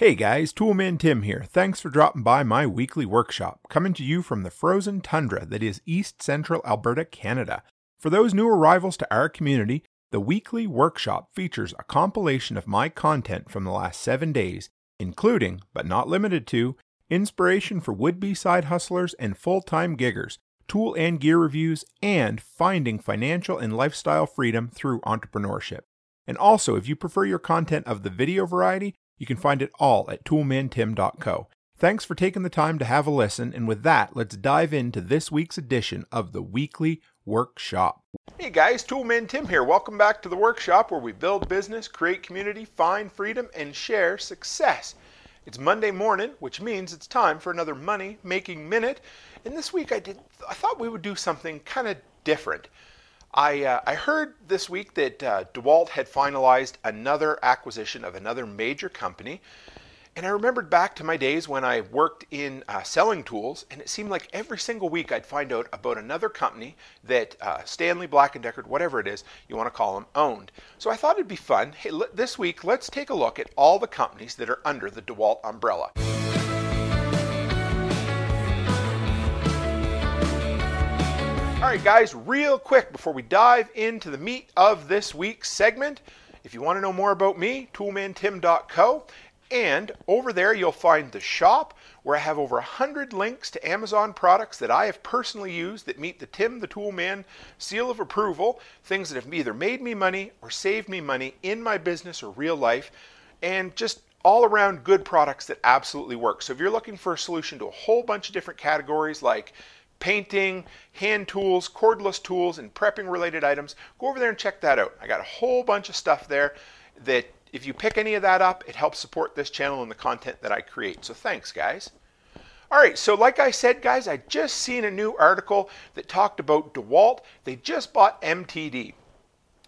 Hey guys, Toolman Tim here. Thanks for dropping by my weekly workshop, coming to you from the frozen tundra that is east central Alberta, Canada. For those new arrivals to our community, the weekly workshop features a compilation of my content from the last seven days, including, but not limited to, inspiration for would be side hustlers and full time giggers, tool and gear reviews, and finding financial and lifestyle freedom through entrepreneurship. And also, if you prefer your content of the video variety, you can find it all at toolmantim.co. Thanks for taking the time to have a listen, and with that, let's dive into this week's edition of the Weekly Workshop. Hey guys, Toolman Tim here. Welcome back to the workshop where we build business, create community, find freedom, and share success. It's Monday morning, which means it's time for another money making minute. And this week I did I thought we would do something kind of different. I, uh, I heard this week that uh, DeWalt had finalized another acquisition of another major company. And I remembered back to my days when I worked in uh, selling tools, and it seemed like every single week I'd find out about another company that uh, Stanley Black and Decker, whatever it is you want to call them, owned. So I thought it'd be fun. Hey, l- this week let's take a look at all the companies that are under the DeWalt umbrella. All right, guys, real quick before we dive into the meat of this week's segment, if you want to know more about me, toolmantim.co. And over there, you'll find the shop where I have over 100 links to Amazon products that I have personally used that meet the Tim the Toolman seal of approval, things that have either made me money or saved me money in my business or real life, and just all around good products that absolutely work. So if you're looking for a solution to a whole bunch of different categories like painting, hand tools, cordless tools, and prepping related items, go over there and check that out. I got a whole bunch of stuff there that if you pick any of that up, it helps support this channel and the content that I create. So thanks, guys. All right, so like I said, guys, I just seen a new article that talked about DeWalt. They just bought MTD.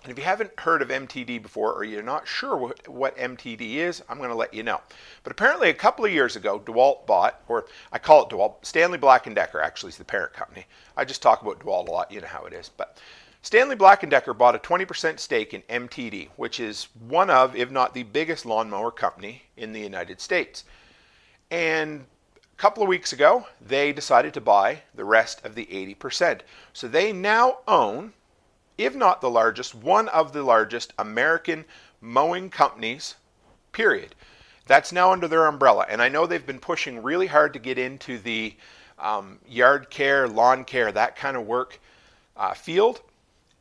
And if you haven't heard of MTD before or you're not sure what, what MTD is, I'm going to let you know. But apparently a couple of years ago, DeWalt bought, or I call it DeWalt, Stanley Black & Decker actually is the parent company. I just talk about DeWalt a lot, you know how it is. But Stanley Black & Decker bought a 20% stake in MTD, which is one of, if not the biggest lawnmower company in the United States. And a couple of weeks ago, they decided to buy the rest of the 80%. So they now own if not the largest, one of the largest American mowing companies, period. That's now under their umbrella. And I know they've been pushing really hard to get into the um, yard care, lawn care, that kind of work uh, field.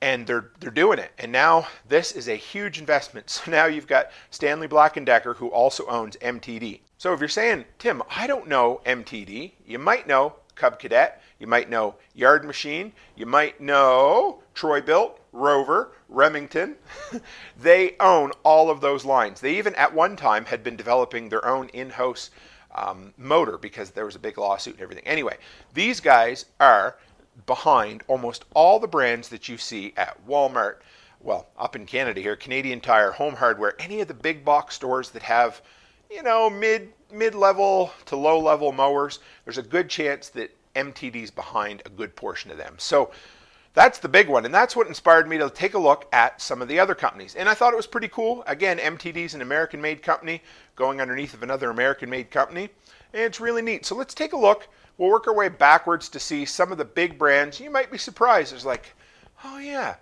And they're, they're doing it. And now this is a huge investment. So now you've got Stanley Black & Decker, who also owns MTD. So if you're saying, Tim, I don't know MTD, you might know Cub Cadet. You might know Yard Machine. You might know Troy-Bilt, Rover, Remington. they own all of those lines. They even at one time had been developing their own in-house um, motor because there was a big lawsuit and everything. Anyway, these guys are behind almost all the brands that you see at Walmart. Well, up in Canada here, Canadian Tire, Home Hardware, any of the big box stores that have, you know, mid mid-level to low-level mowers, there's a good chance that MTD's behind a good portion of them. So that's the big one. And that's what inspired me to take a look at some of the other companies. And I thought it was pretty cool. Again, MTD's an American made company going underneath of another American made company. And it's really neat. So let's take a look. We'll work our way backwards to see some of the big brands. You might be surprised. There's like, oh, yeah,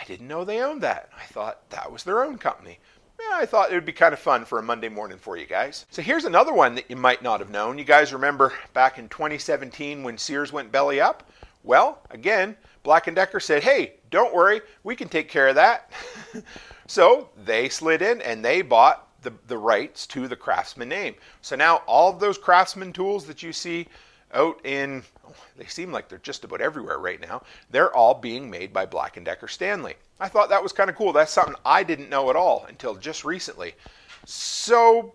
I didn't know they owned that. I thought that was their own company. Yeah, I thought it would be kind of fun for a Monday morning for you guys. So here's another one that you might not have known. You guys remember back in 2017 when Sears went belly up? Well, again, Black & Decker said, "Hey, don't worry, we can take care of that." so they slid in and they bought the, the rights to the Craftsman name. So now all of those Craftsman tools that you see out in they seem like they're just about everywhere right now. They're all being made by Black & Decker Stanley. I thought that was kind of cool. That's something I didn't know at all until just recently. So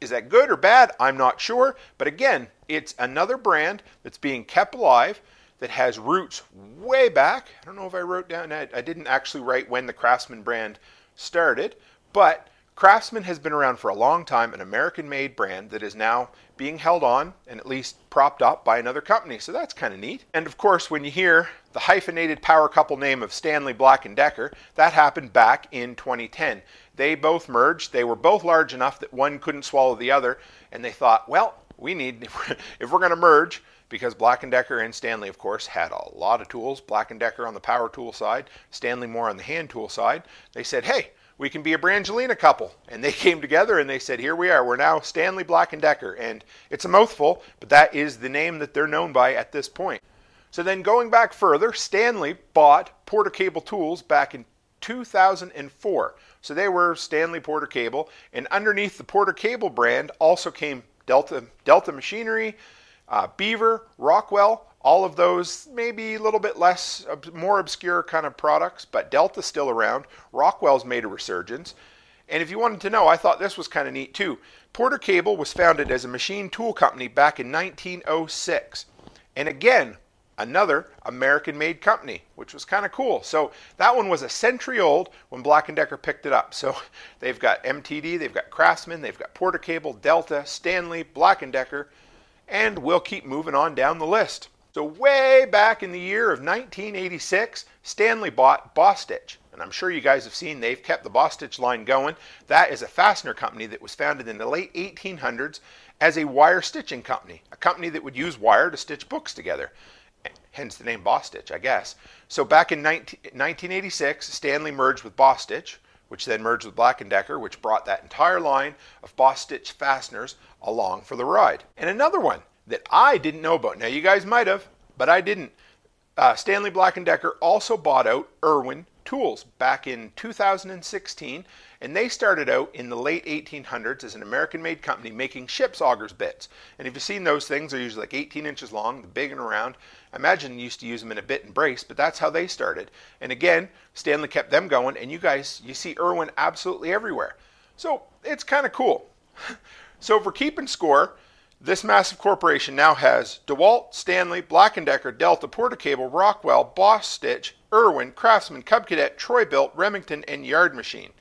is that good or bad? I'm not sure, but again, it's another brand that's being kept alive that has roots way back. I don't know if I wrote down, I, I didn't actually write when the Craftsman brand started, but Craftsman has been around for a long time, an American made brand that is now being held on and at least propped up by another company. So that's kind of neat. And of course, when you hear the hyphenated power couple name of Stanley Black & Decker, that happened back in 2010. They both merged. They were both large enough that one couldn't swallow the other, and they thought, well, we need if we're going to merge because Black & Decker and Stanley of course had a lot of tools, Black & Decker on the power tool side, Stanley more on the hand tool side. They said, "Hey, we can be a Brangelina couple. And they came together and they said, here we are. We're now Stanley Black & Decker. And it's a mouthful, but that is the name that they're known by at this point. So then going back further, Stanley bought Porter Cable Tools back in 2004. So they were Stanley Porter Cable. And underneath the Porter Cable brand also came Delta, Delta Machinery, uh, Beaver, Rockwell, all of those maybe a little bit less, more obscure kind of products, but Delta's still around. Rockwell's made a resurgence. And if you wanted to know, I thought this was kind of neat too. Porter Cable was founded as a machine tool company back in 1906. And again, another American-made company, which was kind of cool. So that one was a century old when Black & Decker picked it up. So they've got MTD, they've got Craftsman, they've got Porter Cable, Delta, Stanley, Black & Decker, and we'll keep moving on down the list. So way back in the year of 1986, Stanley bought Bostitch. And I'm sure you guys have seen they've kept the Bostitch line going. That is a fastener company that was founded in the late 1800s as a wire stitching company, a company that would use wire to stitch books together. Hence the name Bostitch, I guess. So back in 19, 1986, Stanley merged with Bostitch, which then merged with Black & Decker, which brought that entire line of Bostitch fasteners along for the ride. And another one that I didn't know about. Now, you guys might have, but I didn't. Uh, Stanley Black & Decker also bought out Irwin Tools back in 2016, and they started out in the late 1800s as an American-made company making ship's augers bits. And if you've seen those things, they're usually like 18 inches long, big and round. I imagine you used to use them in a bit and brace, but that's how they started. And again, Stanley kept them going, and you guys, you see Irwin absolutely everywhere. So it's kind of cool. so for keeping score, this massive corporation now has DeWalt, Stanley, Black & Decker, Delta, Porter Cable, Rockwell, Stitch, Irwin, Craftsman, Cub Cadet, Troy-Bilt, Remington, and Yard Machine.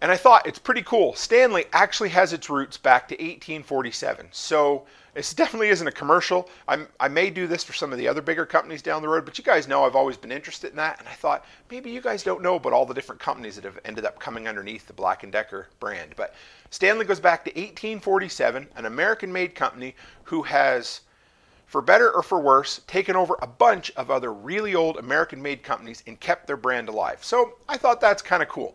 And I thought it's pretty cool. Stanley actually has its roots back to 1847. So this definitely isn't a commercial. I'm, i may do this for some of the other bigger companies down the road, but you guys know I've always been interested in that. And I thought maybe you guys don't know about all the different companies that have ended up coming underneath the Black & Decker brand. But Stanley goes back to 1847, an American-made company who has for better or for worse, taken over a bunch of other really old American made companies and kept their brand alive. So I thought that's kind of cool.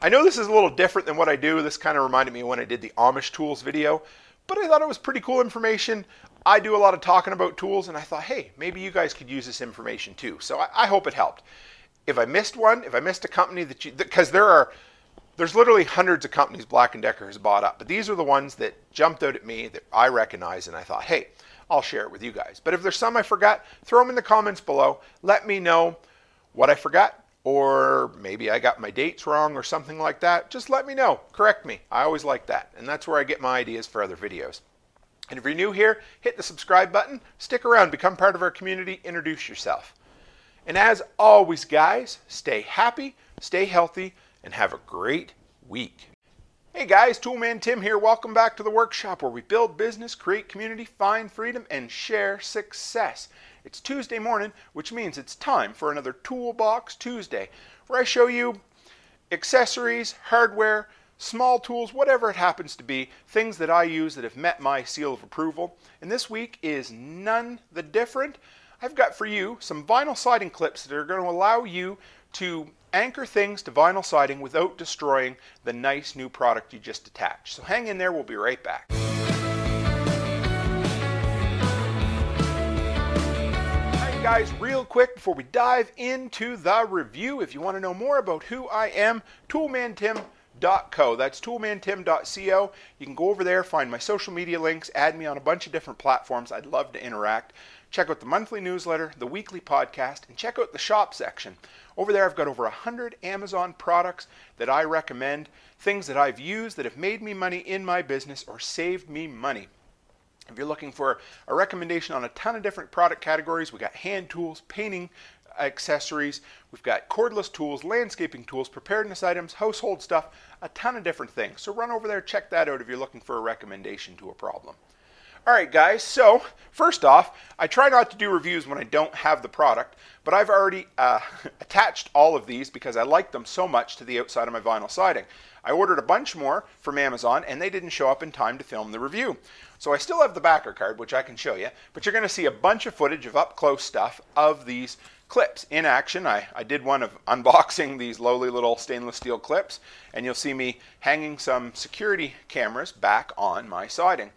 I know this is a little different than what I do. This kind of reminded me when I did the Amish tools video, but I thought it was pretty cool information. I do a lot of talking about tools, and I thought, hey, maybe you guys could use this information too. So I, I hope it helped. If I missed one, if I missed a company that you, because there are, there's literally hundreds of companies Black & Decker has bought up, but these are the ones that jumped out at me that I recognize, and I thought, hey, I'll share it with you guys. But if there's some I forgot, throw them in the comments below. Let me know what I forgot or maybe I got my dates wrong or something like that, just let me know. Correct me. I always like that. And that's where I get my ideas for other videos. And if you're new here, hit the subscribe button, stick around, become part of our community, introduce yourself. And as always, guys, stay happy, stay healthy, and have a great week. Hey guys, Toolman Tim here. Welcome back to the workshop where we build business, create community, find freedom, and share success. It's Tuesday morning, which means it's time for another Toolbox Tuesday, where I show you accessories, hardware, small tools, whatever it happens to be, things that I use that have met my seal of approval. And this week is none the different. I've got for you some vinyl siding clips that are going to allow you to anchor things to vinyl siding without destroying the nice new product you just attached. So hang in there, we'll be right back. Guys, real quick before we dive into the review, if you want to know more about who I am, toolmantim.co. That's toolmantim.co. You can go over there, find my social media links, add me on a bunch of different platforms. I'd love to interact. Check out the monthly newsletter, the weekly podcast, and check out the shop section. Over there, I've got over 100 Amazon products that I recommend, things that I've used that have made me money in my business or saved me money. If you're looking for a recommendation on a ton of different product categories, we got hand tools, painting, accessories, we've got cordless tools, landscaping tools, preparedness items, household stuff, a ton of different things. So run over there, check that out if you're looking for a recommendation to a problem. All right, guys, so first off, I try not to do reviews when I don't have the product, but I've already uh, attached all of these because I like them so much to the outside of my vinyl siding. I ordered a bunch more from Amazon and they didn't show up in time to film the review. So I still have the backer card, which I can show you, but you're going to see a bunch of footage of up close stuff of these clips in action. I, I did one of unboxing these lowly little stainless steel clips, and you'll see me hanging some security cameras back on my siding.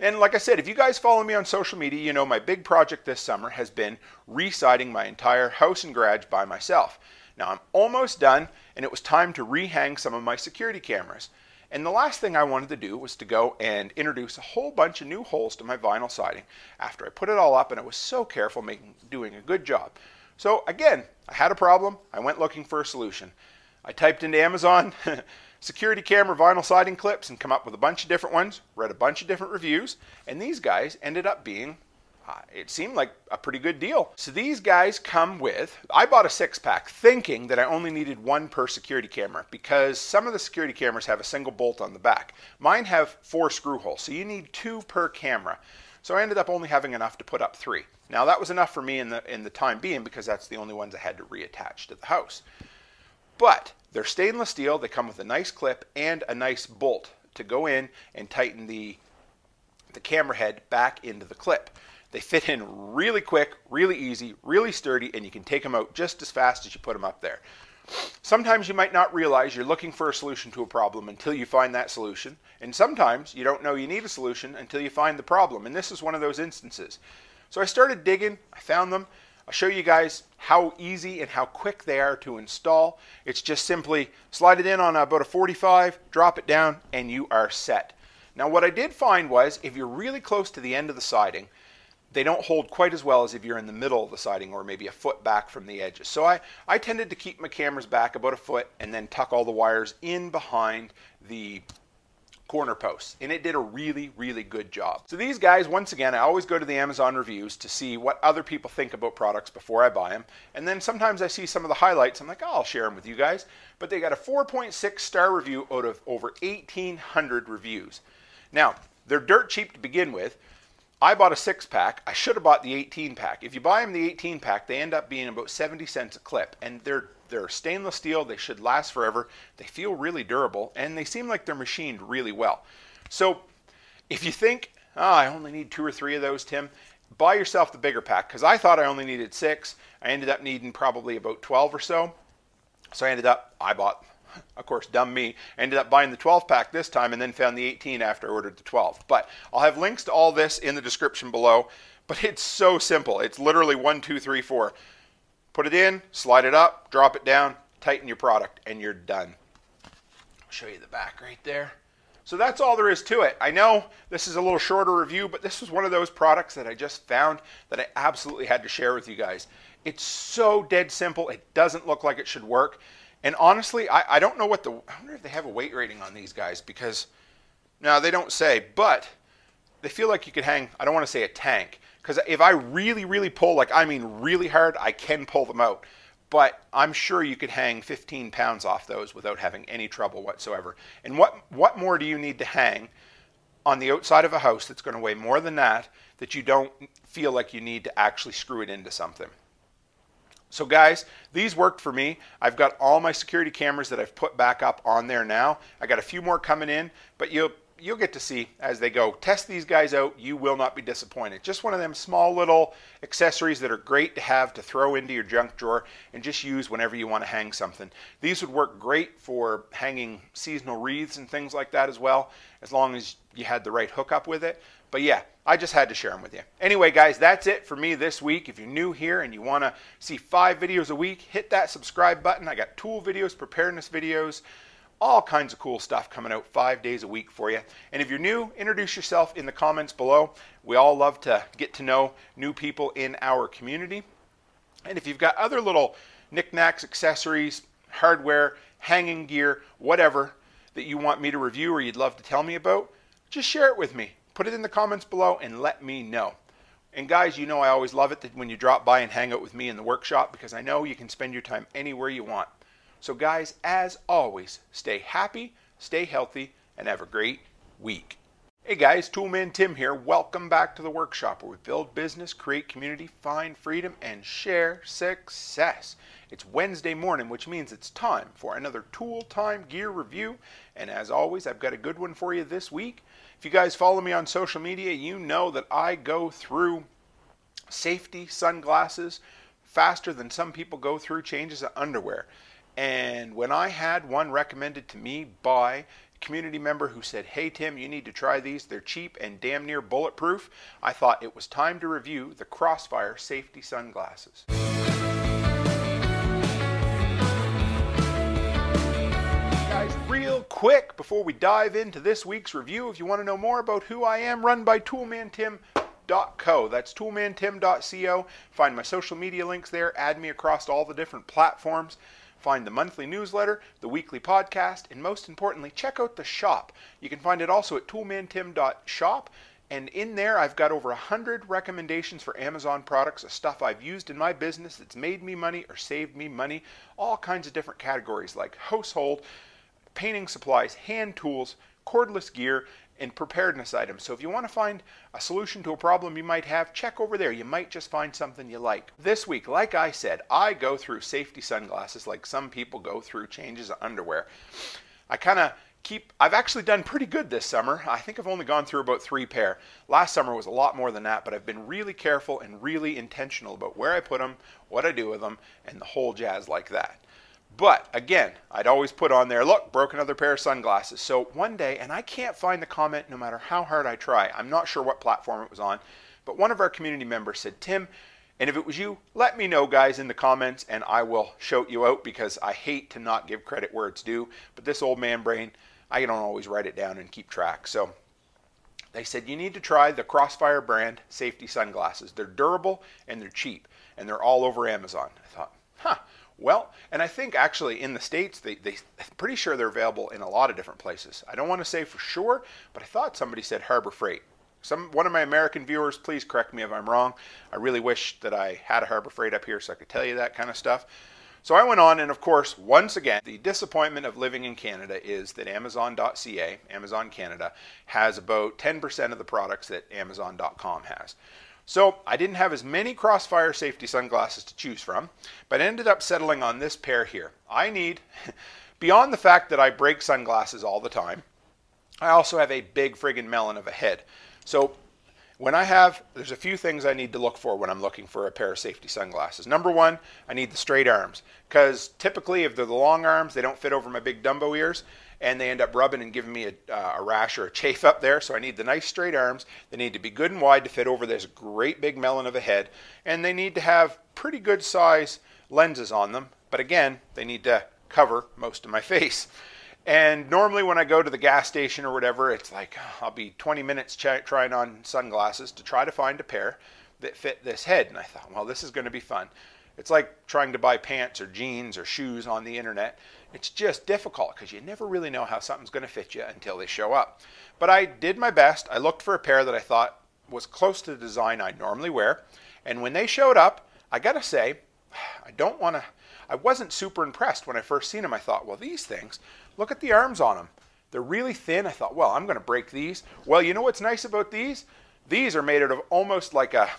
And like I said, if you guys follow me on social media, you know my big project this summer has been residing my entire house and garage by myself. Now I'm almost done, and it was time to rehang some of my security cameras. And the last thing I wanted to do was to go and introduce a whole bunch of new holes to my vinyl siding after I put it all up, and I was so careful making doing a good job. So again, I had a problem. I went looking for a solution. I typed into Amazon security camera vinyl siding clips and come up with a bunch of different ones, read a bunch of different reviews, and these guys ended up being it seemed like a pretty good deal. So these guys come with, I bought a six pack thinking that I only needed one per security camera because some of the security cameras have a single bolt on the back. Mine have four screw holes, so you need two per camera. So I ended up only having enough to put up three. Now that was enough for me in the in the time being because that's the only ones I had to reattach to the house. But they're stainless steel. They come with a nice clip and a nice bolt to go in and tighten the, the camera head back into the clip. They fit in really quick, really easy, really sturdy, and you can take them out just as fast as you put them up there. Sometimes you might not realize you're looking for a solution to a problem until you find that solution, and sometimes you don't know you need a solution until you find the problem, and this is one of those instances. So I started digging, I found them, I'll show you guys how easy and how quick they are to install. It's just simply slide it in on about a 45, drop it down, and you are set. Now what I did find was if you're really close to the end of the siding, they don't hold quite as well as if you're in the middle of the siding or maybe a foot back from the edges. So I, I tended to keep my cameras back about a foot and then tuck all the wires in behind the corner posts, and it did a really, really good job. So these guys, once again, I always go to the Amazon reviews to see what other people think about products before I buy them, and then sometimes I see some of the highlights. I'm like, oh, I'll share them with you guys. But they got a 4.6 star review out of over 1,800 reviews. Now, they're dirt cheap to begin with. I bought a six pack. I should have bought the 18 pack. If you buy them the 18 pack, they end up being about 70 cents a clip, and they're they're stainless steel, they should last forever, they feel really durable, and they seem like they're machined really well. So if you think, oh, I only need two or three of those, Tim, buy yourself the bigger pack because I thought I only needed six. I ended up needing probably about 12 or so. So I ended up, I bought, of course, dumb me, ended up buying the 12 pack this time and then found the 18 after I ordered the 12. But I'll have links to all this in the description below. But it's so simple. It's literally one, two, three, four. Put it in, slide it up, drop it down, tighten your product, and you're done. I'll show you the back right there. So that's all there is to it. I know this is a little shorter review, but this was one of those products that I just found that I absolutely had to share with you guys. It's so dead simple. It doesn't look like it should work. And honestly, I, I don't know what the, I wonder if they have a weight rating on these guys because, no, they don't say, but they feel like you could hang, I don't want to say a tank, because if I really, really pull, like I mean really hard, I can pull them out. But I'm sure you could hang 15 pounds off those without having any trouble whatsoever. And what, what more do you need to hang on the outside of a house that's going to weigh more than that, that you don't feel like you need to actually screw it into something? So guys, these worked for me. I've got all my security cameras that I've put back up on there now. I got a few more coming in, but you'll you'll get to see as they go. Test these guys out. You will not be disappointed. Just one of them small little accessories that are great to have to throw into your junk drawer and just use whenever you want to hang something. These would work great for hanging seasonal wreaths and things like that as well, as long as you had the right hookup with it. But yeah, I just had to share them with you. Anyway, guys, that's it for me this week. If you're new here and you want to see five videos a week, hit that subscribe button. I got tool videos, preparedness videos, all kinds of cool stuff coming out five days a week for you. And if you're new, introduce yourself in the comments below. We all love to get to know new people in our community. And if you've got other little knickknacks, accessories, hardware, hanging gear, whatever that you want me to review or you'd love to tell me about, just share it with me. Put it in the comments below and let me know. And guys, you know I always love it that when you drop by and hang out with me in the workshop because I know you can spend your time anywhere you want. So, guys, as always, stay happy, stay healthy, and have a great week. Hey guys, Toolman Tim here. Welcome back to the workshop where we build business, create community, find freedom, and share success. It's Wednesday morning, which means it's time for another Tool Time Gear review. And as always, I've got a good one for you this week. If you guys follow me on social media, you know that I go through safety sunglasses faster than some people go through changes of underwear. And when I had one recommended to me by community member who said, Hey Tim, you need to try these. They're cheap and damn near bulletproof. I thought it was time to review the Crossfire safety sunglasses. Guys, real quick before we dive into this week's review, if you want to know more about who I am, run by toolmantim.co. That's toolmantim.co. Find my social media links there, add me across all the different platforms. Find the monthly newsletter, the weekly podcast, and most importantly, check out the shop. You can find it also at toolmantim.shop. And in there, I've got over 100 recommendations for Amazon products of stuff I've used in my business that's made me money or saved me money. All kinds of different categories like household, painting supplies, hand tools, cordless gear, and preparedness items. So if you want to find a solution to a problem you might have, check over there. You might just find something you like. This week, like I said, I go through safety sunglasses like some people go through changes of underwear. I kind of keep I've actually done pretty good this summer. I think I've only gone through about 3 pair. Last summer was a lot more than that, but I've been really careful and really intentional about where I put them, what I do with them, and the whole jazz like that. But again, I'd always put on there, look, broke another pair of sunglasses. So one day, and I can't find the comment no matter how hard I try. I'm not sure what platform it was on, but one of our community members said, Tim, and if it was you, let me know, guys, in the comments, and I will shout you out because I hate to not give credit where it's due. But this old man brain, I don't always write it down and keep track. So they said you need to try the Crossfire brand safety sunglasses. They're durable and they're cheap, and they're all over Amazon. I thought, huh, well, and I think actually in the States, they, they, I'm pretty sure they're available in a lot of different places. I don't want to say for sure, but I thought somebody said Harbor Freight. Some one of my American viewers, please correct me if I'm wrong. I really wish that I had a Harbor Freight up here so I could tell you that kind of stuff. So I went on, and of course, once again, the disappointment of living in Canada is that Amazon.ca, Amazon Canada, has about 10% of the products that Amazon.com has. So I didn't have as many Crossfire safety sunglasses to choose from, but ended up settling on this pair here. I need, beyond the fact that I break sunglasses all the time, I also have a big friggin' melon of a head. So when I have, there's a few things I need to look for when I'm looking for a pair of safety sunglasses. Number one, I need the straight arms, because typically if they're the long arms, they don't fit over my big Dumbo ears and they end up rubbing and giving me a, uh, a, rash or a chafe up there. So I need the nice straight arms. They need to be good and wide to fit over this great big melon of a head, and they need to have pretty good size lenses on them. But again, they need to cover most of my face. And normally, when I go to the gas station or whatever, it's like I'll be 20 minutes ch- trying on sunglasses to try to find a pair that fit this head. And I thought, well, this is going to be fun. It's like trying to buy pants or jeans or shoes on the internet. It's just difficult because you never really know how something's going to fit you until they show up. But I did my best. I looked for a pair that I thought was close to the design I normally wear. And when they showed up, I got to say, I don't want to, I wasn't super impressed when I first seen them. I thought, well, these things, look at the arms on them. They're really thin. I thought, well, I'm going to break these. Well, you know what's nice about these? These are made out of almost like a,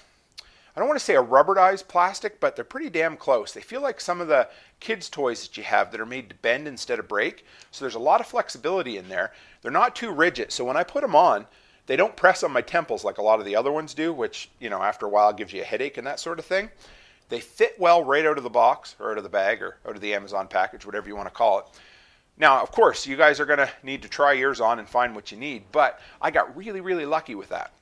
I don't want to say a rubberized plastic, but they're pretty damn close. They feel like some of the kids' toys that you have that are made to bend instead of break. So there's a lot of flexibility in there. They're not too rigid. So when I put them on, they don't press on my temples like a lot of the other ones do, which, you know, after a while gives you a headache and that sort of thing. They fit well right out of the box or out of the bag or out of the Amazon package, whatever you want to call it. Now, of course, you guys are going to need to try yours on and find what you need, but I got really, really lucky with that.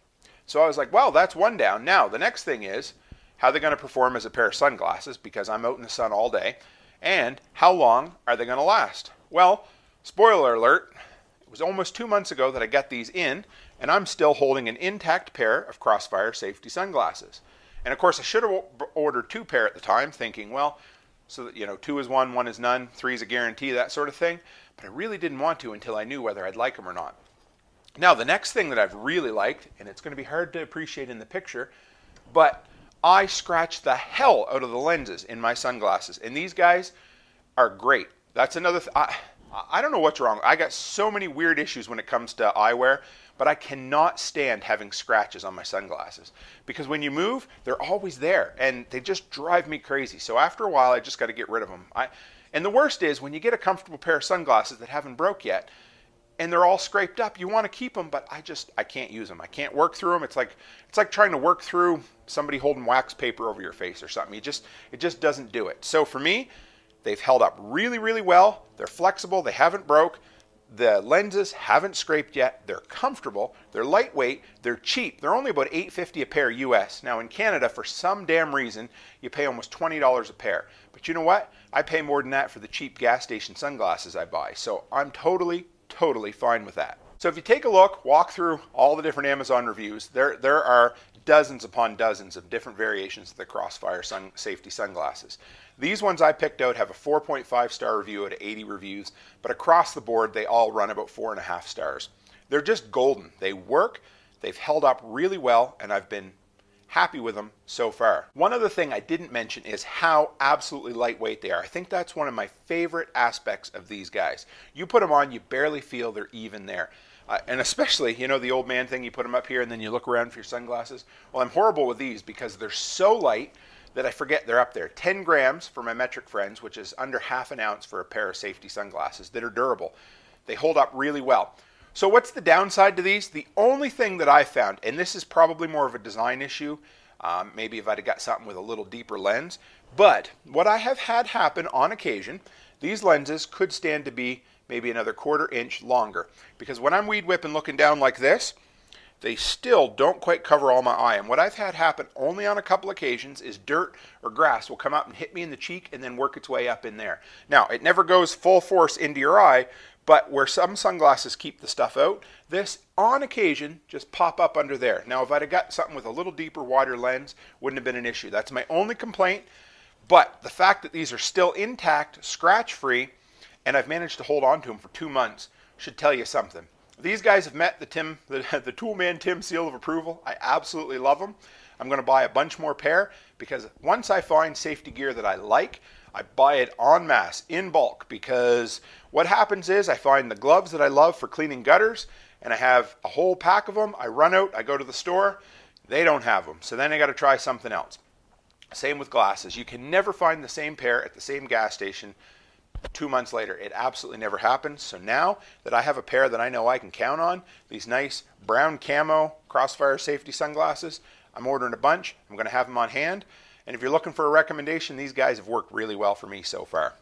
So I was like, well, that's one down. Now, the next thing is how they're going to perform as a pair of sunglasses because I'm out in the sun all day, and how long are they going to last? Well, spoiler alert, it was almost two months ago that I got these in, and I'm still holding an intact pair of Crossfire safety sunglasses. And of course, I should have ordered two pair at the time, thinking, well, so that, you know, two is one, one is none, three is a guarantee, that sort of thing. But I really didn't want to until I knew whether I'd like them or not. Now, the next thing that I've really liked, and it's going to be hard to appreciate in the picture, but I scratch the hell out of the lenses in my sunglasses. And these guys are great. That's another th- I, I don't know what's wrong. I got so many weird issues when it comes to eyewear, but I cannot stand having scratches on my sunglasses because when you move, they're always there and they just drive me crazy. So after a while, I just got to get rid of them. I, and the worst is when you get a comfortable pair of sunglasses that haven't broke yet, and they're all scraped up. You want to keep them, but I just I can't use them. I can't work through them. It's like it's like trying to work through somebody holding wax paper over your face or something. You just it just doesn't do it. So for me, they've held up really really well. They're flexible. They haven't broke. The lenses haven't scraped yet. They're comfortable. They're lightweight. They're cheap. They're only about 8.50 a pair US. Now in Canada, for some damn reason, you pay almost $20 a pair. But you know what? I pay more than that for the cheap gas station sunglasses I buy. So I'm totally totally fine with that. So if you take a look, walk through all the different Amazon reviews, there, there are dozens upon dozens of different variations of the Crossfire sun, safety sunglasses. These ones I picked out have a 4.5 star review out of 80 reviews, but across the board they all run about four and a half stars. They're just golden. They work, they've held up really well, and I've been happy with them so far. One other thing I didn't mention is how absolutely lightweight they are. I think that's one of my favorite aspects of these guys. You put them on, you barely feel they're even there. Uh, and especially, you know, the old man thing, you put them up here and then you look around for your sunglasses. Well, I'm horrible with these because they're so light that I forget they're up there. 10 grams for my metric friends, which is under half an ounce for a pair of safety sunglasses that are durable. They hold up really well. So what's the downside to these? The only thing that I found, and this is probably more of a design issue, um, maybe if I'd have got something with a little deeper lens, but what I have had happen on occasion, these lenses could stand to be maybe another quarter inch longer. Because when I'm weed whipping looking down like this, they still don't quite cover all my eye. And what I've had happen only on a couple occasions is dirt or grass will come up and hit me in the cheek and then work its way up in there. Now, it never goes full force into your eye, but where some sunglasses keep the stuff out, this on occasion just pop up under there. Now, if I'd have got something with a little deeper, wider lens, wouldn't have been an issue. That's my only complaint. But the fact that these are still intact, scratch free, and I've managed to hold on to them for two months should tell you something. These guys have met the Tim, the, the Toolman Tim seal of approval. I absolutely love them. I'm going to buy a bunch more pair because once I find safety gear that I like, I buy it en masse in bulk because what happens is I find the gloves that I love for cleaning gutters and I have a whole pack of them. I run out, I go to the store, they don't have them. So then I got to try something else. Same with glasses. You can never find the same pair at the same gas station two months later. It absolutely never happens. So now that I have a pair that I know I can count on, these nice brown camo crossfire safety sunglasses, I'm ordering a bunch. I'm going to have them on hand. And if you're looking for a recommendation, these guys have worked really well for me so far.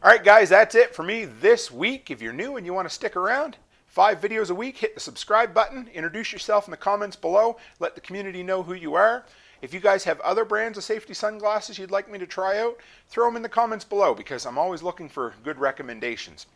All right, guys, that's it for me this week. If you're new and you want to stick around, five videos a week, hit the subscribe button, introduce yourself in the comments below, let the community know who you are. If you guys have other brands of safety sunglasses you'd like me to try out, throw them in the comments below because I'm always looking for good recommendations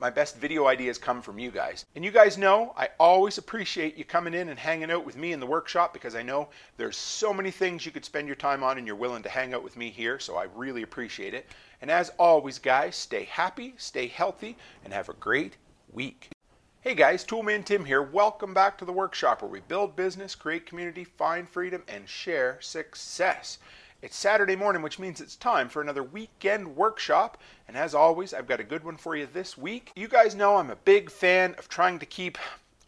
my best video ideas come from you guys. And you guys know I always appreciate you coming in and hanging out with me in the workshop because I know there's so many things you could spend your time on and you're willing to hang out with me here, so I really appreciate it. And as always, guys, stay happy, stay healthy, and have a great week. Hey guys, Toolman Tim here. Welcome back to the workshop where we build business, create community, find freedom, and share success. It's Saturday morning, which means it's time for another weekend workshop. And as always, I've got a good one for you this week. You guys know I'm a big fan of trying to keep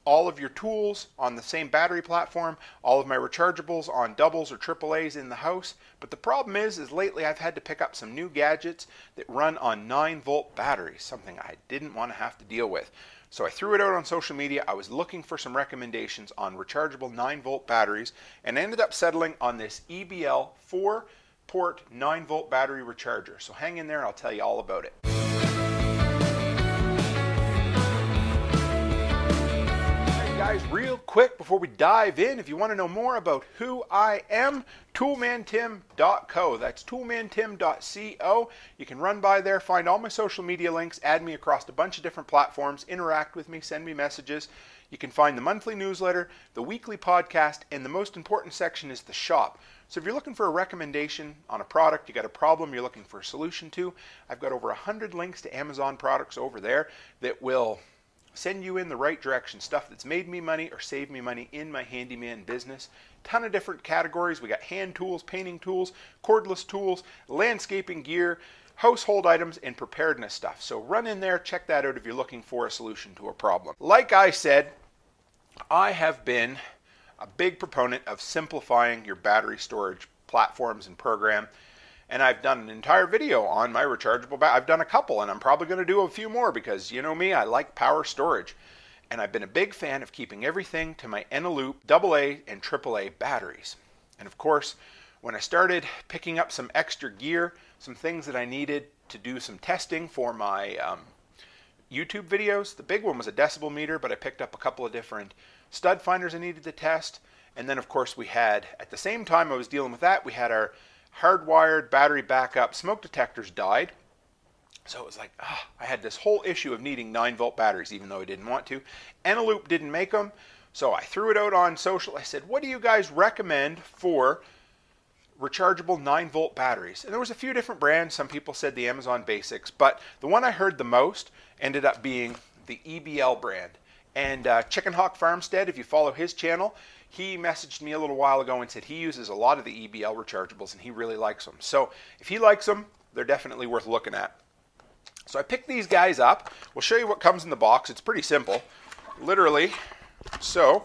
all of your tools on the same battery platform, all of my rechargeables on doubles or AAAs in the house. But the problem is, is lately I've had to pick up some new gadgets that run on 9 volt batteries, something I didn't want to have to deal with. So I threw it out on social media. I was looking for some recommendations on rechargeable 9 volt batteries and ended up settling on this EBL 4 port 9 volt battery recharger. So hang in there and I'll tell you all about it. Guys, real quick before we dive in, if you want to know more about who I am, toolmantim.co. That's toolmantim.co. You can run by there, find all my social media links, add me across a bunch of different platforms, interact with me, send me messages. You can find the monthly newsletter, the weekly podcast, and the most important section is the shop. So if you're looking for a recommendation on a product, you got a problem you're looking for a solution to, I've got over 100 links to Amazon products over there that will send you in the right direction. Stuff that's made me money or saved me money in my handyman business. Ton of different categories. We got hand tools, painting tools, cordless tools, landscaping gear, household items, and preparedness stuff. So run in there, check that out if you're looking for a solution to a problem. Like I said, I have been a big proponent of simplifying your battery storage platforms and program. And I've done an entire video on my rechargeable battery. I've done a couple, and I'm probably going to do a few more because you know me, I like power storage. And I've been a big fan of keeping everything to my Eneloop AA and AAA batteries. And of course, when I started picking up some extra gear, some things that I needed to do some testing for my um, YouTube videos, the big one was a decibel meter, but I picked up a couple of different stud finders I needed to test. And then, of course, we had, at the same time I was dealing with that, we had our hardwired battery backup smoke detectors died. So it was like, ah, I had this whole issue of needing 9 volt batteries, even though I didn't want to. Eneloop didn't make them. So I threw it out on social. I said, what do you guys recommend for rechargeable 9 volt batteries? And there was a few different brands. Some people said the Amazon Basics, but the one I heard the most ended up being the EBL brand. And uh, Chicken Hawk Farmstead, if you follow his channel, he messaged me a little while ago and said he uses a lot of the EBL rechargeables and he really likes them. So if he likes them, they're definitely worth looking at. So I picked these guys up. We'll show you what comes in the box. It's pretty simple. Literally, so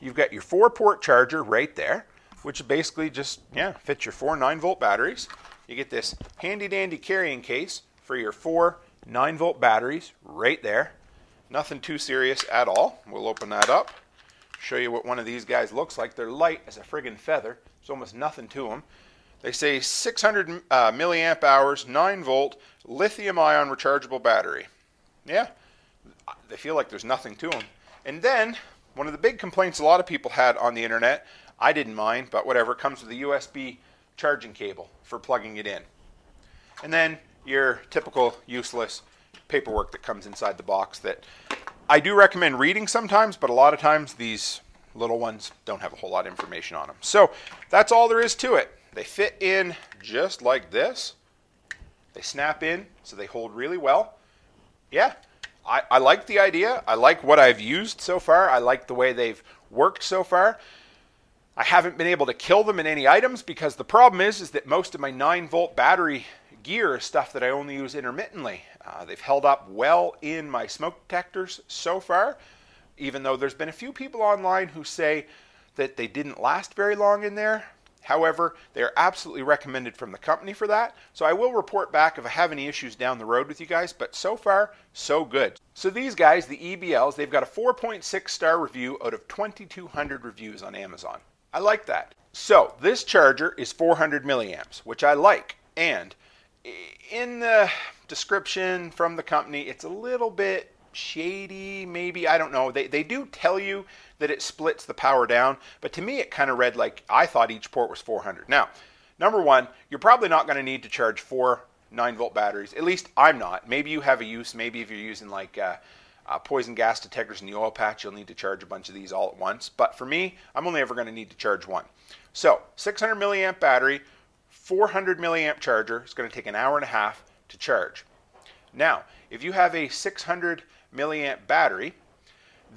you've got your four port charger right there, which basically just, yeah, fits your four 9 volt batteries. You get this handy dandy carrying case for your four 9 volt batteries right there. Nothing too serious at all. We'll open that up show you what one of these guys looks like. They're light as a friggin' feather. There's almost nothing to them. They say 600 uh, milliamp hours, 9 volt, lithium ion rechargeable battery. Yeah, they feel like there's nothing to them. And then, one of the big complaints a lot of people had on the internet, I didn't mind, but whatever, comes with a USB charging cable for plugging it in. And then your typical useless paperwork that comes inside the box that I do recommend reading sometimes, but a lot of times these little ones don't have a whole lot of information on them. So that's all there is to it. They fit in just like this. They snap in, so they hold really well. Yeah, I, I like the idea. I like what I've used so far. I like the way they've worked so far. I haven't been able to kill them in any items because the problem is, is that most of my 9 volt battery gear is stuff that I only use intermittently. Uh, they've held up well in my smoke detectors so far, even though there's been a few people online who say that they didn't last very long in there. However, they are absolutely recommended from the company for that. So I will report back if I have any issues down the road with you guys, but so far, so good. So these guys, the EBLs, they've got a 4.6 star review out of 2,200 reviews on Amazon. I like that. So this charger is 400 milliamps, which I like. And in the description from the company, it's a little bit shady, maybe. I don't know. They, they do tell you that it splits the power down, but to me, it kind of read like I thought each port was 400. Now, number one, you're probably not going to need to charge four 9 volt batteries. At least I'm not. Maybe you have a use. Maybe if you're using like uh, uh, poison gas detectors in the oil patch, you'll need to charge a bunch of these all at once. But for me, I'm only ever going to need to charge one. So, 600 milliamp battery, 400 milliamp charger is going to take an hour and a half to charge. Now, if you have a 600 milliamp battery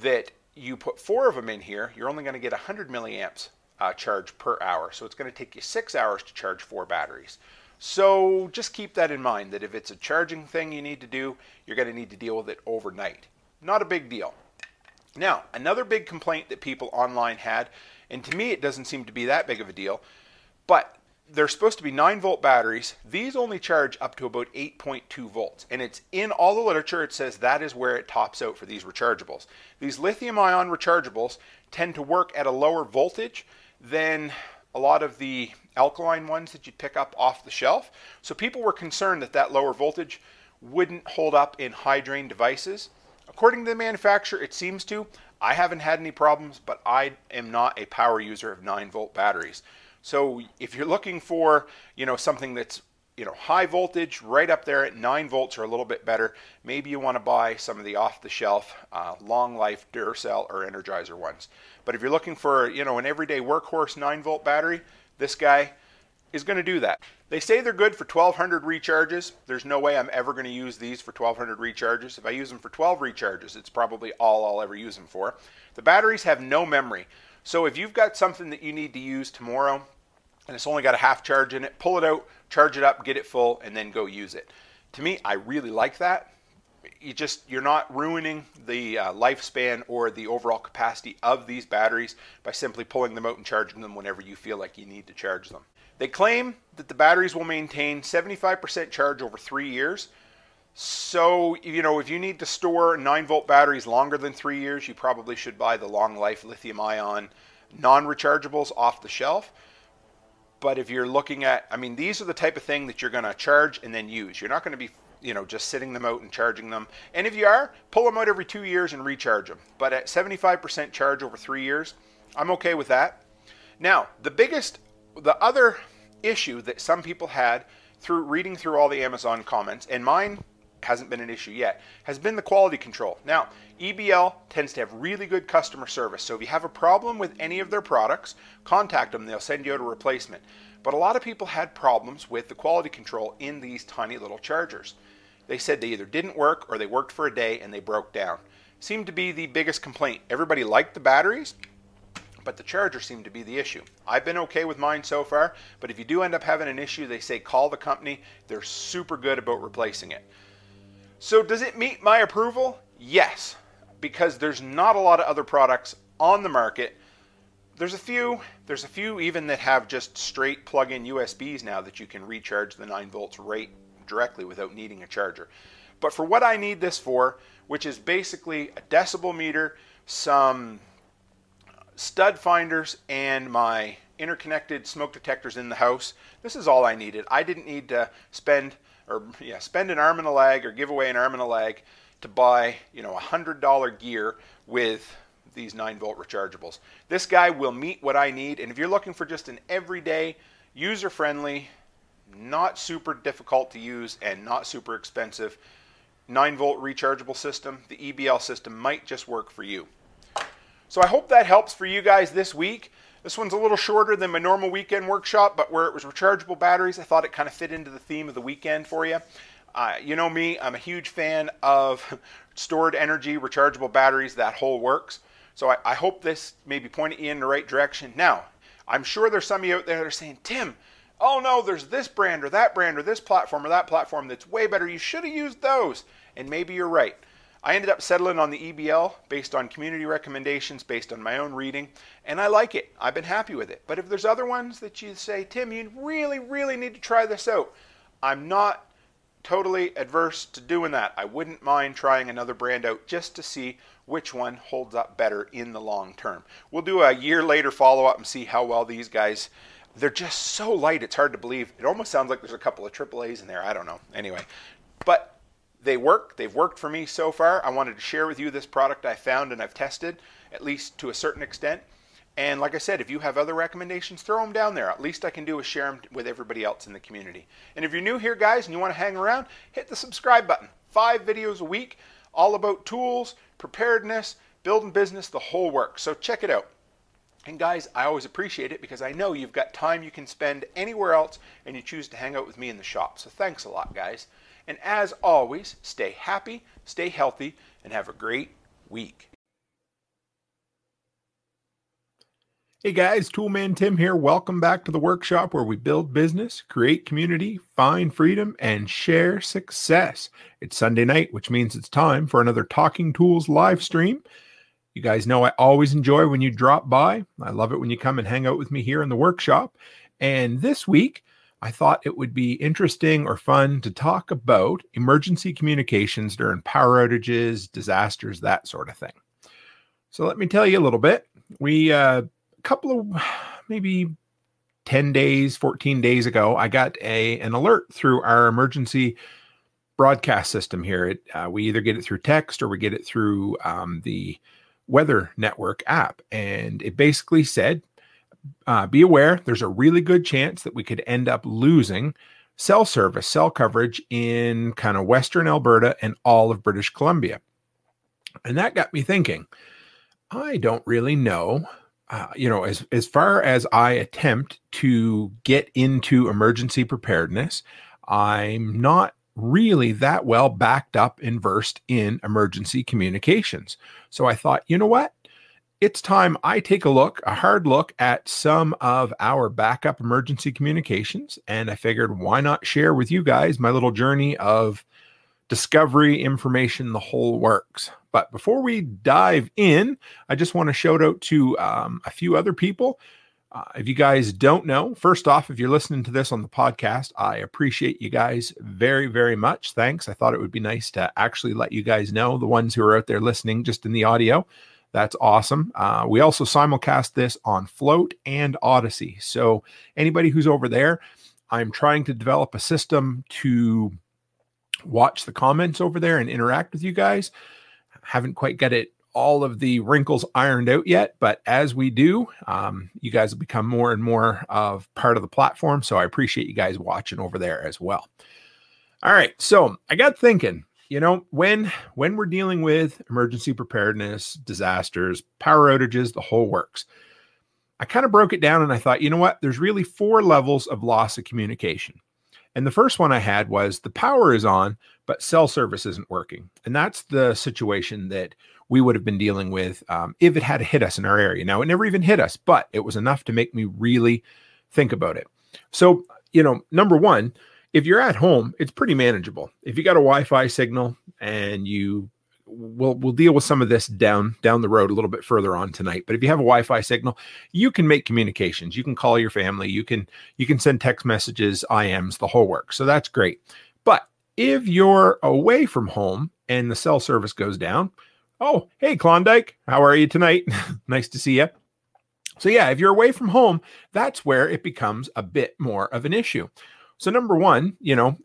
that you put four of them in here, you're only going to get 100 milliamps uh, charge per hour. So it's going to take you six hours to charge four batteries. So just keep that in mind that if it's a charging thing you need to do, you're going to need to deal with it overnight. Not a big deal. Now, another big complaint that people online had, and to me it doesn't seem to be that big of a deal, but they're supposed to be 9 volt batteries. These only charge up to about 8.2 volts. And it's in all the literature, it says that is where it tops out for these rechargeables. These lithium ion rechargeables tend to work at a lower voltage than a lot of the alkaline ones that you'd pick up off the shelf. So people were concerned that that lower voltage wouldn't hold up in high drain devices. According to the manufacturer, it seems to. I haven't had any problems, but I am not a power user of 9 volt batteries. So if you're looking for, you know, something that's you know high voltage right up there at 9 volts or a little bit better maybe you want to buy some of the off the shelf uh, long life duracell or energizer ones but if you're looking for you know an everyday workhorse 9 volt battery this guy is going to do that. They say they're good for 1200 recharges. There's no way I'm ever going to use these for 1200 recharges. If I use them for 12 recharges, it's probably all I'll ever use them for. The batteries have no memory. So if you've got something that you need to use tomorrow and it's only got a half charge in it, pull it out, charge it up, get it full, and then go use it. To me, I really like that. You just you're not ruining the uh, lifespan or the overall capacity of these batteries by simply pulling them out and charging them whenever you feel like you need to charge them. They claim that the batteries will maintain 75% charge over three years. So, you know, if you need to store 9 volt batteries longer than three years, you probably should buy the long life lithium ion non rechargeables off the shelf. But if you're looking at, I mean, these are the type of thing that you're going to charge and then use. You're not going to be, you know, just sitting them out and charging them. And if you are, pull them out every two years and recharge them. But at 75% charge over three years, I'm okay with that. Now, the biggest the other issue that some people had through reading through all the Amazon comments, and mine hasn't been an issue yet, has been the quality control. Now, EBL tends to have really good customer service. So if you have a problem with any of their products, contact them, they'll send you out a replacement. But a lot of people had problems with the quality control in these tiny little chargers. They said they either didn't work or they worked for a day and they broke down. Seemed to be the biggest complaint. Everybody liked the batteries, but the charger seemed to be the issue. I've been okay with mine so far, but if you do end up having an issue, they say call the company. They're super good about replacing it. So, does it meet my approval? Yes, because there's not a lot of other products on the market. There's a few, there's a few even that have just straight plug-in USBs now that you can recharge the 9 volts right directly without needing a charger. But for what I need this for, which is basically a decibel meter, some stud finders and my interconnected smoke detectors in the house. This is all I needed. I didn't need to spend or yeah, spend an arm and a leg or give away an arm and a leg to buy, you know, a hundred dollar gear with these 9 volt rechargeables. This guy will meet what I need and if you're looking for just an everyday user friendly, not super difficult to use and not super expensive 9 volt rechargeable system, the EBL system might just work for you. So I hope that helps for you guys this week. This one's a little shorter than my normal weekend workshop, but where it was rechargeable batteries, I thought it kind of fit into the theme of the weekend for you. Uh, you know me, I'm a huge fan of stored energy, rechargeable batteries, that whole works. So I, I hope this maybe pointed you in the right direction. Now, I'm sure there's some of you out there that are saying, Tim, oh no, there's this brand or that brand or this platform or that platform that's way better. You should have used those. And maybe you're right. I ended up settling on the EBL based on community recommendations, based on my own reading, and I like it. I've been happy with it. But if there's other ones that you say, Tim, you really, really need to try this out, I'm not totally adverse to doing that. I wouldn't mind trying another brand out just to see which one holds up better in the long term. We'll do a year later follow up and see how well these guys. They're just so light, it's hard to believe. It almost sounds like there's a couple of AAAs in there. I don't know. Anyway, but they work. They've worked for me so far. I wanted to share with you this product I found and I've tested, at least to a certain extent. And like I said, if you have other recommendations, throw them down there. At least I can do is share them with everybody else in the community. And if you're new here, guys, and you want to hang around, hit the subscribe button. Five videos a week, all about tools, preparedness, building business, the whole work. So check it out. And guys, I always appreciate it because I know you've got time you can spend anywhere else and you choose to hang out with me in the shop. So thanks a lot, guys. And as always, stay happy, stay healthy, and have a great week. Hey guys, Toolman Tim here. Welcome back to the workshop where we build business, create community, find freedom, and share success. It's Sunday night, which means it's time for another Talking Tools live stream. You guys know I always enjoy when you drop by. I love it when you come and hang out with me here in the workshop. And this week, I thought it would be interesting or fun to talk about emergency communications during power outages, disasters, that sort of thing. So let me tell you a little bit. We uh, a couple of maybe 10 days, 14 days ago, I got a an alert through our emergency broadcast system here. It, uh, we either get it through text or we get it through um, the Weather Network app, and it basically said uh, be aware there's a really good chance that we could end up losing cell service, cell coverage in kind of Western Alberta and all of British Columbia. And that got me thinking I don't really know uh, you know, as as far as I attempt to get into emergency preparedness, I'm not really that well backed up and versed in emergency communications. So I thought, you know what? It's time I take a look, a hard look at some of our backup emergency communications. And I figured, why not share with you guys my little journey of discovery, information, the whole works. But before we dive in, I just want to shout out to um, a few other people. Uh, if you guys don't know, first off, if you're listening to this on the podcast, I appreciate you guys very, very much. Thanks. I thought it would be nice to actually let you guys know, the ones who are out there listening just in the audio. That's awesome. Uh, we also simulcast this on Flote and Odysee. So, anybody who's over there, I'm trying to develop a system to watch the comments over there and interact with you guys. Haven't quite got it all of the wrinkles ironed out yet, but as we do, um, you guys will become more and more of part of the platform. So I appreciate you guys watching over there as well. All right, so I got thinking, you know, when when we're dealing with emergency preparedness, disasters, power outages, the whole works. I kind of broke it down and I thought, you know what? There's really four levels of loss of communication. And the first one I had was the power is on, but cell service isn't working. And that's the situation that we would have been dealing with um, if it had hit us in our area. Now, it never even hit us, but it was enough to make me really think about it. So, you know, number one, if you're at home, it's pretty manageable. If you got a Wi-Fi signal and you we'll we'll deal with some of this down down the road a little bit further on tonight. But if you have a Wi-Fi signal, you can make communications. You can call your family. You can you can send text messages, IMs, the whole work. So that's great. But if you're away from home and the cell service goes down, oh hey Klondike, how are you tonight? nice to see you. So yeah, if you're away from home, that's where it becomes a bit more of an issue. So number one, you know,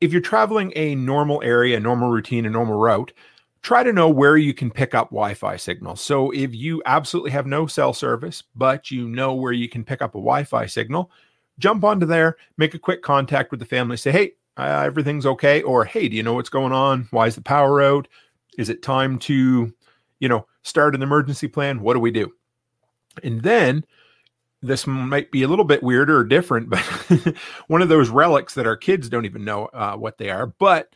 if you're traveling a normal area, a normal routine, a normal route, try to know where you can pick up Wi-Fi signals. So if you absolutely have no cell service, but you know where you can pick up a Wi-Fi signal, jump onto there, make a quick contact with the family, say, "Hey, uh, everything's okay," or "Hey, do you know what's going on? Why is the power out? Is it time to, you know, start an emergency plan? What do we do?" And then this might be a little bit weirder or different, but one of those relics that our kids don't even know uh, what they are. But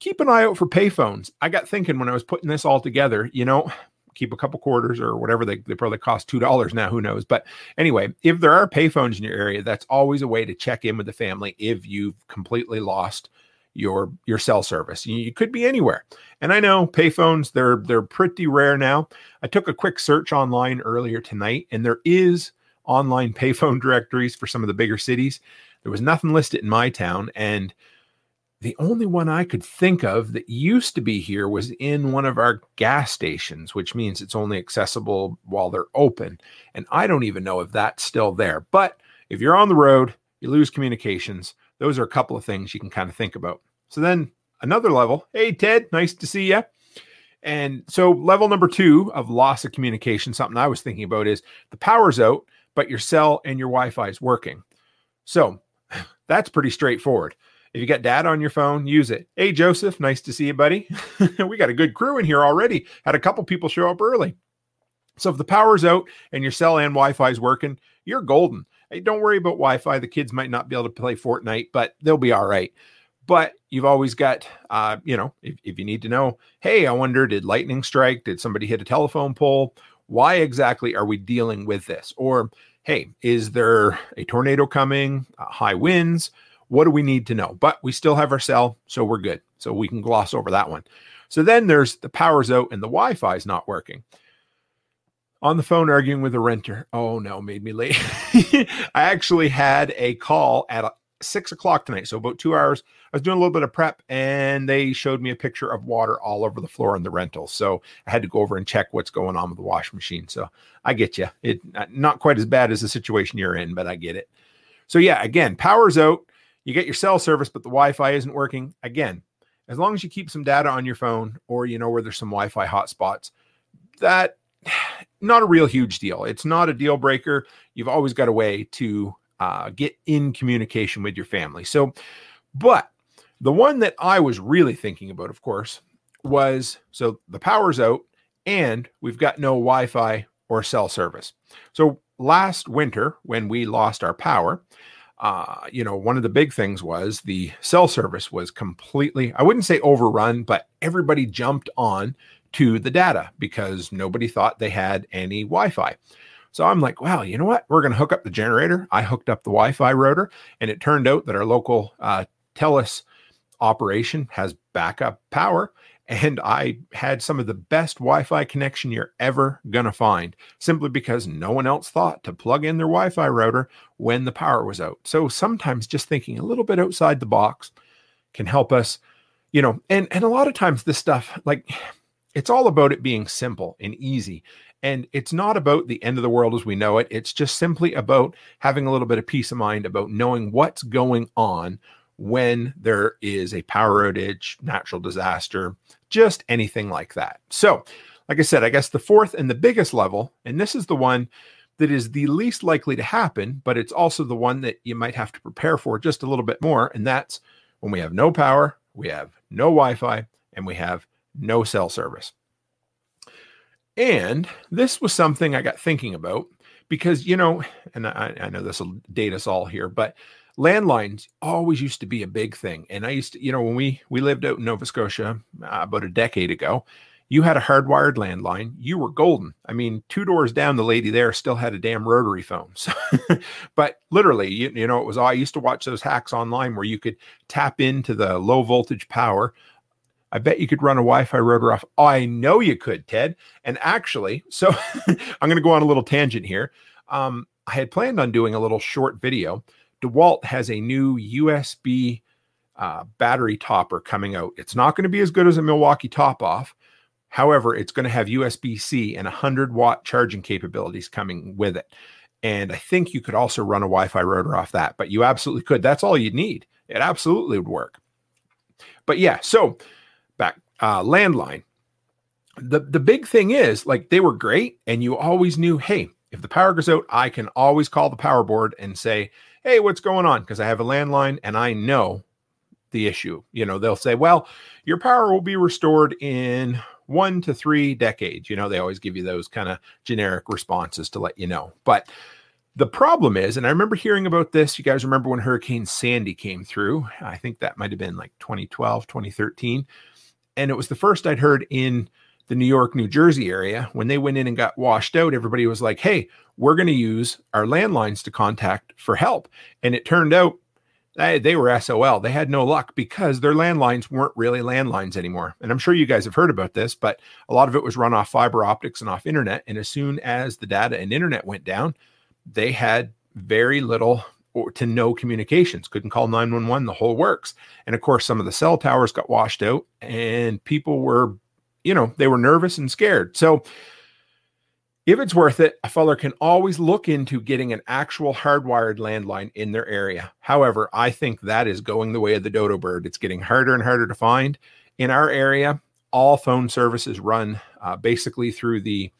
keep an eye out for payphones. I got thinking when I was putting this all together, you know, keep a couple quarters or whatever they, they probably cost two dollars now. Who knows? But anyway, if there are payphones in your area, that's always a way to check in with the family if you've completely lost your your cell service. You, you could be anywhere. And I know payphones they're they're pretty rare now. I took a quick search online earlier tonight, and there is online payphone directories for some of the bigger cities. There was nothing listed in my town. And the only one I could think of that used to be here was in one of our gas stations, which means it's only accessible while they're open. And I don't even know if that's still there. But if you're on the road, you lose communications. Those are a couple of things you can kind of think about. So then another level. Hey, Ted, nice to see you. And so, level number two of loss of communication, something I was thinking about is the power's out, but your cell and your Wi-Fi is working. So that's pretty straightforward. If you got data on your phone, use it. Hey, Joseph, nice to see you, buddy. we got a good crew in here already. Had a couple people show up early. So if the power's out and your cell and Wi-Fi is working, you're golden. Hey, don't worry about Wi-Fi. The kids might not be able to play Fortnite, but they'll be all right. But you've always got, uh, you know, if, if you need to know, hey, I wonder, did lightning strike? Did somebody hit a telephone pole? Why exactly are we dealing with this? Or, hey, is there a tornado coming, uh, high winds? What do we need to know? But we still have our cell, so we're good. So we can gloss over that one. So then there's the power's out and the Wi Fi is not working. On the phone arguing with a renter. Oh no, made me late. I actually had a call at six o'clock tonight. So about two hours. I was doing a little bit of prep and they showed me a picture of water all over the floor in the rental. So I had to go over and check what's going on with the washing machine. So I get you. It uh, not quite as bad as the situation you're in, but I get it. So yeah, again, power's out. You get your cell service, but the Wi-Fi isn't working. Again, as long as you keep some data on your phone or you know where there's some Wi-Fi hotspots, that not a real huge deal. It's not a deal breaker. You've always got a way to uh, get in communication with your family. So, but the one that I was really thinking about, of course, was so the power's out and we've got no Wi Fi or cell service. So last winter, when we lost our power, uh, you know, one of the big things was the cell service was completely, I wouldn't say overrun, but everybody jumped on to the data because nobody thought they had any Wi Fi. So I'm like, wow, you know what? We're going to hook up the generator. I hooked up the Wi Fi router, and it turned out that our local uh, TELUS operation has backup power and I had some of the best Wi Fi connection you're ever going to find simply because no one else thought to plug in their Wi Fi router when the power was out. So sometimes just thinking a little bit outside the box can help us, you know, and, and a lot of times this stuff, like it's all about it being simple and easy. And it's not about the end of the world as we know it. It's just simply about having a little bit of peace of mind about knowing what's going on when there is a power outage, natural disaster, just anything like that. So, like I said, I guess the fourth and the biggest level, and this is the one that is the least likely to happen, but it's also the one that you might have to prepare for just a little bit more. And that's when we have no power, we have no Wi Fi, and we have no cell service. And this was something I got thinking about because, you know, and I, I know this will date us all here, but landlines always used to be a big thing. And I used to, you know, when we we lived out in Nova Scotia uh, about a decade ago, you had a hardwired landline, you were golden. I mean, two doors down, the lady there still had a damn rotary phone. So, but literally, you, you know, it was I used to watch those hacks online where you could tap into the low voltage power. I bet you could run a Wi-Fi router off. I know you could, Ted. And actually, so I'm going to go on a little tangent here. Um, I had planned on doing a little short video DeWalt has a new USB uh, battery topper coming out. It's not going to be as good as a Milwaukee top off. However, it's going to have USB C and 100 watt charging capabilities coming with it. And I think you could also run a Wi Fi router off that, but you absolutely could. That's all you need. It absolutely would work. But yeah, so uh, landline. The, the big thing is like they were great, and you always knew, hey, if the power goes out, I can always call the power board and say, hey, what's going on? Because I have a landline and I know the issue. You know, they'll say, well, your power will be restored in one to three decades. You know, they always give you those kind of generic responses to let you know. But the problem is, and I remember hearing about this. You guys remember when Hurricane Sandy came through? I think that might have been like 2012, 2013. And it was the first I'd heard in the New York, New Jersey area, when they went in and got washed out, everybody was like, hey, we're going to use our landlines to contact for help. And it turned out eh, they were SOL. They had no luck because their landlines weren't really landlines anymore. And I'm sure you guys have heard about this, but a lot of it was run off fiber optics and off internet. And as soon as the data and internet went down, they had very little or to no communications, couldn't call 911, the whole works. And of course, some of the cell towers got washed out and people were you know, they were nervous and scared. So if it's worth it, a feller can always look into getting an actual hardwired landline in their area. However, I think that is going the way of the dodo bird. It's getting harder and harder to find. In our area, all phone services run uh, basically through the,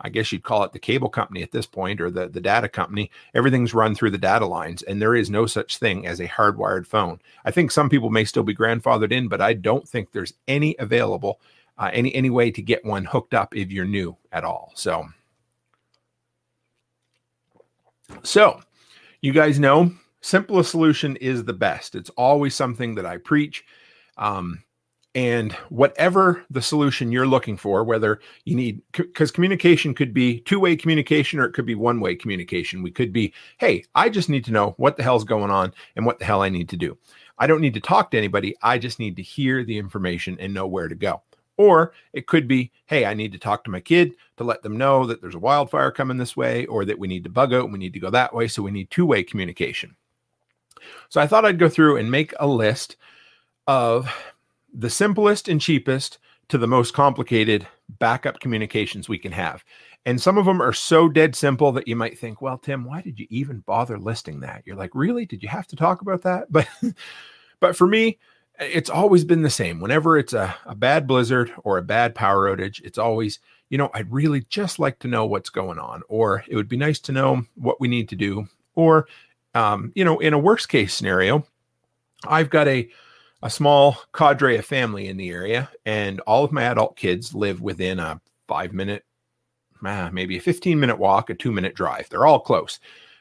I guess you'd call it the cable company at this point or the, the data company. Everything's run through the data lines, and there is no such thing as a hardwired phone. I think some people may still be grandfathered in, but I don't think there's any available uh, any any way to get one hooked up if you're new at all. So, so you guys know simplest solution is the best. It's always something that I preach. Um, and whatever the solution you're looking for, whether you need, because communication could be two way communication or it could be one way communication. We could be, hey, I just need to know what the hell's going on and what the hell I need to do. I don't need to talk to anybody. I just need to hear the information and know where to go. Or it could be, hey, I need to talk to my kid to let them know that there's a wildfire coming this way, or that we need to bug out and we need to go that way. So we need two way communication. So I thought I'd go through and make a list of the simplest and cheapest to the most complicated backup communications we can have. And some of them are so dead simple that you might think, well, Tim, why did you even bother listing that? You're like, really? Did you have to talk about that? But but for me, it's always been the same. Whenever it's a, a bad blizzard or a bad power outage, it's always, you know, I'd really just like to know what's going on, or it would be nice to know what we need to do. Or, um, you know, in a worst case scenario, I've got a, a small cadre of family in the area, and all of my adult kids live within a five minute, ah, maybe a 15 minute walk, a two minute drive. They're all close.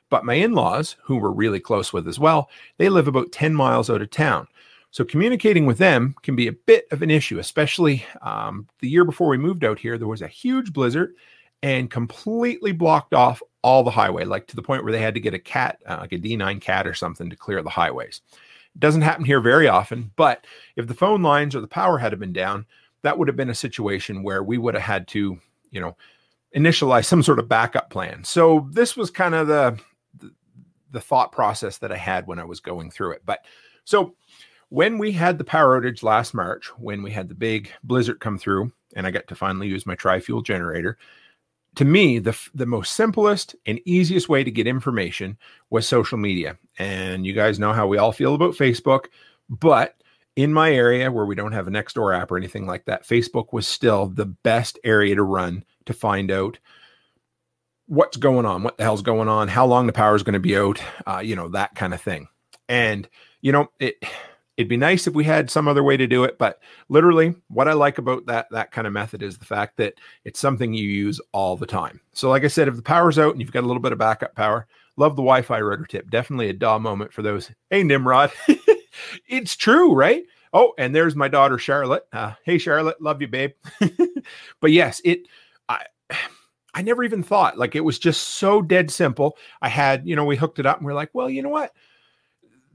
But my in laws, who we're really close with as well, they live about 10 miles out of town. So communicating with them can be a bit of an issue, especially um, the year before we moved out here. There was a huge blizzard and completely blocked off all the highway, like to the point where they had to get a cat, uh, like a D9 cat or something, to clear the highways. Doesn't happen here very often, but if the phone lines or the power had been down, that would have been a situation where we would have had to, you know, initialize some sort of backup plan. So this was kind of the, the thought process that I had when I was going through it. But so when we had the power outage last March, when we had the big blizzard come through, and I got to finally use my tri fuel generator, to me, the, the most simplest and easiest way to get information was social media. And you guys know how we all feel about Facebook. But in my area where we don't have a next door app or anything like that, Facebook was still the best area to run to find out what's going on, what the hell's going on, how long the power is going to be out, uh, you know, that kind of thing. And, you know, it It'd be nice if we had some other way to do it, but literally what I like about that that kind of method is the fact that it's something you use all the time. So like I said, if the power's out and you've got a little bit of backup power, love the Wi-Fi router tip. Definitely a DAW moment for those. Hey Nimrod. it's true, right? Oh, and there's my daughter Charlotte. Uh, hey Charlotte, love you, babe. but yes, it I I never even thought like it was just so dead simple. I had, you know, we hooked it up and we are like, well, you know what?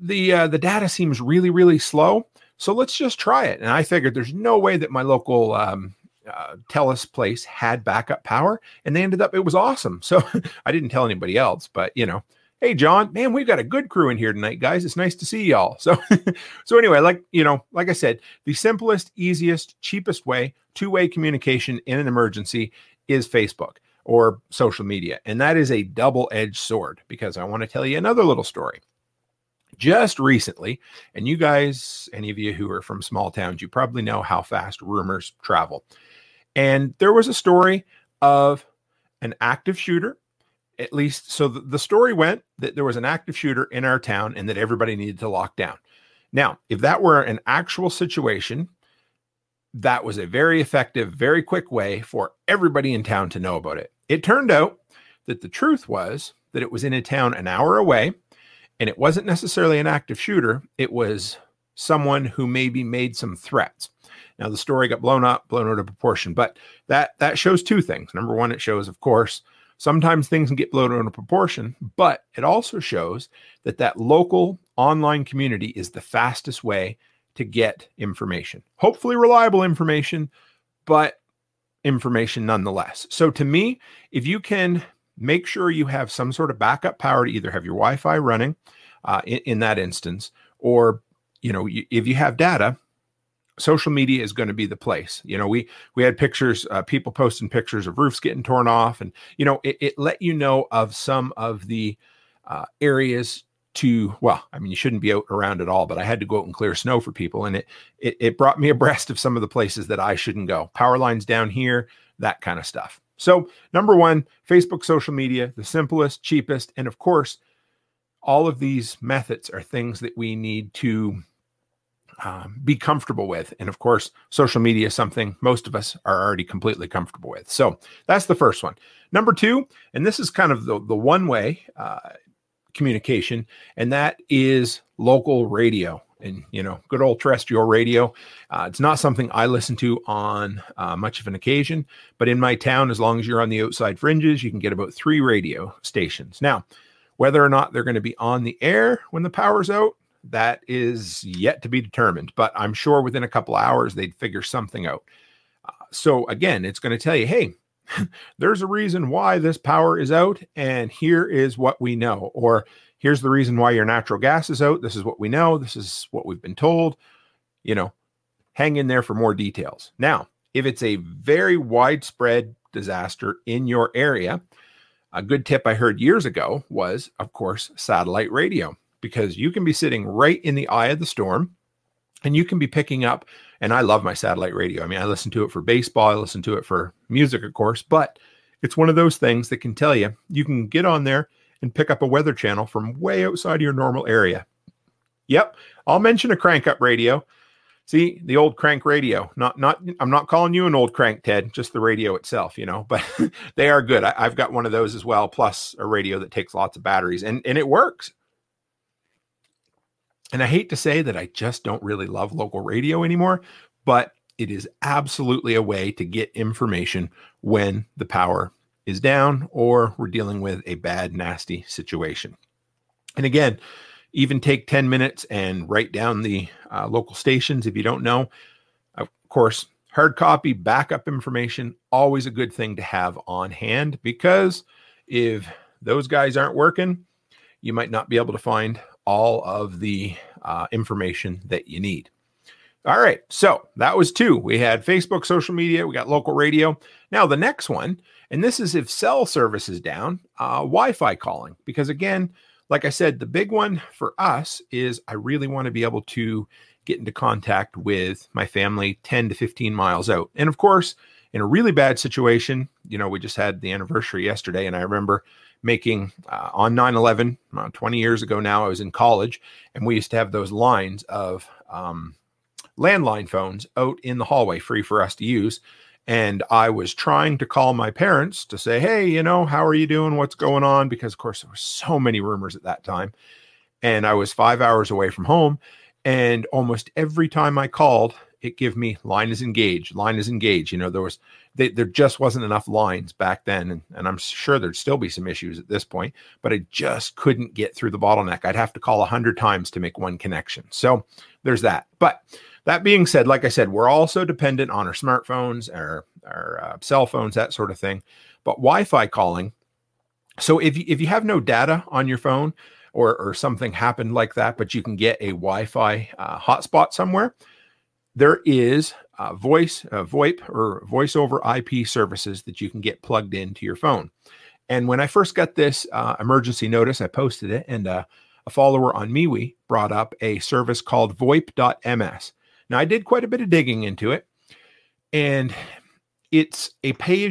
The uh, the data seems really really slow. So let's just try it. And I figured there's no way that my local um, uh, Telus place had backup power, and they ended up it was awesome. So I didn't tell anybody else, but you know, hey John, man, we've got a good crew in here tonight, guys. It's nice to see y'all. So so anyway, like you know, like I said, the simplest, easiest, cheapest way two way communication in an emergency is Facebook or social media, and that is a double edged sword because I want to tell you another little story just recently, and you guys, any of you who are from small towns, you probably know how fast rumors travel. And there was a story of an active shooter, at least. So the, story went that there was an active shooter in our town and that everybody needed to lock down. Now, if that were an actual situation, that was a very effective, very quick way for everybody in town to know about it. It turned out that the truth was that it was in a town an hour away and it wasn't necessarily an active shooter, it was someone who maybe made some threats. Now the story got blown up, blown out of proportion, but that that shows two things. Number one, it shows, of course, sometimes things can get blown out of proportion, but it also shows that that local online community is the fastest way to get information. Hopefully reliable information, but information nonetheless. So to me, if you can make sure you have some sort of backup power to either have your Wi-Fi running uh, in, in, that instance, or you know, if you have data, social media is going to be the place. You know, we we had pictures, uh, people posting pictures of roofs getting torn off, and you know, it, it let you know of some of the uh, areas to well i mean you shouldn't be out around at all but i had to go out and clear snow for people and it, it it brought me abreast of some of the places that i shouldn't go power lines down here that kind of stuff so, number one, Facebook social media, the simplest, cheapest, and of course, all of these methods are things that we need to um, be comfortable with. And of course, social media is something most of us are already completely comfortable with. So that's the first one. Number two, and this is kind of the, the one way uh, communication, and that is local radio. And you know good old terrestrial radio. Uh, it's not something i listen to on uh, much of an occasion but in my town as long as you're on the outside fringes you can get about three radio stations. Now whether or not they're going to be on the air when the power's out that is yet to be determined but i'm sure within a couple hours they'd figure something out. Uh, so again it's going to tell you hey there's a reason why this power is out and here is what we know or here's the reason why your natural gas is out. This is what we know. This is what we've been told. You know, hang in there for more details. Now, if it's a very widespread disaster in your area, a good tip I heard years ago was, of course, satellite radio, because you can be sitting right in the eye of the storm and you can be picking up. And I love my satellite radio. I mean, I listen to it for baseball, I listen to it for music, of course, but it's one of those things that can tell you you can get on there and pick up a weather channel from way outside your normal area. Yep, I'll mention a crank up radio. See the old crank radio. Not not. I'm not calling you an old crank, Ted. Just the radio itself, you know. But they are good. I, have got one of those as well, plus a radio that takes lots of batteries, and and it works. And I hate to say that I just don't really love local radio anymore, but it is absolutely a way to get information when the power is down or we're dealing with a bad, nasty situation. And again, even take 10 minutes and write down the uh, local stations if you don't know. Of course, hard copy, backup information, always a good thing to have on hand because if those guys aren't working, you might not be able to find all of the uh, information that you need. All right, so that was two. We had Facebook, social media, we got local radio. Now, the next one, and this is if cell service is down, uh, Wi Fi calling. Because again, like I said, the big one for us is I really want to be able to get into contact with my family 10 to 15 miles out. And of course, in a really bad situation, you know, we just had the anniversary yesterday, and I remember making uh, on 9 11, uh, 20 years ago now, I was in college, and we used to have those lines of um, landline phones out in the hallway free for us to use. And I was trying to call my parents to say, hey, you know, how are you doing? What's going on? Because, of course, there were so many rumors at that time. And I was five hours away from home. And almost every time I called, it gave me line is engaged, line is engaged. You know, there was they, there just wasn't enough lines back then, and, and I'm sure there'd still be some issues at this point, but I just couldn't get through the bottleneck. I'd have to call a hundred times to make one connection. So there's that. But that being said, like I said, we're also dependent on our smartphones, our our uh, cell phones, that sort of thing. But Wi-Fi calling. So if you, if you have no data on your phone, or or something happened like that, but you can get a Wi-Fi uh, hotspot somewhere there is a voice, a VoIP or voice over IP services that you can get plugged into your phone. And when I first got this uh, emergency notice, I posted it, and uh, a follower on MeWe brought up a service called VoIP.ms. Now, I did quite a bit of digging into it, and it's a pay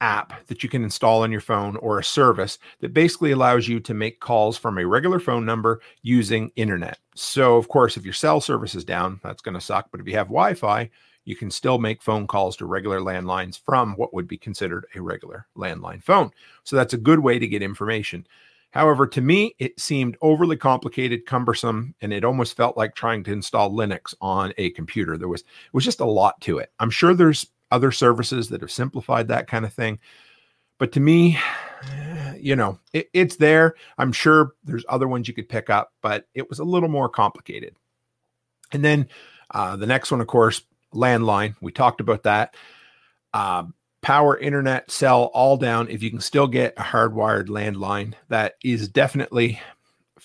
app that you can install on your phone or a service that basically allows you to make calls from a regular phone number using internet. So, of course, if your cell service is down, that's going to suck. But if you have Wi Fi, you can still make phone calls to regular landlines from what would be considered a regular landline phone. So, that's a good way to get information. However, to me, it seemed overly complicated, cumbersome, and it almost felt like trying to install Linux on a computer. There was it was just a lot to it. I'm sure there's other services that have simplified that kind of thing. But to me, you know, it, it's there. I'm sure there's other ones you could pick up, but it was a little more complicated. And then uh, the next one, of course, landline. We talked about that. Uh, power, internet, cell, all down. If you can still get a hardwired landline, that is definitely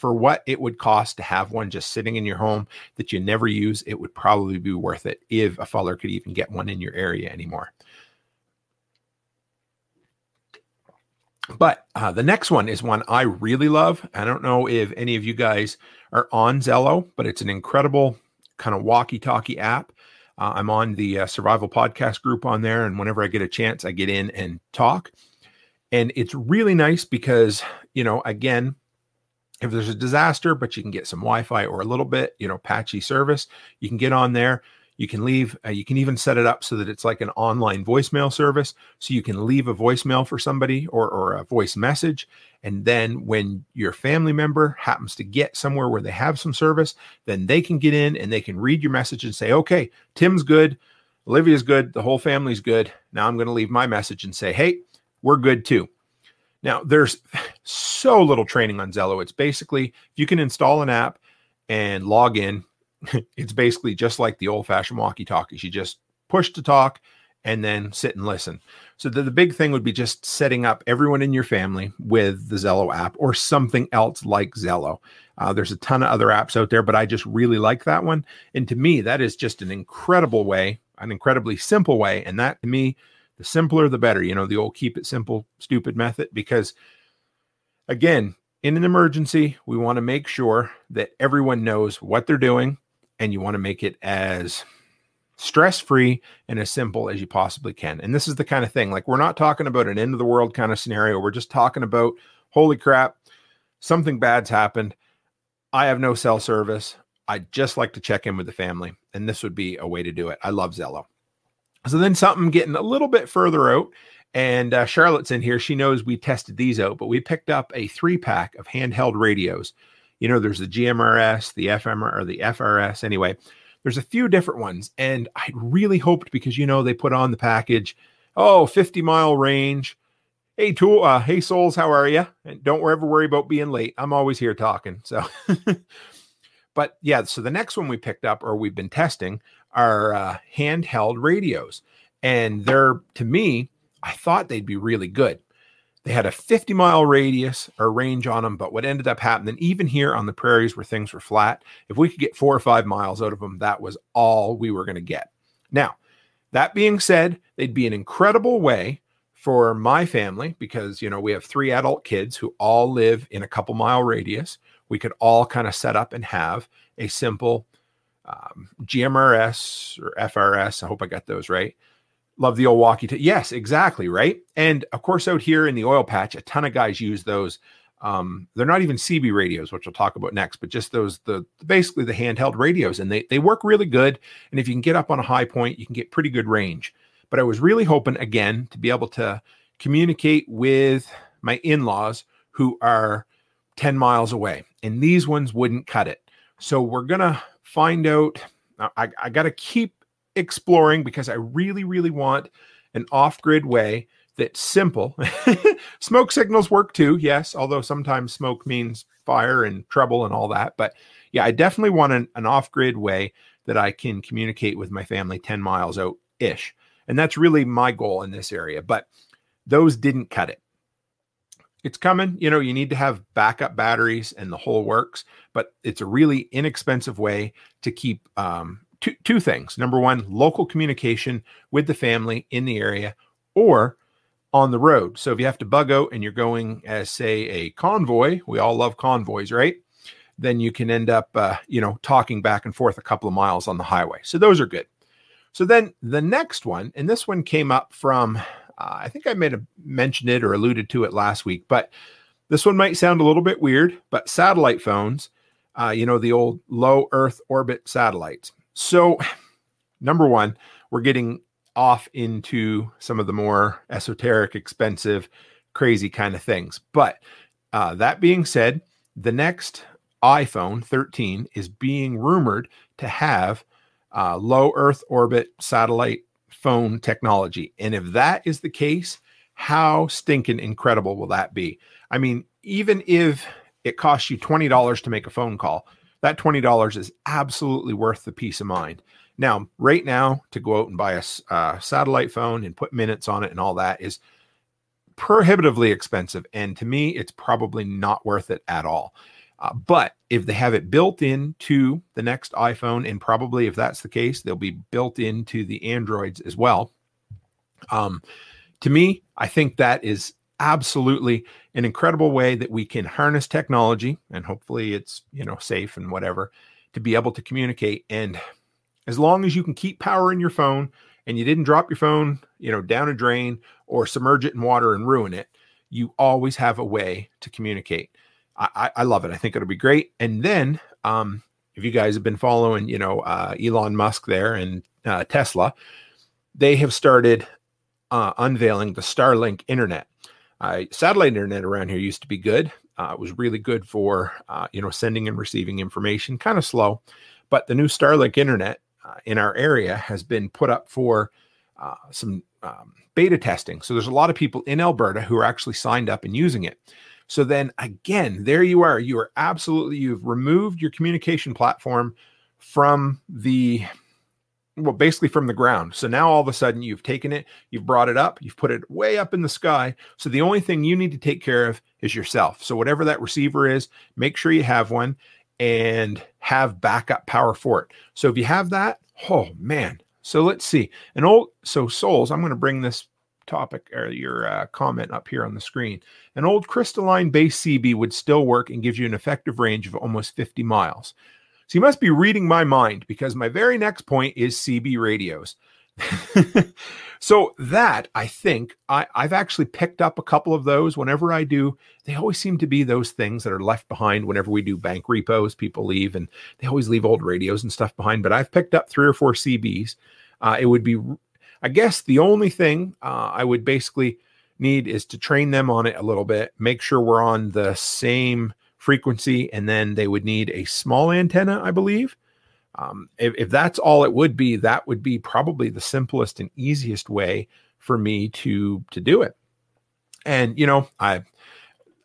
for what it would cost to have one just sitting in your home that you never use, it would probably be worth it if a feller could even get one in your area anymore. But uh, the next one is one I really love. I don't know if any of you guys are on Zello, but it's an incredible kind of walkie talkie app. Uh, I'm on the uh, survival podcast group on there. And whenever I get a chance, I get in and talk. And it's really nice because, you know, again, if there's a disaster, but you can get some Wi-Fi or a little bit, you know, patchy service, you can get on there. You can leave. Uh, you can even set it up so that it's like an online voicemail service, so you can leave a voicemail for somebody or or a voice message, and then when your family member happens to get somewhere where they have some service, then they can get in and they can read your message and say, "Okay, Tim's good, Olivia's good, the whole family's good. Now I'm going to leave my message and say, "Hey, we're good too." Now, there's so little training on Zello. It's basically you can install an app and log in. It's basically just like the old fashioned walkie talkies. You just push to talk and then sit and listen. So the, the big thing would be just setting up everyone in your family with the Zello app or something else like Zello. Uh, there's a ton of other apps out there, but I just really like that one. And to me, that is just an incredible way, an incredibly simple way. And that to me the simpler, the better. You know, the old keep it simple, stupid method. Because again, in an emergency, we want to make sure that everyone knows what they're doing and you want to make it as stress free and as simple as you possibly can. And this is the kind of thing like we're not talking about an end of the world kind of scenario. We're just talking about holy crap, something bad's happened. I have no cell service. I'd just like to check in with the family, and this would be a way to do it. I love Zello. So then something getting a little bit further out, and uh, Charlotte's in here. She knows we tested these out, but we picked up a three pack of handheld radios. You know, there's the GMRS, the FMR, or the FRS. Anyway, there's a few different ones, and I really hoped because you know they put on the package, oh, 50 mile range. Hey, tool. Uh, hey, souls, how are you? And don't ever worry about being late. I'm always here talking. So, but yeah, so the next one we picked up or we've been testing are uh, handheld radios, and they're to me, I thought they'd be really good. They had a 50 mile radius or range on them, but what ended up happening, even here on the prairies where things were flat, if we could get four or five miles out of them, that was all we were going to get. Now, that being said, they'd be an incredible way for my family because, you know, we have three adult kids who all live in a couple mile radius. We could all kind of set up and have a simple um, GMRS or FRS. I hope I got those right Love the old walkie. T- yes, exactly. Right. And of course, out here in the oil patch, a ton of guys use those. Um, they're not even CB radios, which we'll talk about next, but just those the basically the handheld radios, and they they work really good. And if you can get up on a high point, you can get pretty good range. But I was really hoping again to be able to communicate with my in-laws who are 10 miles away, and these ones wouldn't cut it. So we're gonna find out. I, I got to keep exploring because I really, really want an off grid way that's simple. smoke signals work too, yes, although sometimes smoke means fire and trouble and all that. But yeah, I definitely want an, an off grid way that I can communicate with my family 10 miles out ish. And that's really my goal in this area. But those didn't cut it. It's coming. You know, you need to have backup batteries and the whole works, but it's a really inexpensive way to keep um, two, two things. Number one, local communication with the family in the area or on the road. So if you have to bug out and you're going as, say, a convoy, we all love convoys, right? Then you can end up, uh, you know, talking back and forth a couple of miles on the highway. So those are good. So then the next one, and this one came up from, uh, I think I may have mentioned it or alluded to it last week, but this one might sound a little bit weird, but satellite phones, uh, you know, the old low Earth orbit satellites. So, number one, we're getting off into some of the more esoteric, expensive, crazy kind of things. But uh, that being said, the next iPhone 13 is being rumored to have uh, low Earth orbit satellite phone technology. And if that is the case, how stinking incredible will that be? I mean, even if it costs you $20 to make a phone call, that $20 is absolutely worth the peace of mind. Now, right now, to go out and buy a uh, satellite phone and put minutes on it and all that is prohibitively expensive. And to me, it's probably not worth it at all. Uh, but if they have it built into the next iPhone, and probably if that's the case, they'll be built into the Androids as well. Um, to me, I think that is absolutely an incredible way that we can harness technology and hopefully it's you know safe and whatever to be able to communicate and as long as you can keep power in your phone and you didn't drop your phone you know down a drain or submerge it in water and ruin it you always have a way to communicate i, I love it i think it'll be great and then um, if you guys have been following you know uh, elon musk there and uh, tesla they have started uh, unveiling the starlink internet satellite internet around here used to be good. Uh, it was really good for uh, you know sending and receiving information. Kind of slow, but the new Starlink internet uh, in our area has been put up for some um, beta testing. So there's a lot of people in Alberta who are actually signed up and using it. So then again, there you are. You are absolutely you've removed your communication platform from the well, basically from the ground. So now all of a sudden you've taken it, you've brought it up, you've put it way up in the sky. So the only thing you need to take care of is yourself. So whatever that receiver is, make sure you have one and have backup power for it. So if you have that, oh man. So let's see. An old so souls, I'm going to bring this topic or your uh, comment up here on the screen. An old crystalline base CB would still work and gives you an effective range of almost 50 miles. So you must be reading my mind because my very next point is CB radios. so that I think I, I've actually picked up a couple of those whenever I do. They always seem to be those things that are left behind whenever we do bank repos. People leave and they always leave old radios and stuff behind. But I've picked up three or four CBs. Uh, it would be, I guess, the only thing uh, I would basically need is to train them on it a little bit, make sure we're on the same frequency, and then they would need a small antenna, I believe. Um, if, if that's all it would be, that would be probably the simplest and easiest way for me to to do it. And you know, I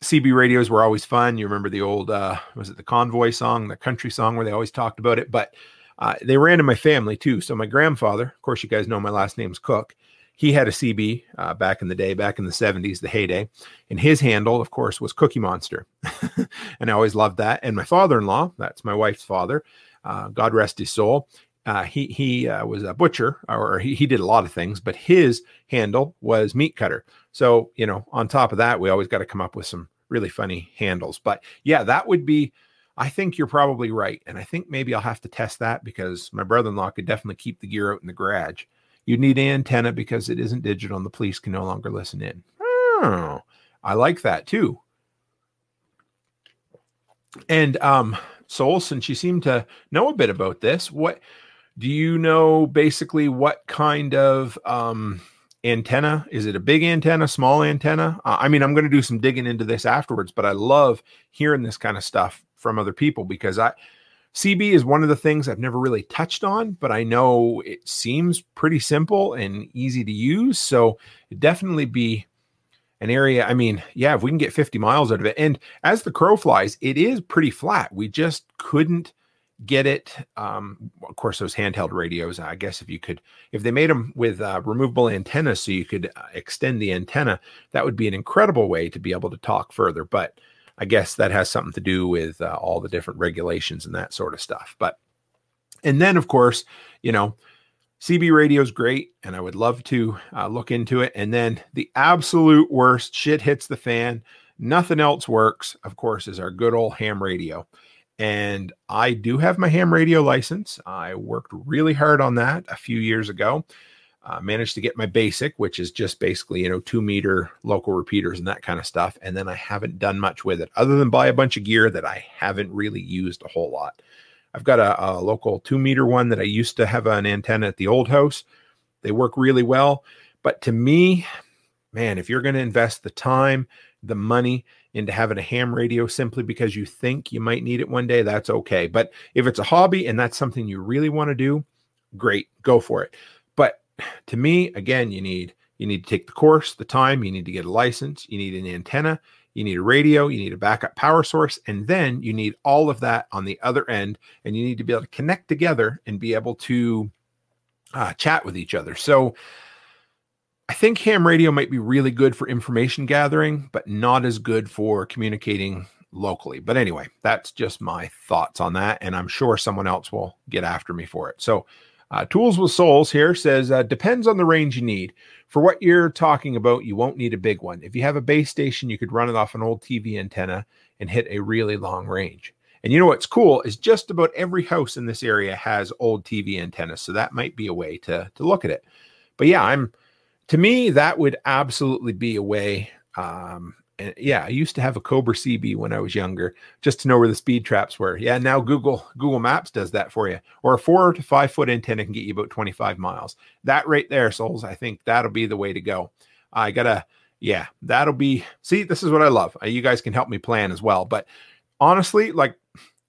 CB radios were always fun. You remember the old uh, was it the Convoy song, the country song where they always talked about it, but uh, they ran in my family too. So my grandfather, of course, you guys know my last name's Cook he had a CB uh, back in the day, back in the 70s, the heyday. And his handle, of course, was Cookie Monster. and I always loved that. And my father in law, that's my wife's father, uh, God rest his soul, uh, he, he uh, was a butcher, or he, he did a lot of things, but his handle was Meat Cutter. So, you know, on top of that, we always got to come up with some really funny handles. But yeah, that would be. I think you're probably right. And I think maybe I'll have to test that because my brother in law could definitely keep the gear out in the garage. You'd need an antenna because it isn't digital and the police can no longer listen in. Oh, I like that too. And um, Soul, since you seem to know a bit about this, what do you know basically what kind of um, antenna? Is it a big antenna, small antenna? Uh, I mean, I'm going to do some digging into this afterwards, but I love hearing this kind of stuff from other people because I CB is one of the things I've never really touched on, but I know it seems pretty simple and easy to use. So it definitely be an area. I mean, yeah, if we can get 50 miles out of it. And as the crow flies, it is pretty flat. We just couldn't get it. Um, of course, those handheld radios, I guess if you could, if they made them with uh, removable antennas so you could uh, extend the antenna, that would be an incredible way to be able to talk further. But I guess that has something to do with uh, all the different regulations and that sort of stuff. But, and then of course, you know, CB radio is great, and I would love to uh, look into it. And then the absolute worst shit hits the fan. Nothing else works, of course, is our good old ham radio. And I do have my ham radio license. I worked really hard on that a few years ago uh, managed to get my basic, which is just basically, you know, two meter local repeaters and that kind of stuff. And then I haven't done much with it other than buy a bunch of gear that I haven't really used a whole lot. I've got a, a local two meter one that I used to have an antenna at the old house. They work really well. But to me, man, if you're going to invest the time, the money into having a ham radio simply because you think you might need it one day, that's okay. But if it's a hobby and that's something you really want to do, great, go for it. To me, again, you need you need to take the course, the time, you need to get a license, you need an antenna, you need a radio, you need a backup power source, and then you need all of that on the other end, and you need to be able to connect together and be able to uh, chat with each other. So I think ham radio might be really good for information gathering, but not as good for communicating locally. But anyway, that's just my thoughts on that, and I'm sure someone else will get after me for it. So uh, Tools with Souls here says uh, depends on the range you need. For what you're talking about, you won't need a big one. If you have a base station, you could run it off an old TV antenna and hit a really long range. And you know what's cool is just about every house in this area has old TV antennas, so that might be a way to to look at it. But yeah, I'm to me that would absolutely be a way um, and yeah, I used to have a Cobra CB when I was younger, just to know where the speed traps were. Yeah, now Google Google Maps does that for you. Or a four to five foot antenna can get you about 25 miles. That right there, souls, I think that'll be the way to go. I gotta, yeah, that'll be. See, this is what I love. You guys can help me plan as well. But honestly, like,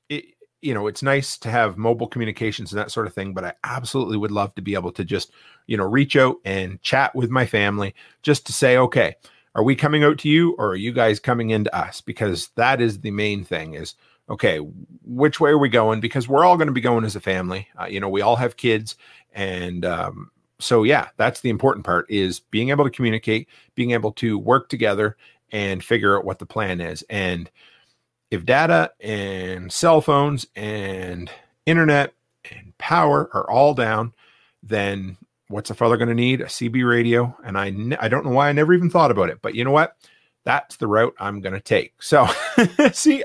it, you know, it's nice to have mobile communications and that sort of thing. But I absolutely would love to be able to just, you know, reach out and chat with my family, just to say, okay are we coming out to you or are you guys coming into us? Because that is the main thing is okay which way are we going? Because we're all going to be going as a family. Uh, you know we all have kids and um, so yeah that's the important part is being able to communicate being able to work together and figure out what the plan is. And if data and cell phones and internet and power are all down then what's a father going to need? A CB radio. And I, I don't know why I never even thought about it, but you know what? That's the route I'm going to take. So, see,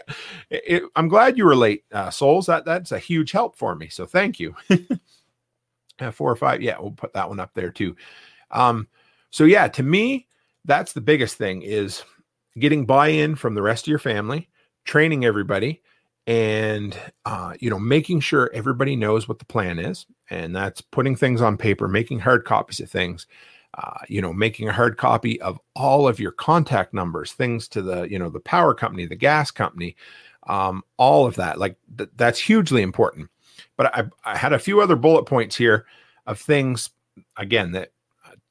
it, I'm glad you relate, uh, souls. That that's a huge help for me. So, thank you. Uh, four or five. Yeah, we'll put that one up there too. Um, so yeah, to me, that's the biggest thing is getting buy-in from the rest of your family, training everybody, and uh, you know making sure everybody knows what the plan is and that's putting things on paper making hard copies of things uh, you know making a hard copy of all of your contact numbers things to the you know the power company the gas company um, all of that like th- that's hugely important. But I, I had a few other bullet points here of things again that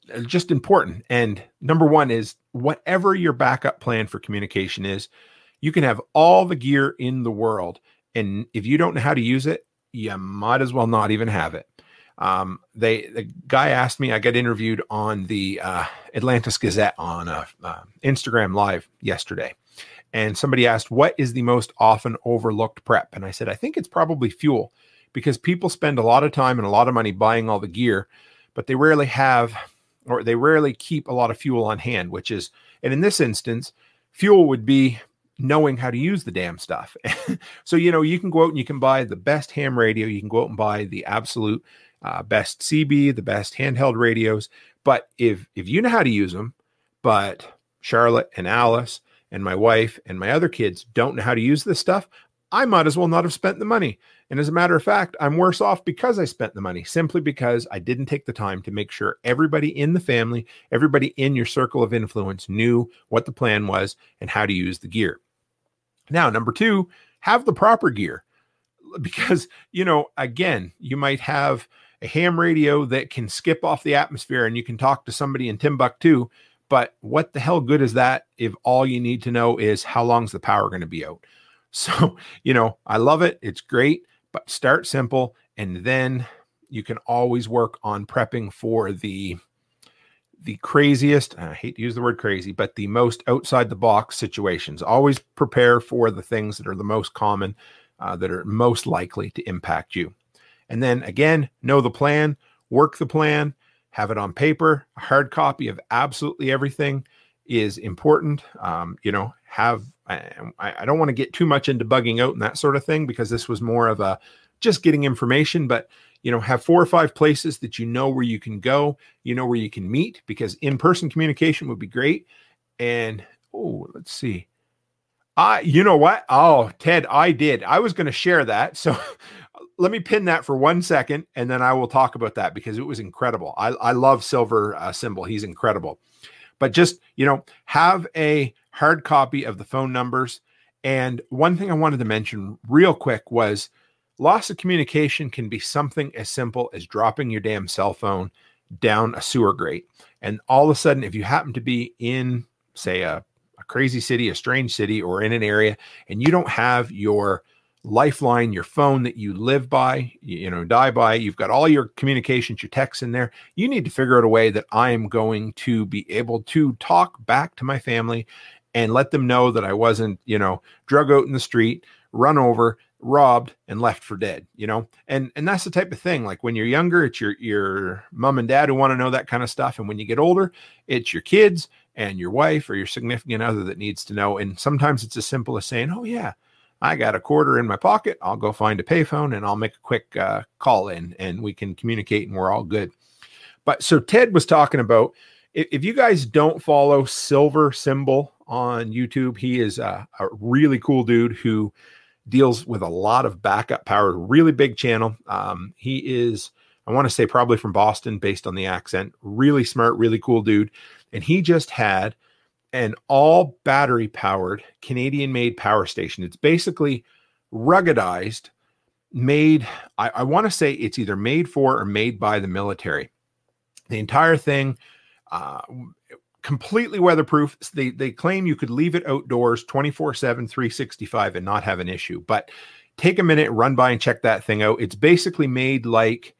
are uh, just important and number one is whatever your backup plan for communication is you can have all the gear in the world, and if you don't know how to use it, you might as well not even have it. Um, they the guy asked me. I got interviewed on the uh, Atlantis Gazette on uh, uh, Instagram Live yesterday, and somebody asked, "What is the most often overlooked prep?" And I said, "I think it's probably fuel, because people spend a lot of time and a lot of money buying all the gear, but they rarely have, or they rarely keep a lot of fuel on hand. Which is, and in this instance, fuel would be knowing how to use the damn stuff. so, you know, you can go out and you can buy the best ham radio, you can go out and buy the absolute uh, best CB, the best handheld radios. But if if you know how to use them, but Charlotte and Alice and my wife and my other kids don't know how to use this stuff, I might as well not have spent the money. And as a matter of fact, I'm worse off because I spent the money, simply because I didn't take the time to make sure everybody in the family, everybody in your circle of influence knew what the plan was and how to use the gear. Now, number two, have the proper gear because, you know, again, you might have a ham radio that can skip off the atmosphere and you can talk to somebody in Timbuktu. But what the hell good is that if all you need to know is how long's the power going to be out? So, you know, I love it. It's great, but start simple and then you can always work on prepping for the the craziest, I hate to use the word crazy, but the most outside the box situations. Always prepare for the things that are the most common, uh, that are most likely to impact you. And then again, know the plan, work the plan, have it on paper. A hard copy of absolutely everything is important. Um, you know, have, I, I don't want to get too much into bugging out and that sort of thing because this was more of a just getting information, but you know have four or five places that you know where you can go you know where you can meet because in-person communication would be great. And oh let's see. I you know what? Oh ted i did. I was going to share that. So let me pin that for one second and then i will talk about that because it was incredible. I, I love silver uh, Cymbal. He's incredible. But just you know have a hard copy of the phone numbers. And one thing i wanted to mention real quick was Loss of communication can be something as simple as dropping your damn cell phone down a sewer grate. And all of a sudden, if you happen to be in, say, a, a crazy city, a strange city, or in an area, and you don't have your lifeline, your phone that you live by, you know, die by, you've got all your communications, your texts in there. You need to figure out a way that I am going to be able to talk back to my family and let them know that I wasn't, you know, drug out in the street, run over, robbed and left for dead you know? And and that's the type of thing like when you're younger it's your your mom and dad who want to know that kind of stuff and when you get older it's your kids and your wife or your significant other that needs to know and sometimes it's as simple as saying oh yeah i got a quarter in my pocket i'll go find a payphone and i'll make a quick uh, call in and we can communicate and we're all good. But so ted was talking about if, if you guys don't follow Silver Cymbal on youtube he is a, a really cool dude who deals with a lot of backup power, really big channel. Um, he is, I want to say, probably from Boston based on the accent. Really smart, really cool dude. And he just had an all battery powered Canadian made power station. It's basically ruggedized, made, I, I want to say it's either made for or made by the military. The entire thing, uh, completely weatherproof. They they claim you could leave it outdoors 24/7 365 and not have an issue. But take a minute, run by and check that thing out. It's basically made like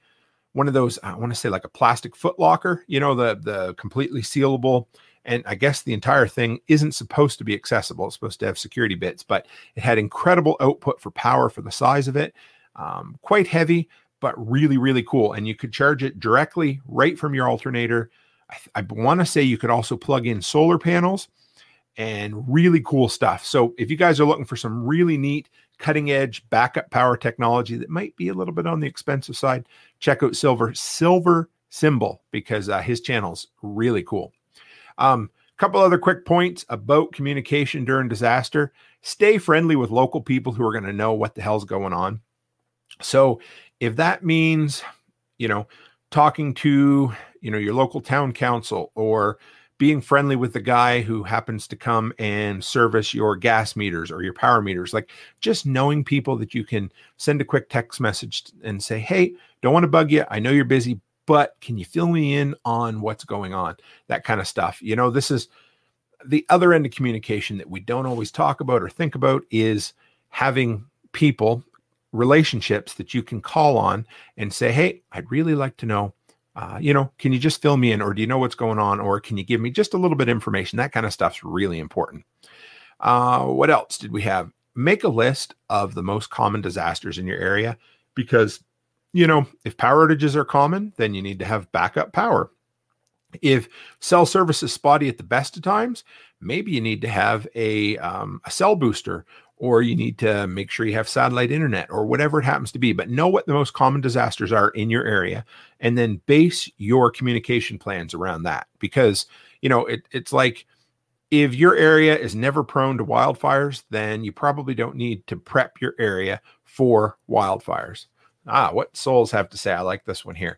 one of those I want to say like a plastic foot locker, you know, the the completely sealable and I guess the entire thing isn't supposed to be accessible. It's supposed to have security bits, but it had incredible output for power for the size of it. Um, quite heavy, but really, really cool. And you could charge it directly right from your alternator I, I want to say you could also plug in solar panels and really cool stuff. So if you guys are looking for some really neat cutting edge backup power technology that might be a little bit on the expensive side, check out Silver Silver Cymbal because uh, his channel's really cool. Um, couple other quick points about communication during disaster stay friendly with local people who are going to know what the hell's going on so if that means you know talking to you know your local town council or being friendly with the guy who happens to come and service your gas meters or your power meters like just knowing people that you can send a quick text message and say hey don't want to bug you i know you're busy but can you fill me in on what's going on? That kind of stuff. You know, this is the other end of communication that we don't always talk about or think about is having people, relationships that you can call on and say, Hey, I'd really like to know, uh, you know, can you just fill me in or do you know what's going on? Or can you give me just a little bit of information? That kind of stuff's really important. Uh, what else did we have? Make a list of the most common disasters in your area because you know, if power outages are common, then you need to have backup power. If cell service is spotty at the best of times, maybe you need to have a, um, a cell booster or you need to make sure you have satellite internet or whatever it happens to be. But know what the most common disasters are in your area and then base your communication plans around that. Because, you know, it, it's like if your area is never prone to wildfires, then you probably don't need to prep your area for wildfires. Ah, what souls have to say? I like this one here.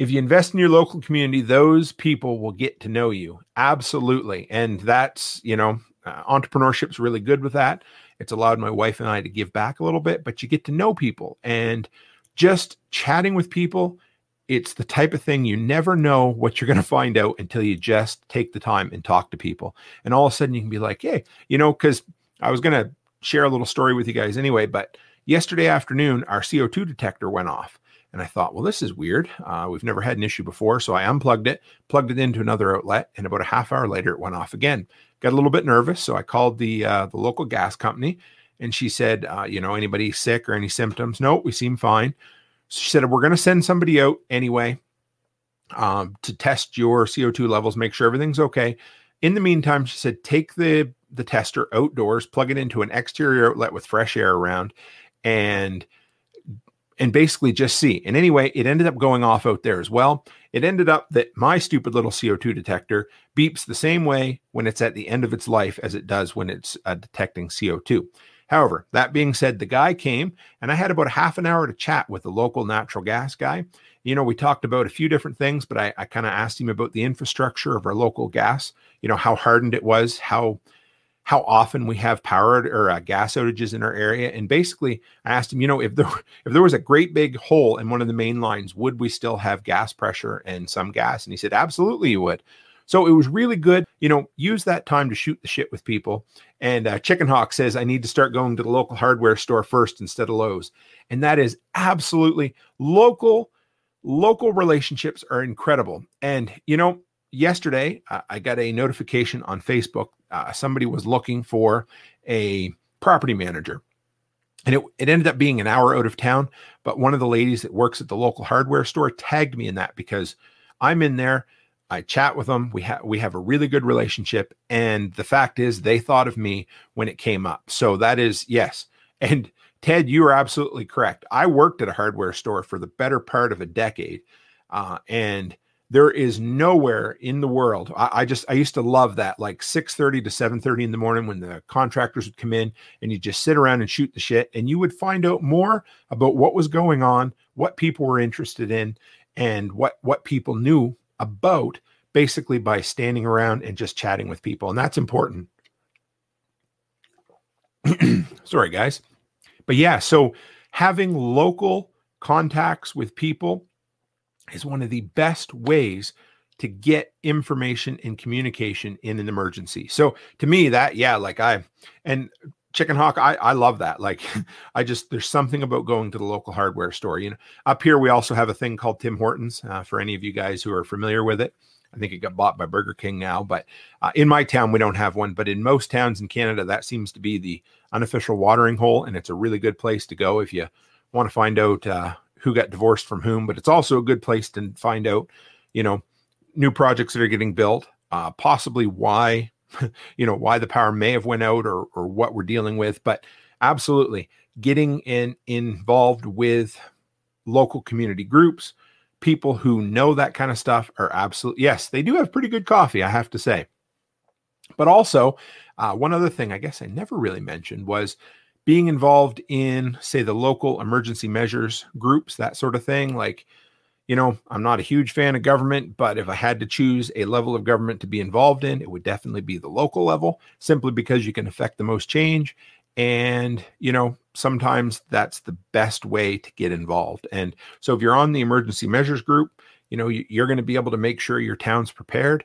If you invest in your local community, those people will get to know you. Absolutely. And that's, you know, uh, entrepreneurship's really good with that. It's allowed my wife and I to give back a little bit, but you get to know people and just chatting with people. It's the type of thing you never know what you're going to find out until you just take the time and talk to people. And all of a sudden you can be like, hey, you know, because I was going to share a little story with you guys anyway, but Yesterday afternoon, our CO2 detector went off. And I thought, well, this is weird. Uh, we've never had an issue before. So I unplugged it, plugged it into another outlet, and about a half hour later, it went off again. Got a little bit nervous. So I called the, uh, the local gas company and she said, uh, you know, anybody sick or any symptoms? No, we seem fine. So she said, we're going to send somebody out anyway um, to test your CO2 levels, make sure everything's okay. In the meantime, she said, take the, the tester outdoors, plug it into an exterior outlet with fresh air around, and and basically just see. And anyway, it ended up going off out there as well. It ended up that my stupid little CO2 detector beeps the same way when it's at the end of its life as it does when it's uh, detecting CO2. However, that being said, the guy came and I had about a half an hour to chat with the local natural gas guy. You know, we talked about a few different things, but I, I kind of asked him about the infrastructure of our local gas, you know, how hardened it was, how how often we have power or uh, gas outages in our area. And basically, I asked him, you know, if there if there was a great big hole in one of the main lines, would we still have gas pressure and some gas? And he said, absolutely, you would. So it was really good. You know, use that time to shoot the shit with people. And uh, Chicken Hawk says, I need to start going to the local hardware store first instead of Lowe's. And that is absolutely local. Local relationships are incredible. And, you know, yesterday uh, I got a notification on Facebook uh, somebody was looking for a property manager. And it, it ended up being an hour out of town. But one of the ladies that works at the local hardware store tagged me in that because I'm in there. I chat with them. We have we have a really good relationship. And the fact is they thought of me when it came up. So that is yes. And Ted, you are absolutely correct. I worked at a hardware store for the better part of a decade. Uh, and there is nowhere in the world. I, I, just I used to love that, like 6:30 to 7:30 in the morning when the contractors would come in and you just sit around and shoot the shit, and you would find out more about what was going on, what people were interested in, and what what people knew about basically by standing around and just chatting with people. And that's important. Sorry, guys. But yeah, so having local contacts with people is one of the best ways to get information and communication in an emergency. So to me, that yeah, like I and Chicken Hawk, I, I love that. Like, I just there's something about going to the local hardware store. You know, up here we also have a thing called Tim Hortons. Uh, for any of you guys who are familiar with it, I think it got bought by Burger King now. But uh, in my town, we don't have one. But in most towns in Canada, that seems to be the unofficial watering hole, and it's a really good place to go if you want to find out uh, who got divorced from whom, but it's also a good place to find out, you know, new projects that are getting built, uh, possibly why you know, why the power may have went out or or what we're dealing with, but absolutely getting in involved with local community groups, people who know that kind of stuff are absolutely yes, they do have pretty good coffee, I have to say. But also, uh, one other thing I guess I never really mentioned was being involved in, say, the local emergency measures groups, that sort of thing. Like, you know, I'm not a huge fan of government, but if I had to choose a level of government to be involved in, it would definitely be the local level, simply because you can affect the most change. And, you know, sometimes that's the best way to get involved. And so if you're on the emergency measures group, you know, you're going to be able to make sure your town's prepared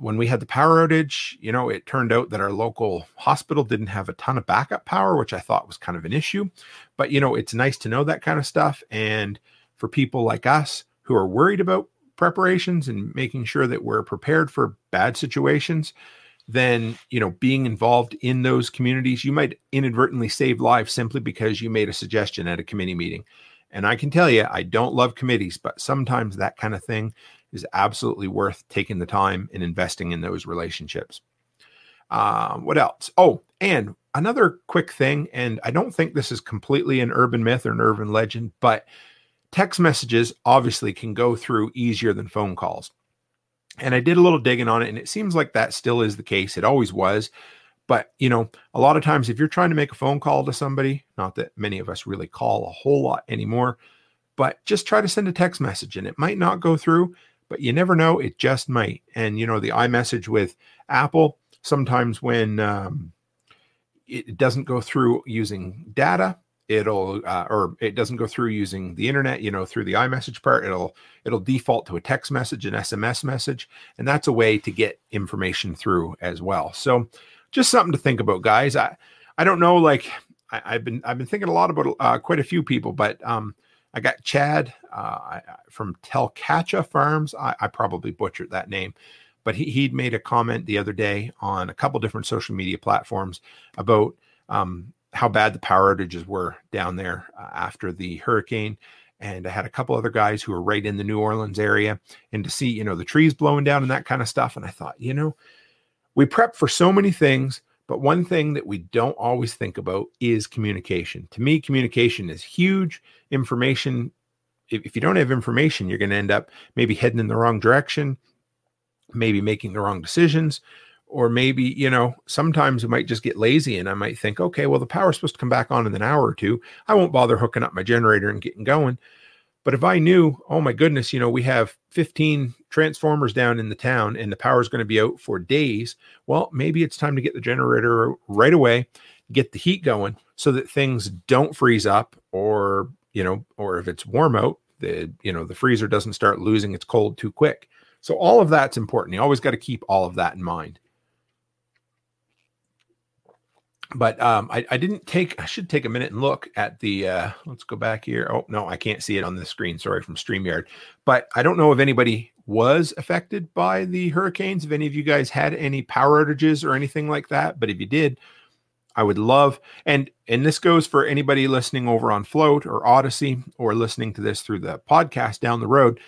when we had the power outage, you know, it turned out that our local hospital didn't have a ton of backup power, which I thought was kind of an issue. But, you know, it's nice to know that kind of stuff. And for people like us who are worried about preparations and making sure that we're prepared for bad situations, then, you know, being involved in those communities, you might inadvertently save lives simply because you made a suggestion at a committee meeting. And I can tell you, I don't love committees, but sometimes that kind of thing is absolutely worth taking the time and investing in those relationships. Um, what else? Oh, and another quick thing, and I don't think this is completely an urban myth or an urban legend, but text messages obviously can go through easier than phone calls. And I did a little digging on it, and it seems like that still is the case. It always was. But, you know, a lot of times if you're trying to make a phone call to somebody, not that many of us really call a whole lot anymore, but just try to send a text message and it might not go through but you never know. It just might. And, you know, the iMessage with Apple, sometimes when um, it doesn't go through using data, it'll uh, or it doesn't go through using the internet you know through the imessage part it'll it'll default to a text message an sms message and that's a way to get information through as well so just something to think about guys i i don't know like I, have been i've been thinking a lot about uh, quite a few people but um I got Chad uh, from Telcacha Farms. I, I, probably butchered that name, but he, he'd made a comment the other day on a couple different social media platforms about um, how bad the power outages were down there uh, after the hurricane. And I had a couple other guys who were right in the New Orleans area, and to see, you know, the trees blowing down and that kind of stuff. And I thought, you know, we prep for so many things, but one thing that we don't always think about is communication. To me, communication is huge. Information, if, if you don't have information, you're going to end up maybe heading in the wrong direction, maybe making the wrong decisions, or maybe, you know, sometimes we might just get lazy and I might think, okay, well, the power's supposed to come back on in an hour or two. I won't bother hooking up my generator and getting going. But if I knew, oh my goodness, you know, we have 15 transformers down in the town and the power is going to be out for days, well, maybe it's time to get the generator right away, get the heat going so that things don't freeze up or, you know, or if it's warm out, the, you know, the freezer doesn't start losing its cold too quick. So all of that's important. You always got to keep all of that in mind but um, I, I, didn't take. I should take a minute and look at the. Uh, let's go back here. Oh no, I can't see it on the screen. Sorry, from Streamyard. But I don't know if anybody was affected by the hurricanes. If any of you guys had any power outages or anything like that, but if you did, I would love and and this goes for anybody listening over on Flote or Odysee or listening to this through the podcast down the road.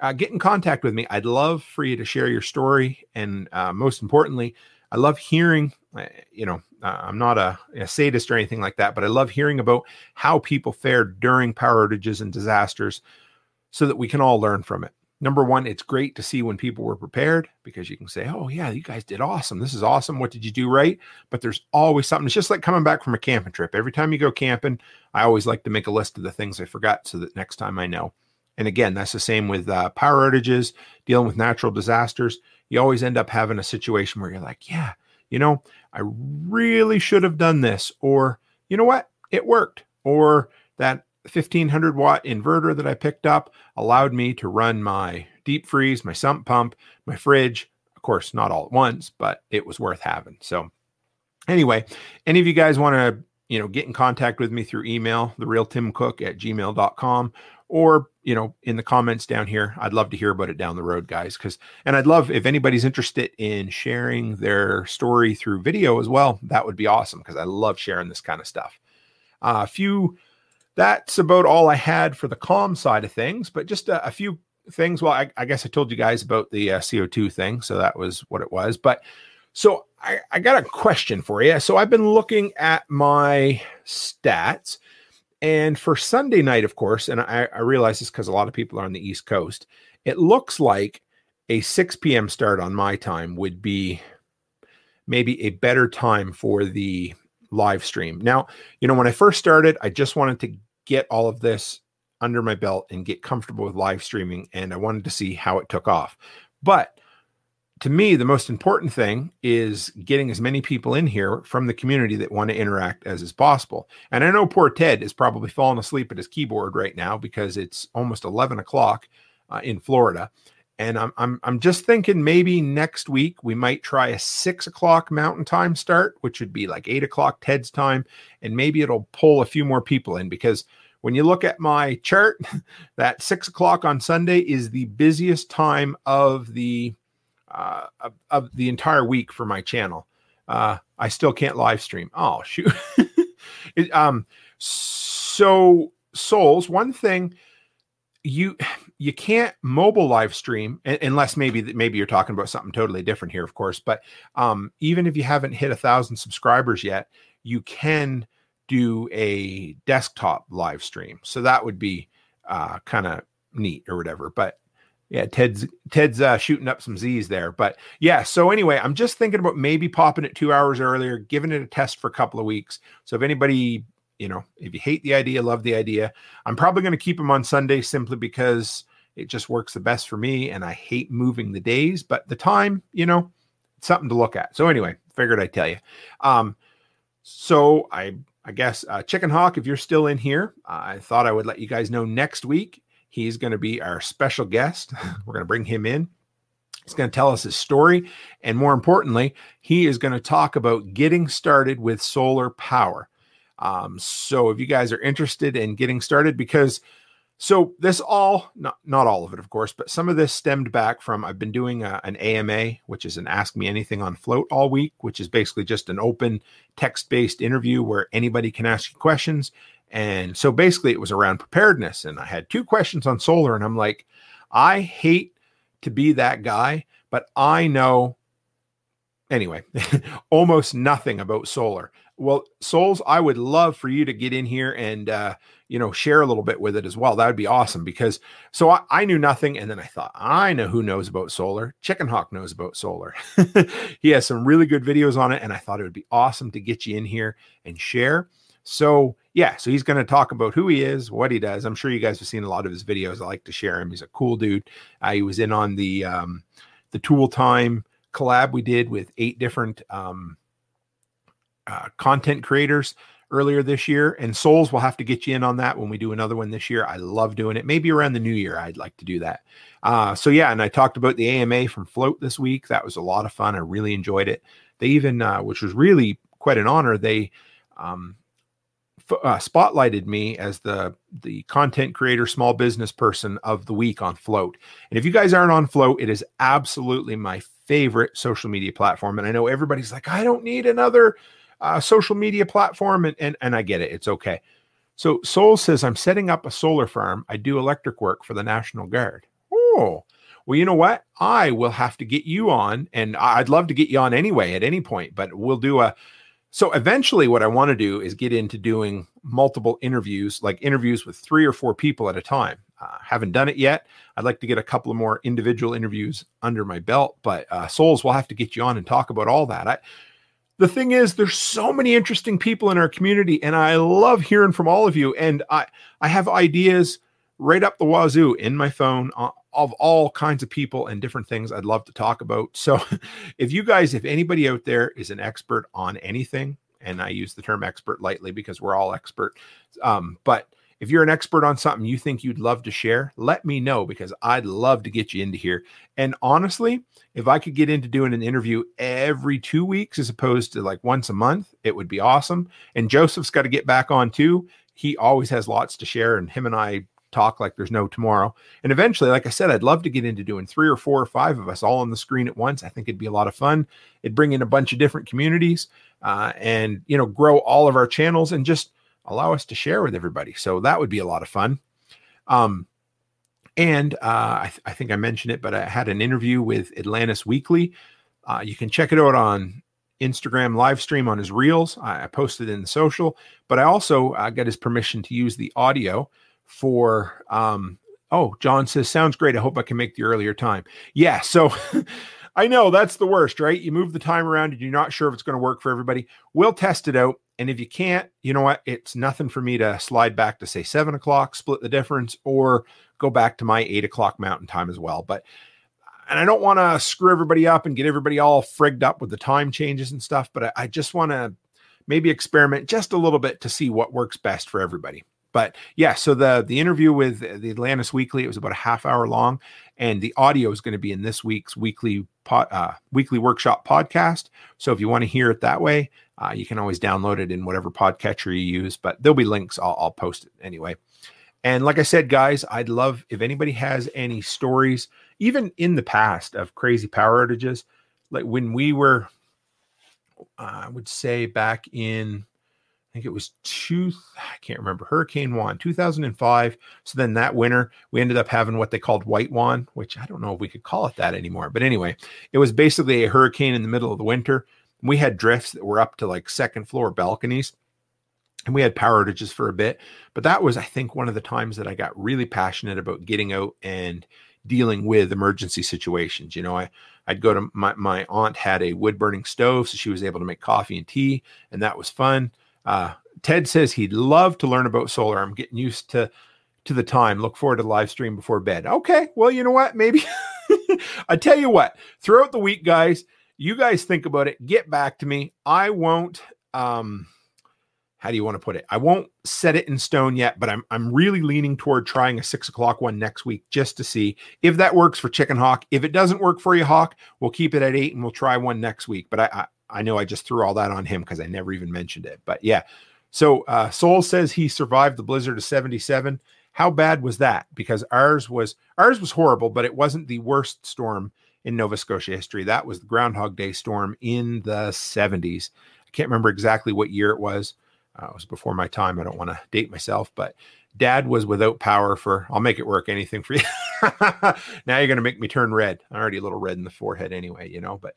Uh, get in contact with me. I'd love for you to share your story, and uh, most importantly, I love hearing. Uh, you know, I'm not a, a, sadist or anything like that, but I love hearing about how people fared during power outages and disasters so that we can all learn from it. Number one, it's great to see when people were prepared because you can say, Oh, yeah, you guys did awesome. This is awesome. What did you do right? But there's always something. It's just like coming back from a camping trip. Every time you go camping, I always like to make a list of the things I forgot so that next time I know. And again, that's the same with uh, power outages, dealing with natural disasters. You always end up having a situation where you're like, Yeah, you know, I really should have done this. Or, you know what? It worked. Or that 1500 watt inverter that I picked up allowed me to run my deep freeze, my sump pump, my fridge. Of course, not all at once, but it was worth having. So, anyway, any of you guys want to, you know, get in contact with me through email, the real Tim Cook at gmail.com, or you know in the comments down here i'd love to hear about it down the road guys because and i'd love if anybody's interested in sharing their story through video as well that would be awesome because i love sharing this kind of stuff a few that's about all i had for the calm side of things but just a, a few things well I, I, guess i told you guys about the uh, co2 thing so that was what it was but So I, I got a question for you. So I've been looking at my stats, and for Sunday night, of course, and I, I realize this because a lot of people are on the East Coast. It looks like a 6 p.m. start on my time would be maybe a better time for the live stream. Now, you know, when I first started, I just wanted to get all of this under my belt and get comfortable with live streaming, and I wanted to see how it took off. But to me, the most important thing is getting as many people in here from the community that want to interact as is possible. And I know poor Ted is probably falling asleep at his keyboard right now because it's almost 11 o'clock uh, in Florida. And I'm, I'm, I'm just thinking maybe next week we might try a six o'clock mountain time start, which would be like eight o'clock Ted's time. And maybe it'll pull a few more people in because when you look at my chart, that six o'clock on Sunday is the busiest time of the uh, of, of, the entire week for my channel. Uh, I still can't live stream. Oh shoot. it, um, so souls. One thing you you can't mobile live stream unless maybe maybe you're talking about something totally different here, of course. But um, even if you haven't hit a thousand subscribers yet, you can do a desktop live stream. So that would be uh, kind of neat or whatever. But yeah, Ted's Ted's uh, shooting up some Z's there. But yeah, so anyway, I'm just thinking about maybe popping it two hours earlier, giving it a test for a couple of weeks. So if anybody, you know, if you hate the idea, love the idea, I'm probably going to keep them on Sunday simply because it just works the best for me, and I hate moving the days. But the time, you know, something to look at. So anyway, figured I'd tell you. Um, so I I guess uh, Chicken Hawk, if you're still in here, I thought I would let you guys know next week he's going to be our special guest. We're going to bring him in. He's going to tell us his story. And more importantly, he is going to talk about getting started with solar power. Um, so if you guys are interested in getting started, because so this all, not, not all of it, of course, but some of this stemmed back from I've been doing a, an AMA, which is an Ask Me Anything on Flote all week, which is basically just an open text based interview where anybody can ask you questions. And so basically it was around preparedness. And I had two questions on solar, and I'm like, I hate to be that guy, but I know anyway, almost nothing about solar. Well, souls, I would love for you to get in here and uh, you know share a little bit with it as well. That would be awesome because so I, I knew nothing, and then I thought I know who knows about solar. Chicken Hawk knows about solar. he has some really good videos on it, and I thought it would be awesome to get you in here and share. So yeah, so he's going to talk about who he is, what he does. I'm sure you guys have seen a lot of his videos. I like to share him. He's a cool dude. Uh, he was in on the um, the Tool Time collab we did with eight different um, uh, content creators earlier this year. And Souls will have to get you in on that when we do another one this year. I love doing it. Maybe around the new year, I'd like to do that. Uh, so yeah, and I talked about the AMA from Flote this week. That was a lot of fun. I really enjoyed it. They even, uh, which was really quite an honor, they um, uh, spotlighted me as the the content creator, small business person of the week on Flote. And if you guys aren't on Flote, it is absolutely my favorite social media platform. And I know everybody's like, I don't need another uh, social media platform, and, and and I get it. It's okay. So Soul says, I'm setting up a solar farm. I do electric work for the National Guard. Oh, well, you know what? I will have to get you on, and I'd love to get you on anyway at any point, but we'll do a. So eventually, what I want to do is get into doing multiple interviews, like interviews with three or four people at a time. Uh, haven't done it yet. I'd like to get a couple of more individual interviews under my belt, but uh, Souls, we'll have to get you on and talk about all that. I, the thing is there's so many interesting people in our community and i love hearing from all of you and i i have ideas right up the wazoo in my phone uh, of all kinds of people and different things i'd love to talk about so if you guys if anybody out there is an expert on anything and i use the term expert lightly because we're all expert um, but if you're an expert on something you think you'd love to share, let me know because I'd love to get you into here. And honestly, if I could get into doing an interview every two weeks as opposed to like once a month, it would be awesome. And Joseph's got to get back on too. He always has lots to share, and him and I talk like there's no tomorrow. And eventually, like I said, I'd love to get into doing three or four or five of us all on the screen at once. I think it'd be a lot of fun. It'd bring in a bunch of different communities uh, and, you know, grow all of our channels and just allow us to share with everybody. So that would be a lot of fun. Um, and uh, I, th- I, think I mentioned it, but I had an interview with Atlantis Weekly Uh, you can check it out on Instagram live stream on his reels. I, I posted in the social, but I also uh, got his permission to use the audio for. Um, oh, John says sounds great. I hope I can make the earlier time. Yeah, so. I know that's the worst, right? You move the time around and you're not sure if it's going to work for everybody. We'll test it out. And if you can't, you know what? It's nothing for me to slide back to say seven o'clock, split the difference, or go back to my eight o'clock mountain time as well. But and I don't want to screw everybody up and get everybody all frigged up with the time changes and stuff, but I, I just want to maybe experiment just a little bit to see what works best for everybody. But yeah, so the the interview with the Atlantis Weekly, it was about a half hour long, and the audio is going to be in this week's weekly pod, uh, weekly workshop podcast. So if you want to hear it that way, uh, you can always download it in whatever podcatcher you use. But there'll be links. I'll, I'll post it anyway. And like I said, guys, I'd love if anybody has any stories, even in the past, of crazy power outages. Like when we were, uh, I would say back in I think it was two, I can't remember, Hurricane Juan, 2005. So then that winter, we ended up having what they called White Juan, which I don't know if we could call it that anymore. But anyway, it was basically a hurricane in the middle of the winter. We had drifts that were up to like second floor balconies. And we had power outages for a bit. But that was, I think, one of the times that I got really passionate about getting out and dealing with emergency situations. You know, I, I'd go to my, my aunt had a wood burning stove, so she was able to make coffee and tea, and that was fun. Uh, Ted says he'd love to learn about solar. I'm getting used to to the time. Look forward to live stream before bed. Okay, well, you know what? Maybe I tell you what. Throughout the week, guys, you guys think about it. Get back to me. I won't. Um, how do you want to put it? I won't set it in stone yet, but I'm I'm really leaning toward trying a six o'clock one next week just to see if that works for Chicken Hawk. If it doesn't work for you, Hawk, we'll keep it at eight and we'll try one next week. But I, I I know I just threw all that on him because I never even mentioned it. But yeah. So uh, Soul says he survived the blizzard of 77. How bad was that? Because ours was ours was horrible, but it wasn't the worst storm in Nova Scotia history. That was the Groundhog Day storm in the 70s. I can't remember exactly what year it was. Uh, it was before my time. I don't want to date myself, but dad was without power for I'll make it work anything for you. now you're going to make me turn red. I'm already a little red in the forehead anyway, you know, but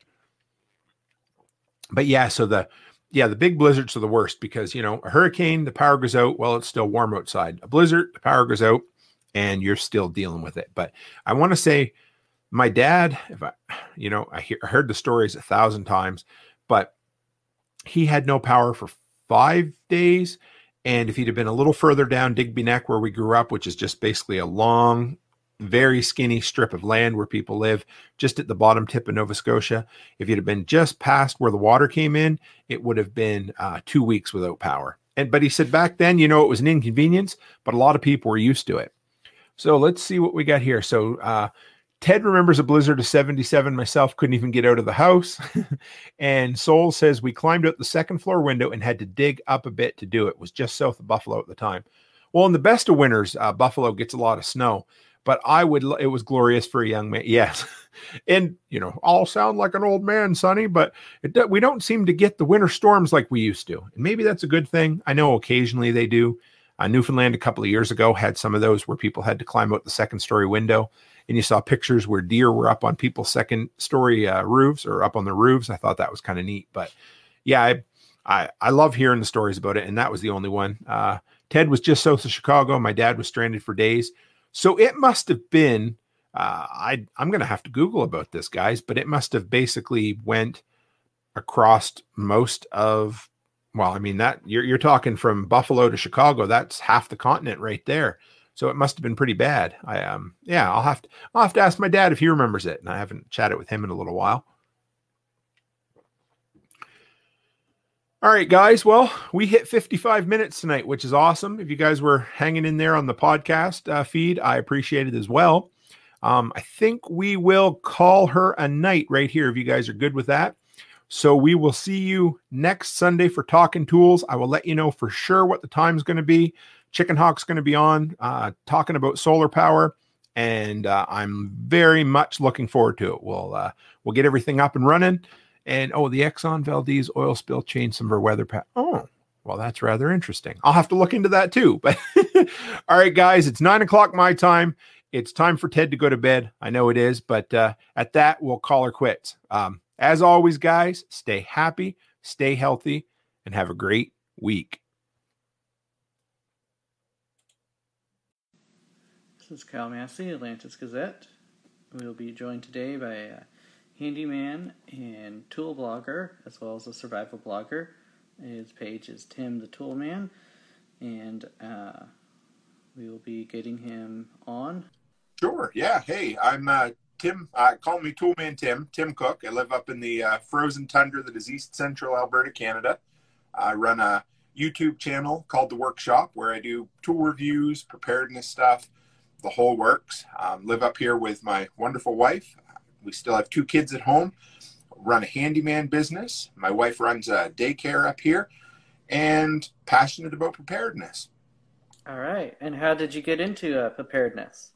but yeah, so the yeah, the big blizzards are the worst because you know a hurricane, the power goes out. while it's still warm outside. A blizzard, the power goes out, and you're still dealing with it. But I want to say, my dad, if I, you know, I, hear, I heard the stories a thousand times, but he had no power for five days. And if he'd have been a little further down Digby Neck, where we grew up, which is just basically a long very skinny strip of land where people live, just at the bottom tip of Nova Scotia. If it had been just past where the water came in, it would have been uh, two weeks without power. And but he said back then, you know, it was an inconvenience, but a lot of people were used to it. So let's see what we got here. So uh, Ted remembers a blizzard of 77. Myself couldn't even get out of the house. and Soul says we climbed out the second floor window and had to dig up a bit to do it. it was just south of Buffalo at the time. Well, in the best of winters, uh, Buffalo gets a lot of snow but I would, it was glorious for a young man. Yes. and, you know, all sound like an old man, Sonny, but it, we don't seem to get the winter storms like we used to. And maybe that's a good thing. I know occasionally they do. Uh, Newfoundland a couple of years ago had some of those where people had to climb out the second story window. And you saw pictures where deer were up on people's second story uh, roofs or up on the roofs. I thought that was kind of neat. But yeah, I, I, I love hearing the stories about it. And that was the only one. Uh, Ted was just south of Chicago. My dad was stranded for days. So it must have been. Uh, I I'm going to have to Google about this, guys, but it must have basically went across most of. Well, I mean that you're you're talking from Buffalo to Chicago. That's half the continent right there. So it must have been pretty bad. I um yeah, I'll have to I'll have to ask my dad if he remembers it, and I haven't chatted with him in a little while. All right, guys. Well, we hit 55 minutes tonight, which is awesome. If you guys were hanging in there on the podcast uh, feed, I appreciate it as well. Um, I think we will call her a night right here if you guys are good with that. So we will see you next Sunday for Talking Tools. I will let you know for sure what the time is going to be. Chicken Hawk's going to be on uh, talking about solar power, and uh, I'm very much looking forward to it. We'll uh, we'll get everything up and running. And oh, the Exxon Valdez oil spill changed some of our weather pattern. Oh, well, that's rather interesting. I'll have to look into that too. But all right, guys, it's nine o'clock my time. It's time for Ted to go to bed. I know it is, but uh, at that, we'll call her quits. Um, As always, guys, stay happy, stay healthy, and have a great week. This is Kyle Massey, Atlantis Gazette. We'll be joined today by a handyman and tool blogger, as well as a survival blogger. His page is Tim the Toolman, and uh, we will be getting him on. Sure. Yeah. Hey, I'm uh, Tim. Uh, call me Toolman Tim. Tim Cook. I live up in the uh, frozen tundra that is east central Alberta, Canada. I run a YouTube channel called The Workshop where I do tool reviews, preparedness stuff, the whole works. Um, live up here with my wonderful wife. We still have two kids at home. Run a handyman business. My wife runs a daycare up here, and passionate about preparedness. All right. And how did you get into uh, preparedness?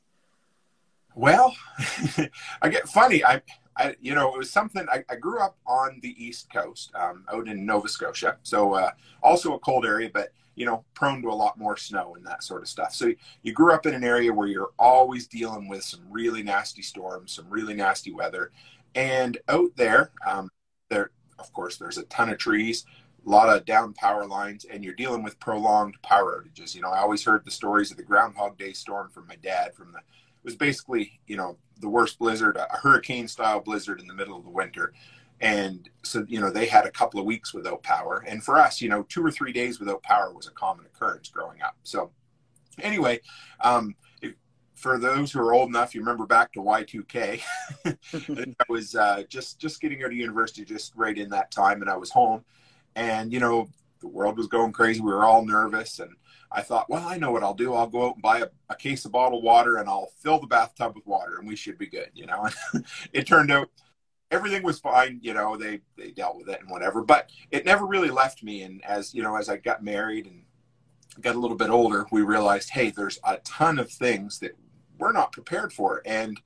Well, I get funny. I, I, you know, it was something. I, I grew up on the East Coast, um, out in Nova Scotia, so uh, also a cold area, but you know, prone to a lot more snow and that sort of stuff. So you grew up in an area where you're always dealing with some really nasty storms, some really nasty weather, and out there, um, there, of course, there's a ton of trees, a lot of down power lines, and you're dealing with prolonged power outages. You know, I always heard the stories of the Groundhog Day storm from my dad from the was basically, you know, the worst blizzard, a hurricane style blizzard in the middle of the winter. And so, you know, they had a couple of weeks without power. And for us, you know, two or three days without power was a common occurrence growing up. So, anyway, um, if, for those who are old enough, you remember back to Y2K. I was uh, just just getting out of university, just right in that time, and I was home, and you know, the world was going crazy. We were all nervous, and I thought, well, I know what I'll do. I'll go out and buy a, a case of bottled water and I'll fill the bathtub with water and we should be good, you know. it turned out everything was fine, you know, they they dealt with it and whatever, but it never really left me and as, you know, as I got married and got a little bit older, we realized, hey, there's a ton of things that we're not prepared for and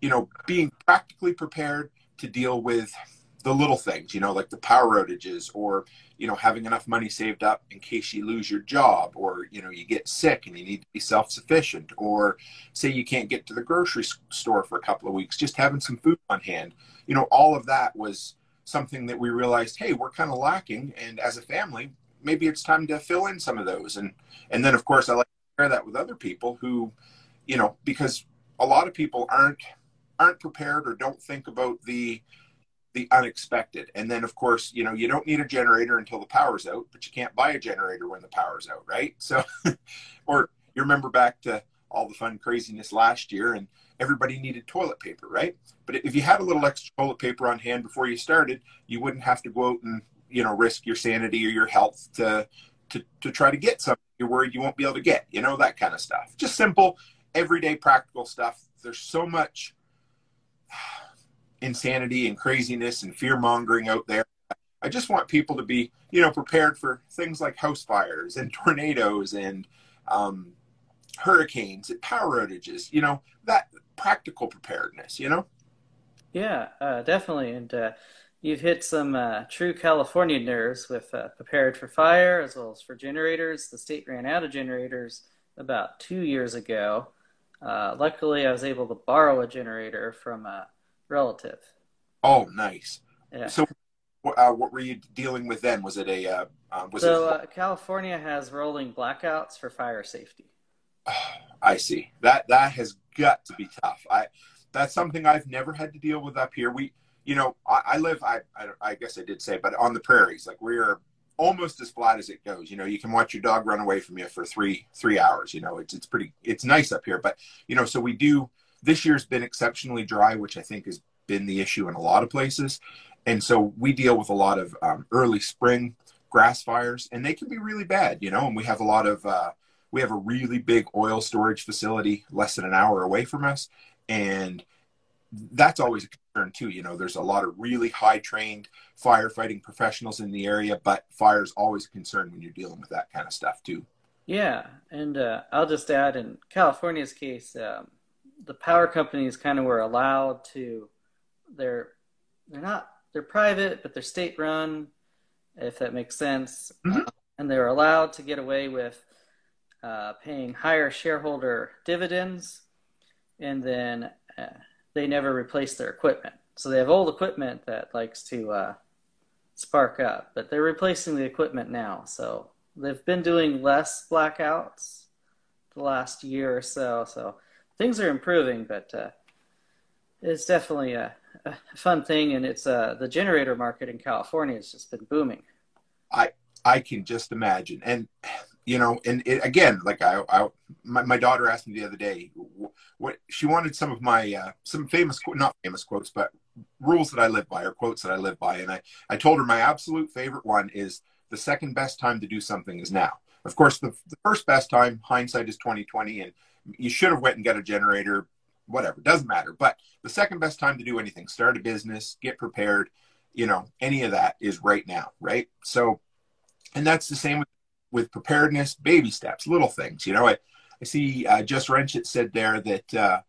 you know, being practically prepared to deal with the little things, you know, like the power outages or, you know, having enough money saved up in case you lose your job or, you know, you get sick and you need to be self sufficient or say you can't get to the grocery store for a couple of weeks, just having some food on hand. You know, all of that was something that we realized, hey, we're kind of lacking. And as a family, maybe it's time to fill in some of those. And, and then, of course, I like to share that with other people who, you know, because a lot of people aren't aren't prepared or don't think about the the unexpected. And then, of course, you know, you don't need a generator until the power's out, but you can't buy a generator when the power's out, right? So, or you remember back to all the fun craziness last year and everybody needed toilet paper, right? But if you had a little extra toilet paper on hand before you started, you wouldn't have to go out and, you know, risk your sanity or your health to, to, to try to get something you're worried you won't be able to get, you know, that kind of stuff. Just simple, everyday practical stuff. There's so much insanity and craziness and fear mongering out there. I just want people to be, you know, prepared for things like house fires and tornadoes and um, hurricanes and power outages. You know, that practical preparedness. You know. Yeah, uh, definitely, and uh, you've hit some uh, true California nerves with uh, prepared for fire as well as for generators. The state ran out of generators about two years ago. Uh, luckily, I was able to borrow a generator from a relative. Oh, nice. Yeah. So, uh, what were you dealing with then? Was it a uh, uh was so it... Uh, California has rolling blackouts for fire safety. Oh, I see. That that has got to be tough. I that's something I've never had to deal with up here. We, you know, I, I live. I, I, I guess I did say, but on the prairies, like we are almost as flat as it goes. You know, you can watch your dog run away from you for three three hours. You know, it's it's pretty it's nice up here. But you know, so we do this year's been exceptionally dry, which I think has been the issue in a lot of places. And so we deal with a lot of um, early spring grass fires, and they can be really bad, you know. And we have a lot of, uh, we have a really big oil storage facility less than an hour away from us. And that's always a concern too. You know, there's a lot of really high trained firefighting professionals in the area, but fire's always a concern when you're dealing with that kind of stuff too. Yeah, and uh, I'll just add in California's case, um, the power companies kind of were allowed to they're they're not they're private but they're state run if that makes sense mm-hmm. uh, and they're allowed to get away with uh, paying higher shareholder dividends and then uh, they never replace their equipment so they have old equipment that likes to uh, spark up, but they're replacing the equipment now. So they've been doing less blackouts the last year or so. So things are improving, but uh, it's definitely a, a, fun thing, and it's uh, the generator market in California has just been booming. I I can just imagine, and you know, and it, again, like I, I my, my, daughter asked me the other day, what she wanted some of my uh, some famous, not famous quotes, but rules that I live by or quotes that I live by, and I I told her my absolute favorite one is the second best time to do something is now. Of course, the, the first best time, hindsight is twenty twenty, and you should have went and got a generator, whatever, doesn't matter. But the second best time to do anything, start a business, get prepared, you know, any of that is right now, right? So, and that's the same with with preparedness, baby steps, little things. You know, I, I see uh, Just Wrench it said there that uh,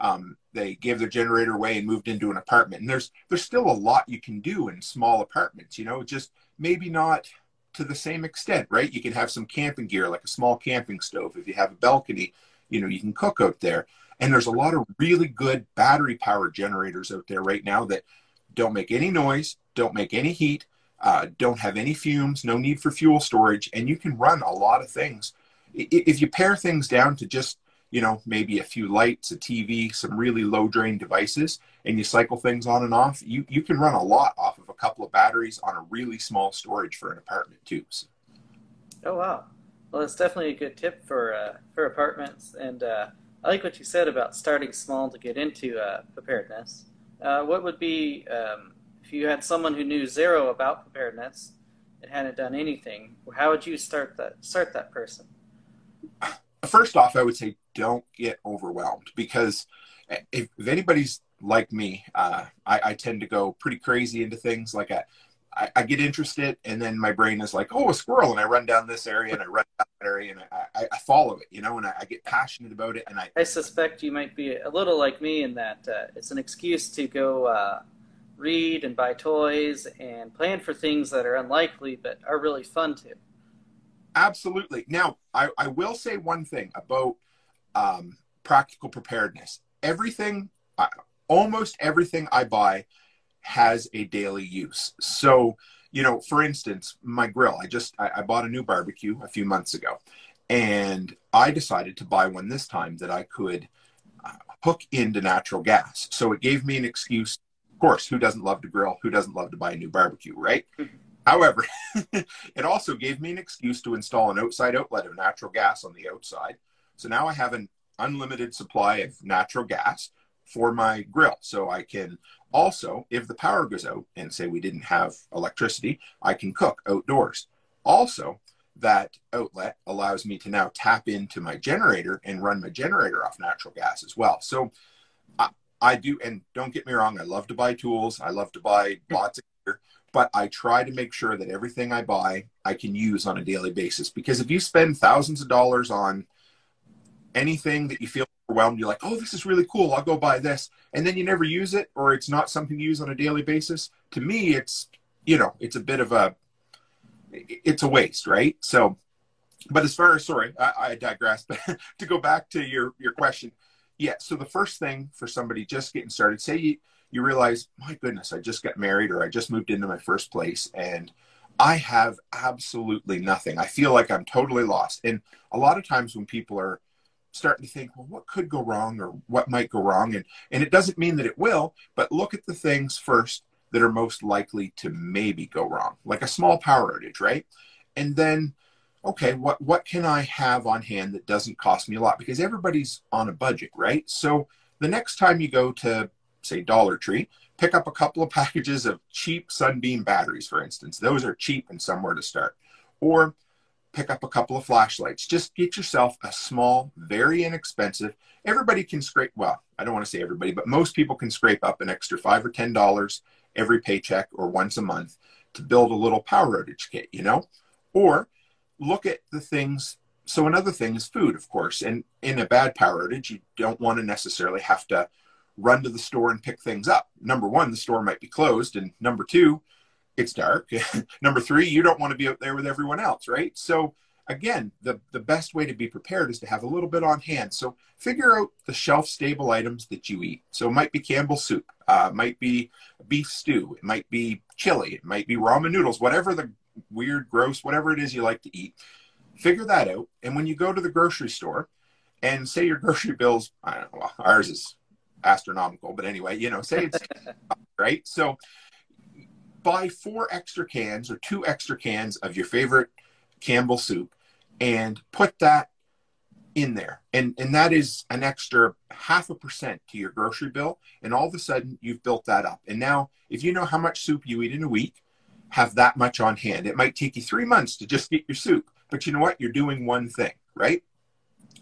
um, they gave their generator away and moved into an apartment. And there's there's still a lot you can do in small apartments. You know, just maybe not to the same extent, right? You can have some camping gear, like a small camping stove. If you have a balcony, you know, you can cook out there. And there's a lot of really good battery powered generators out there right now that don't make any noise, don't make any heat, uh, don't have any fumes, no need for fuel storage, and you can run a lot of things. If you pare things down to just, you know, maybe a few lights, a TV, some really low drain devices, and you cycle things on and off, you, you can run a lot off of a couple of batteries on a really small storage for an apartment too. So. Oh wow! Well, that's definitely a good tip for uh, for apartments, and uh, I like what you said about starting small to get into uh, preparedness. Uh, what would be um, if you had someone who knew zero about preparedness and hadn't done anything, how would you start that start that person? First off, I would say don't get overwhelmed because if, if anybody's like me, uh, I, I, tend to go pretty crazy into things. Like I, I, I, get interested, and then my brain is like, "Oh, a squirrel!" and I run down this area and I run down that area, and I, I follow it, you know, and I, get passionate about it. And I, I suspect you might be a little like me in that uh, it's an excuse to go uh, read and buy toys and plan for things that are unlikely but are really fun too. Absolutely. Now, I, I will say one thing about um, practical preparedness. Everything, uh, almost everything I buy has a daily use. So, you know, for instance, my grill, I just, I, I bought a new barbecue a few months ago and I decided to buy one this time that I could uh, hook into natural gas. So it gave me an excuse Of course, who doesn't love to grill? Who doesn't love to buy a new barbecue, right? Mm-hmm. However, it also gave me an excuse to install an outside outlet of natural gas on the outside. So now I have an unlimited supply of natural gas for my grill. So I can also, if the power goes out and say we didn't have electricity, I can cook outdoors. Also, that outlet allows me to now tap into my generator and run my generator off natural gas as well. So I do, and don't get me wrong, I love to buy tools. I love to buy lots of gear, but I try to make sure that everything I buy I can use on a daily basis. Because if you spend thousands of dollars on anything that you feel overwhelmed, you're like, oh, this is really cool. I'll go buy this. And then you never use it, or it's not something you use on a daily basis. To me, it's, you know, it's a bit of a, it's a waste, right? So, but as far as, sorry, I, I digress, but to go back to your, your question, yeah. So the first thing for somebody just getting started, say you, you realize, my goodness, I just got married or I just moved into my first place and I have absolutely nothing. I feel like I'm totally lost. And a lot of times when people are starting to think, well, what could go wrong or what might go wrong? And, and it doesn't mean that it will, but look at the things first that are most likely to maybe go wrong, like a small power outage, right? And then okay, what what can I have on hand that doesn't cost me a lot? Because everybody's on a budget, right? So the next time you go to say Dollar Tree, pick up a couple of packages of cheap Sunbeam batteries, for instance. Those are cheap and somewhere to start. Or pick up a couple of flashlights. Just get yourself a small, very inexpensive. Everybody can scrape, well, I don't want to say everybody, but most people can scrape up an extra five or ten dollars every paycheck or once a month to build a little power outage kit, you know? Or look at the things. So another thing is food, of course. And in a bad power outage, you don't want to necessarily have to run to the store and pick things up. Number one, the store might be closed, and number two, it's dark. number three, you don't want to be out there with everyone else, right? So again, the, the best way to be prepared is to have a little bit on hand. So figure out the shelf stable items that you eat. So it might be Campbell's soup, uh, might be beef stew, it might be chili, it might be ramen noodles, whatever the weird, gross, whatever it is you like to eat. Figure that out. And when you go to the grocery store and say your grocery bills, I don't know, well, ours is astronomical, but anyway, you know, say it's right. So buy four extra cans or two extra cans of your favorite Campbell soup and put that in there. And and that is an extra half a percent to your grocery bill. And all of a sudden you've built that up. And now if you know how much soup you eat in a week, have that much on hand. It might take you three months to just get your soup, but you know what? You're doing one thing, right?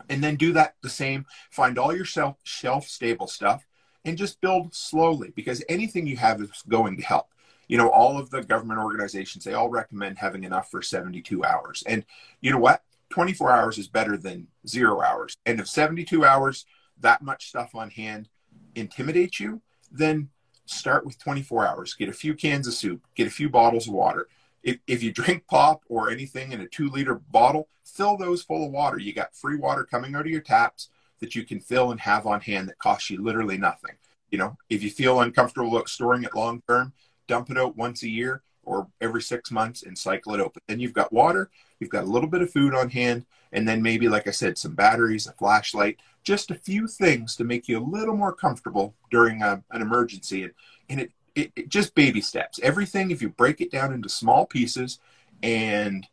And then do that the same. Find all your shelf shelf stable stuff and just build slowly because anything you have is going to help you know, all of the government organizations, they all recommend having enough for 72 hours. And you know what? 24 hours is better than zero hours. And if 72 hours, that much stuff on hand intimidates you, then start with 24 hours. Get a few cans of soup, get a few bottles of water. If, if you drink pop or anything in a two liter bottle, fill those full of water. You got free water coming out of your taps that you can fill and have on hand that costs you literally nothing. You know, if you feel uncomfortable storing it long term, dump it out once a year or every six months and cycle it out. But then you've got water, you've got a little bit of food on hand, and then maybe, like I said, some batteries, a flashlight, just a few things to make you a little more comfortable during a, uh, an emergency. And, and it, it, it just baby steps. Everything, if you break it down into small pieces, and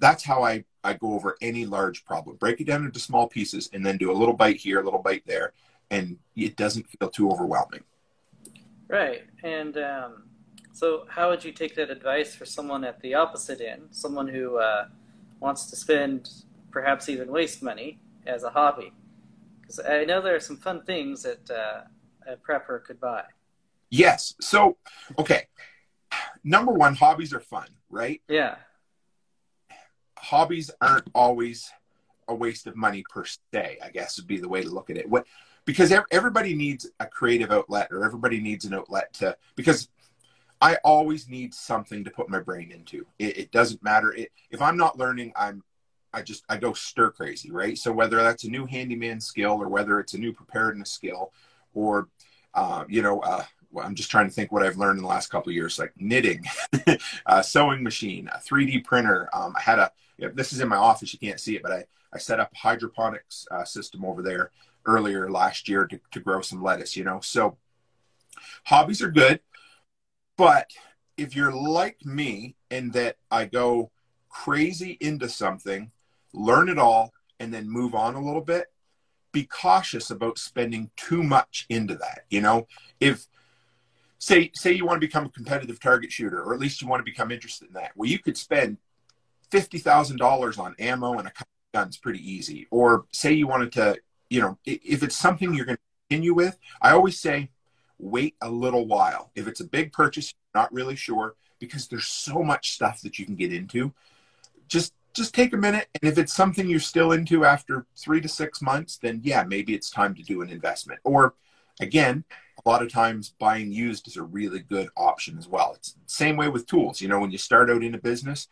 that's how I, I go over any large problem. Break it down into small pieces and then do a little bite here, a little bite there, and it doesn't feel too overwhelming. Right. And um, so, how would you take that advice for someone at the opposite end, someone who uh, wants to spend, perhaps even waste money as a hobby? Because I know there are some fun things that uh, a prepper could buy. Yes. So, okay. Number one, hobbies are fun, right? Yeah. Hobbies aren't always a waste of money per se, I guess would be the way to look at it. What because everybody needs a creative outlet or everybody needs an outlet to because i always need something to put my brain into. It, it doesn't matter. It, if i'm not learning i'm i just i go stir crazy right? So whether that's a new handyman skill or whether it's a new preparedness skill or uh, you know uh, well, i'm just trying to think what i've learned in the last couple years like knitting a sewing machine a 3d printer. Um, i had a this is in my office. You can't see it but i i set up a hydroponics uh, system over there earlier last year to, to grow some lettuce, you know. So hobbies are good, but if you're like me in that I go crazy into something, learn it all, and then move on a little bit, be cautious about spending too much into that. You know, if say say you want to become a competitive target shooter, or at least you want to become interested in that, well, you could spend fifty thousand dollars on ammo and a couple guns pretty easy. Or say you wanted to you know, if it's something you're going to continue with, I always say wait a little while. If it's a big purchase, not really sure, because there's so much stuff that you can get into. Just just take a minute, and if it's something you're still into after three to six months, then yeah, maybe it's time to do an investment. Or again, a lot of times buying used is a really good option as well. It's same way with tools. You know, when you start out in a business,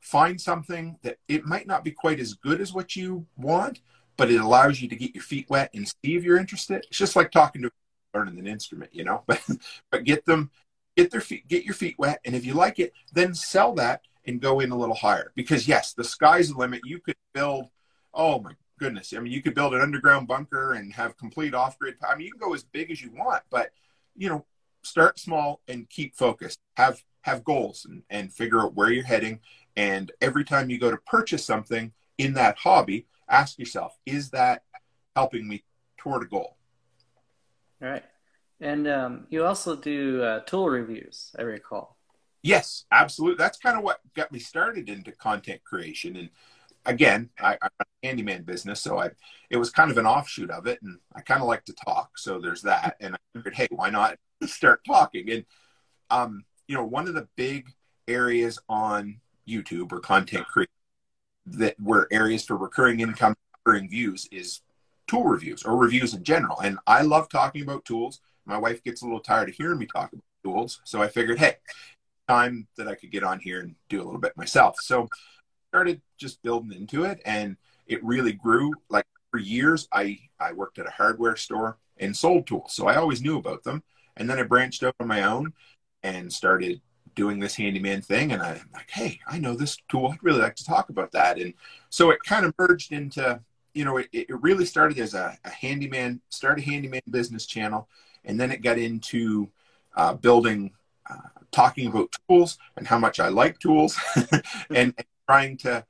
find something that it might not be quite as good as what you want, but it allows you to get your feet wet and see if you're interested. It's just like talking to learning an instrument, you know. But but get them, get their feet, get your feet wet, and if you like it, then sell that and go in a little higher. Because yes, the sky's the limit. You could build, oh my goodness, I mean, you could build an underground bunker and have complete off-grid. I mean, you can go as big as you want, but you know, start small and keep focused. Have have goals and, and figure out where you're heading. And every time you go to purchase something in that hobby, ask yourself, is that helping me toward a goal? All right. And um, you also do uh, tool reviews, I recall. Yes, absolutely. That's kind of what got me started into content creation. And again, I, I'm a handyman business, so I it was kind of an offshoot of it, and I kind of like to talk, so there's that. And I figured, hey, why not start talking? And um, you know, one of the big areas on YouTube or content creation that were areas for recurring income, recurring views is tool reviews or reviews in general. And I love talking about tools. My wife gets a little tired of hearing me talk about tools. So I figured, hey, time that I could get on here and do a little bit myself. So I started just building into it and it really grew. Like for years, I, I worked at a hardware store and sold tools. So I always knew about them. And then I branched out on my own and started doing this handyman thing. And I'm like, hey, I know this tool. I'd really like to talk about that. And so it kind of merged into, you know, it, it really started as a, a handyman, start a handyman business channel. And then it got into uh, building, uh, talking about tools and how much I like tools and, and, trying to.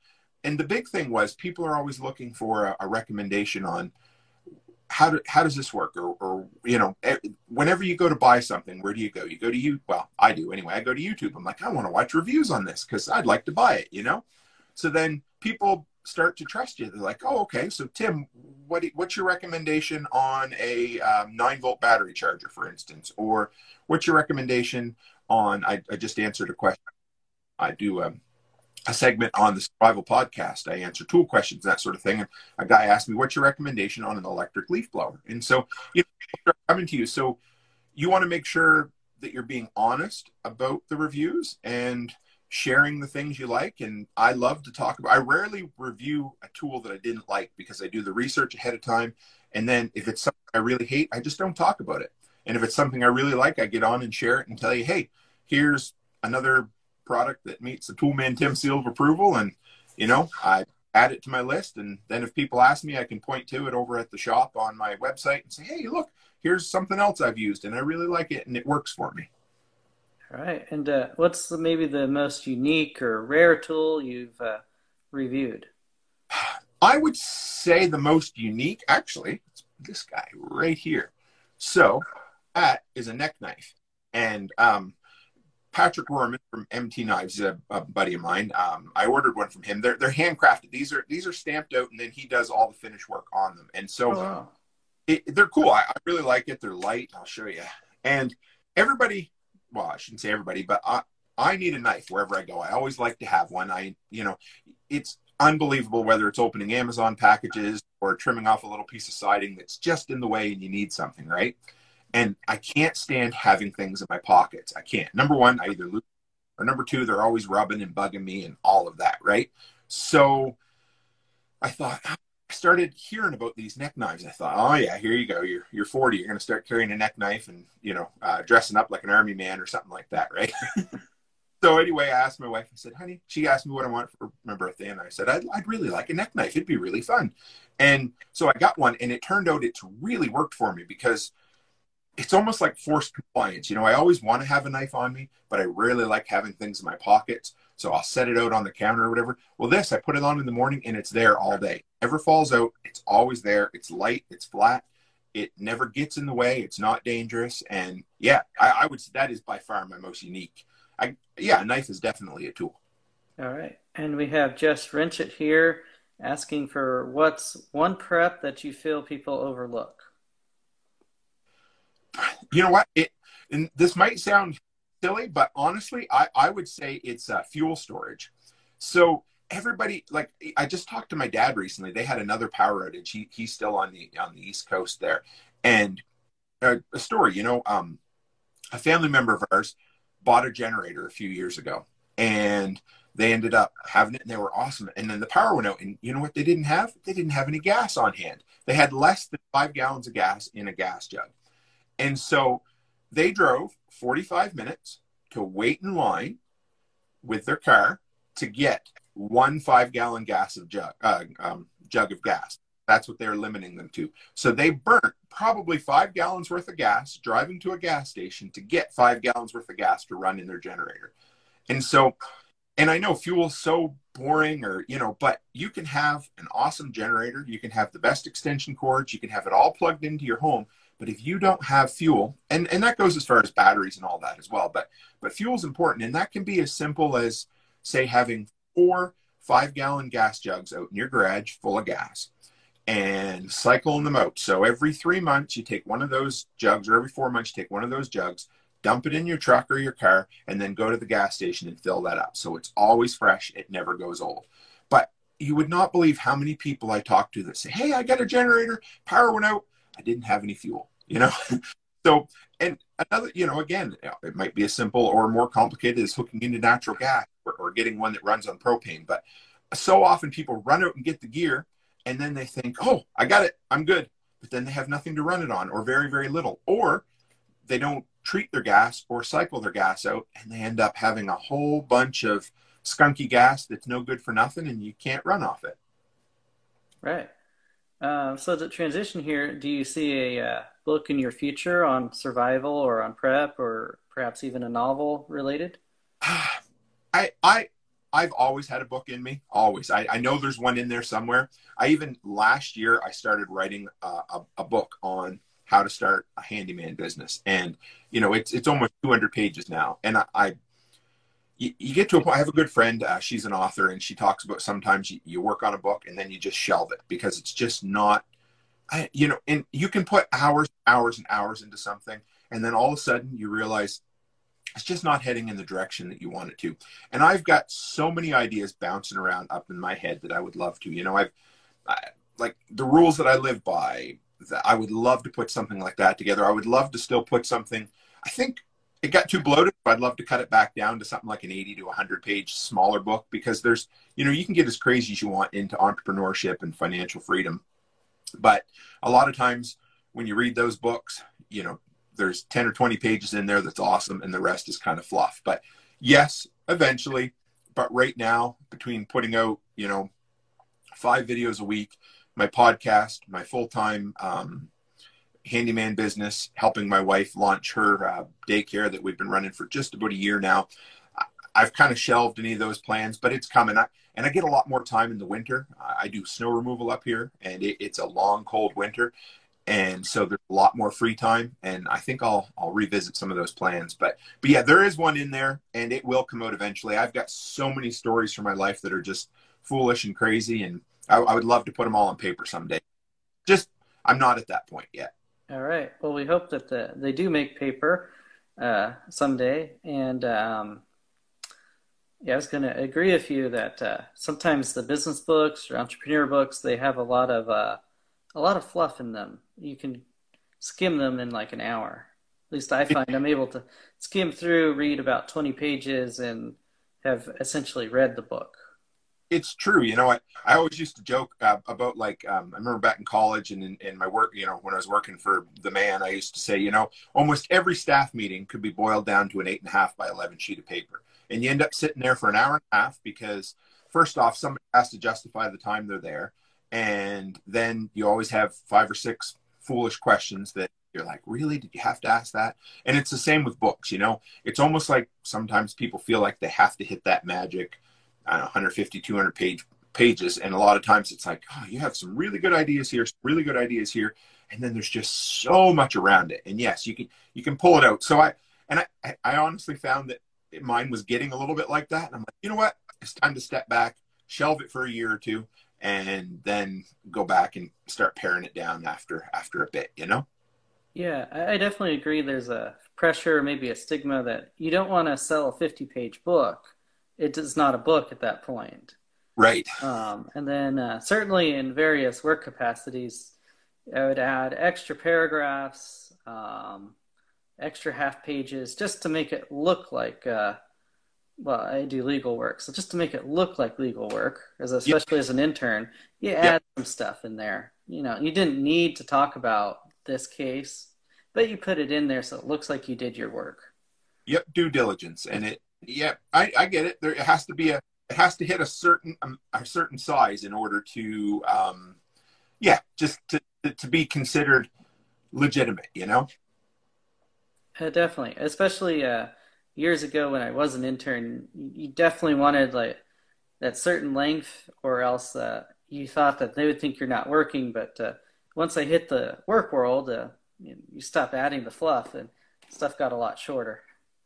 And the big thing was people are always looking for a, a recommendation on how do, how does this work? Or, or you know whenever you go to buy something where do you go? You go to you well i do anyway. I go to youtube. I'm like i want to watch reviews on this because i'd like to buy it you know? So then people start to trust you. They're like oh okay. So tim what what's your recommendation on a um, 9 volt battery charger for instance? Or what's your recommendation on i, I just answered a question. I do um, a segment on the survival podcast. I answer tool questions, that sort of thing. And a guy asked me, "What's your recommendation on an electric leaf blower?" And so, you know, coming to you. So, you want to make sure that you're being honest about the reviews and sharing the things you like. And I love to talk about. I rarely review a tool that I didn't like because I do the research ahead of time. And then if it's something I really hate, I just don't talk about it. And if it's something I really like, I get on and share it and tell you, "Hey, here's another product that meets the Toolman Tim seal of approval, and you know I add it to my list. And then if people ask me, I can point to it over at the shop on my website and say, "Hey, look, here's something else I've used, and I really like it, and it works for me." All right. And uh, what's the, maybe the most unique or rare tool you've uh, reviewed? I would say the most unique, actually, this guy right here. So that is a neck knife, and um, Patrick Rorman from MT Knives, he's a, a buddy of mine. Um, I ordered one from him. They're they're handcrafted. These are these are stamped out, and then he does all the finish work on them. And so oh, wow. it, they're cool. I, I, really like it. They're light. I'll show you. And everybody, well, I shouldn't say everybody, but I I need a knife wherever I go. I always like to have one. I you know, it's unbelievable whether it's opening Amazon packages or trimming off a little piece of siding that's just in the way and you need something, right? And I can't stand having things in my pockets. I can't. Number one, I either lose, or number two, they're always rubbing and bugging me and all of that, right? So I thought, I started hearing about these neck knives. I thought, oh yeah, here you go. You're you're 40. You're going to start carrying a neck knife and you know uh, dressing up like an army man or something like that, right? so anyway, I asked my wife. I said, honey, she asked me what I want for my birthday, and I said, I'd, I'd really like a neck knife. It'd be really fun. And so I got one, and it turned out it's really worked for me because it's almost like forced compliance. You know, I always want to have a knife on me, but I rarely like having things in my pockets. So I'll set it out on the counter or whatever. Well, this I put it on in the morning and it's there all day. Never falls out. It's always there. It's light. It's flat. It never gets in the way. It's not dangerous. And yeah, I, I would that is by far my most unique. I yeah, a knife is definitely a tool. All right, and we have Just Wrench it here asking for what's one prep that you feel people overlook you know what? It and this might sound silly, but honestly, I, I would say it's uh, fuel storage. So everybody, like I just talked to my dad recently. They had another power outage. He he's still on the on the East Coast there, and uh, a story. You know, um, a family member of ours bought a generator a few years ago, and they ended up having it and they were awesome. And then the power went out, and you know what they didn't have? They didn't have any gas on hand. They had less than five gallons of gas in a gas jug. And so they drove 45 minutes to wait in line with their car to get one five gallon gas of jug, uh, um, jug of gas. That's what they're limiting them to. So they burnt probably five gallons worth of gas driving to a gas station to get five gallons worth of gas to run in their generator. And so, and I know fuel's so boring or, you know, but you can have an awesome generator. You can have the best extension cords. You can have it all plugged into your home but if you don't have fuel, and, and that goes as far as batteries and all that as well, but but fuel is important, and that can be as simple as say having four five gallon gas jugs out in your garage full of gas and cycling them out. So every three months you take one of those jugs, or every four months you take one of those jugs, dump it in your truck or your car, and then go to the gas station and fill that up. So it's always fresh, it never goes old. But you would not believe how many people I talk to that say, Hey, I got a generator, power went out. I didn't have any fuel, you know? so, and another, you know, again, it might be as simple or more complicated as hooking into natural gas or, or getting one that runs on propane. But so often people run out and get the gear and then they think, oh, I got it, I'm good. But then they have nothing to run it on or very, very little. Or they don't treat their gas or cycle their gas out and they end up having a whole bunch of skunky gas that's no good for nothing and you can't run off it. Right. Uh, so the transition here, do you see a uh, book in your future on survival or on prep or perhaps even a novel related? I I I've always had a book in me. Always. I, I know there's one in there somewhere. I even last year I started writing a, a book on how to start a handyman business, and you know it's it's almost 200 pages now. And I, I you, you, get to a point. I have a good friend. Uh, she's an author, and she talks about sometimes you, you work on a book and then you just shelve it because it's just not. I, you know, and you can put hours, hours, and hours into something, and then all of a sudden you realize it's just not heading in the direction that you want it to. And I've got so many ideas bouncing around up in my head that I would love to. You know, I've I, like the rules that I live by. That I would love to put something like that together. I would love to still put something. I think it got too bloated. I'd love to cut it back down to something like an 80 to 100 page smaller book because there's, you know, you can get as crazy as you want into entrepreneurship and financial freedom. But a lot of times when you read those books, you know, there's 10 or 20 pages in there that's awesome and the rest is kind of fluff. But yes, eventually. But right now, between putting out, you know, five videos a week, my podcast, my full time um, handyman business, helping my wife launch her uh, daycare that we've been running for just about a year now. I've kind of shelved any of those plans, but it's coming. I, and I get a lot more time in the winter. I do snow removal up here, and it, it's a long, cold winter, and so there's a lot more free time. And I think I'll I'll revisit some of those plans. But but yeah, there is one in there, and it will come out eventually. I've got so many stories from my life that are just foolish and crazy, and I, I would love to put them all on paper someday. Just I'm not at that point yet. All right. Well, we hope that the, they do make paper uh, someday. And um, yeah, I was going to agree with you that uh, sometimes the business books or entrepreneur books they have a lot of uh, a lot of fluff in them. You can skim them in like an hour. At least I find I'm able to skim through, read about 20 pages, and have essentially read the book it's true. You know, I, I always used to joke uh, about like, um, I remember back in college and in, in, my work, you know, when I was working for the man, I used to say, you know, almost every staff meeting could be boiled down to an eight and a half by 11 sheet of paper. And you end up sitting there for an hour and a half because first off, somebody has to justify the time they're there. And then you always have five or six foolish questions that you're like, really? Did you have to ask that? And it's the same with books, you know, it's almost like sometimes people feel like they have to hit that magic know, 150, 200 page pages. And a lot of times it's like, oh, you have some really good ideas here, really good ideas here. And then there's just so much around it. And yes, you can, you can pull it out. So I, and I, I honestly found that mine was getting a little bit like that. And I'm like, you know what? It's time to step back, shelve it for a year or two, and then go back and start paring it down after, after a bit, you know? Yeah, I definitely agree. There's a pressure, maybe a stigma that you don't want to sell a 50 page book it is not a book at that point. Right. Um, and then uh, certainly in various work capacities, I would add extra paragraphs, um, extra half pages, just to make it look like. Uh, well, I do legal work, so just to make it look like legal work, as especially yep. as an intern, you add yep. some stuff in there. You know, you didn't need to talk about this case, but you put it in there so it looks like you did your work. Yep, due diligence, and it yeah, I, I get it. There it has to be a it has to hit a certain um, a certain size in order to um, yeah, just to to be considered legitimate. You know. Uh, definitely, especially uh, years ago when I was an intern, you definitely wanted like that certain length, or else uh, you thought that they would think you're not working. But uh, once I hit the work world, uh, you, you stop adding the fluff, and stuff got a lot shorter.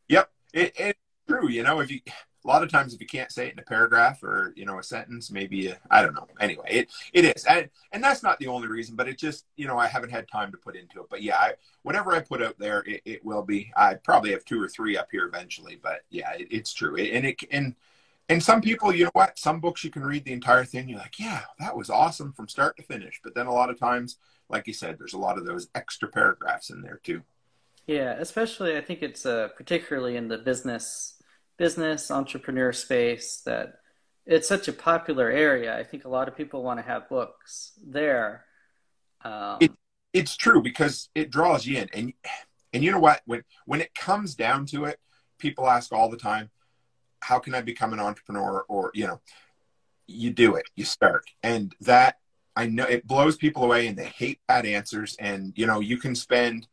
Yep, it, it true. You know, if you a lot of times if you can't say it in a paragraph or you know a sentence, maybe I don't know. Anyway, it it is, and and that's not the only reason, but it just you know I haven't had time to put into it. But yeah, I, whatever I put out there, it, it, will be. I probably have two or three up here eventually, but yeah, it, it's true, and it and. And some people, you know what? Some books you can read the entire thing. You're like, yeah, that was awesome from start to finish. But then a lot of times, like you said, there's a lot of those extra paragraphs in there too. Yeah, especially I think it's uh, particularly in the business business entrepreneur space that it's such a popular area. I think a lot of people want to have books there. Um, it, it's true because it draws you in, and and you know what? When when it comes down to it, people ask all the time, "How can I become an entrepreneur?" Or you know, you do it, you start, and that I know it blows people away, and they hate bad answers. And you know, you can spend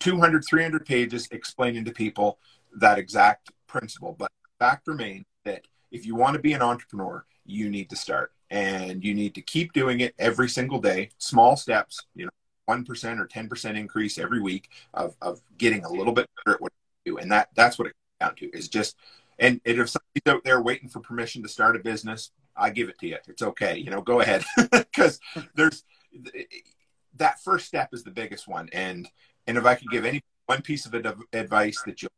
200, 300 pages explaining to people that exact principle, but fact remains that if you want to be an entrepreneur, you need to start and you need to keep doing it every single day, small steps, you know, 1% or 10% increase every week of, of getting a little bit better at what you do. And that, that's what it comes down to is just, and, and if somebody's out there waiting for permission to start a business, I give it to you. It's okay. You know, go ahead. Cause there's that first step is the biggest one. And, and if I could give any one piece of advice that you,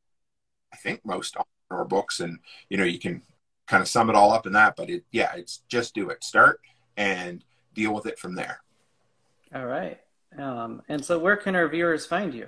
I think most entrepreneur books and, you know, you can kind of sum it all up in that. But it, yeah, it's just do it. Start and deal with it from there. All right. Um, and so, where can our viewers find you?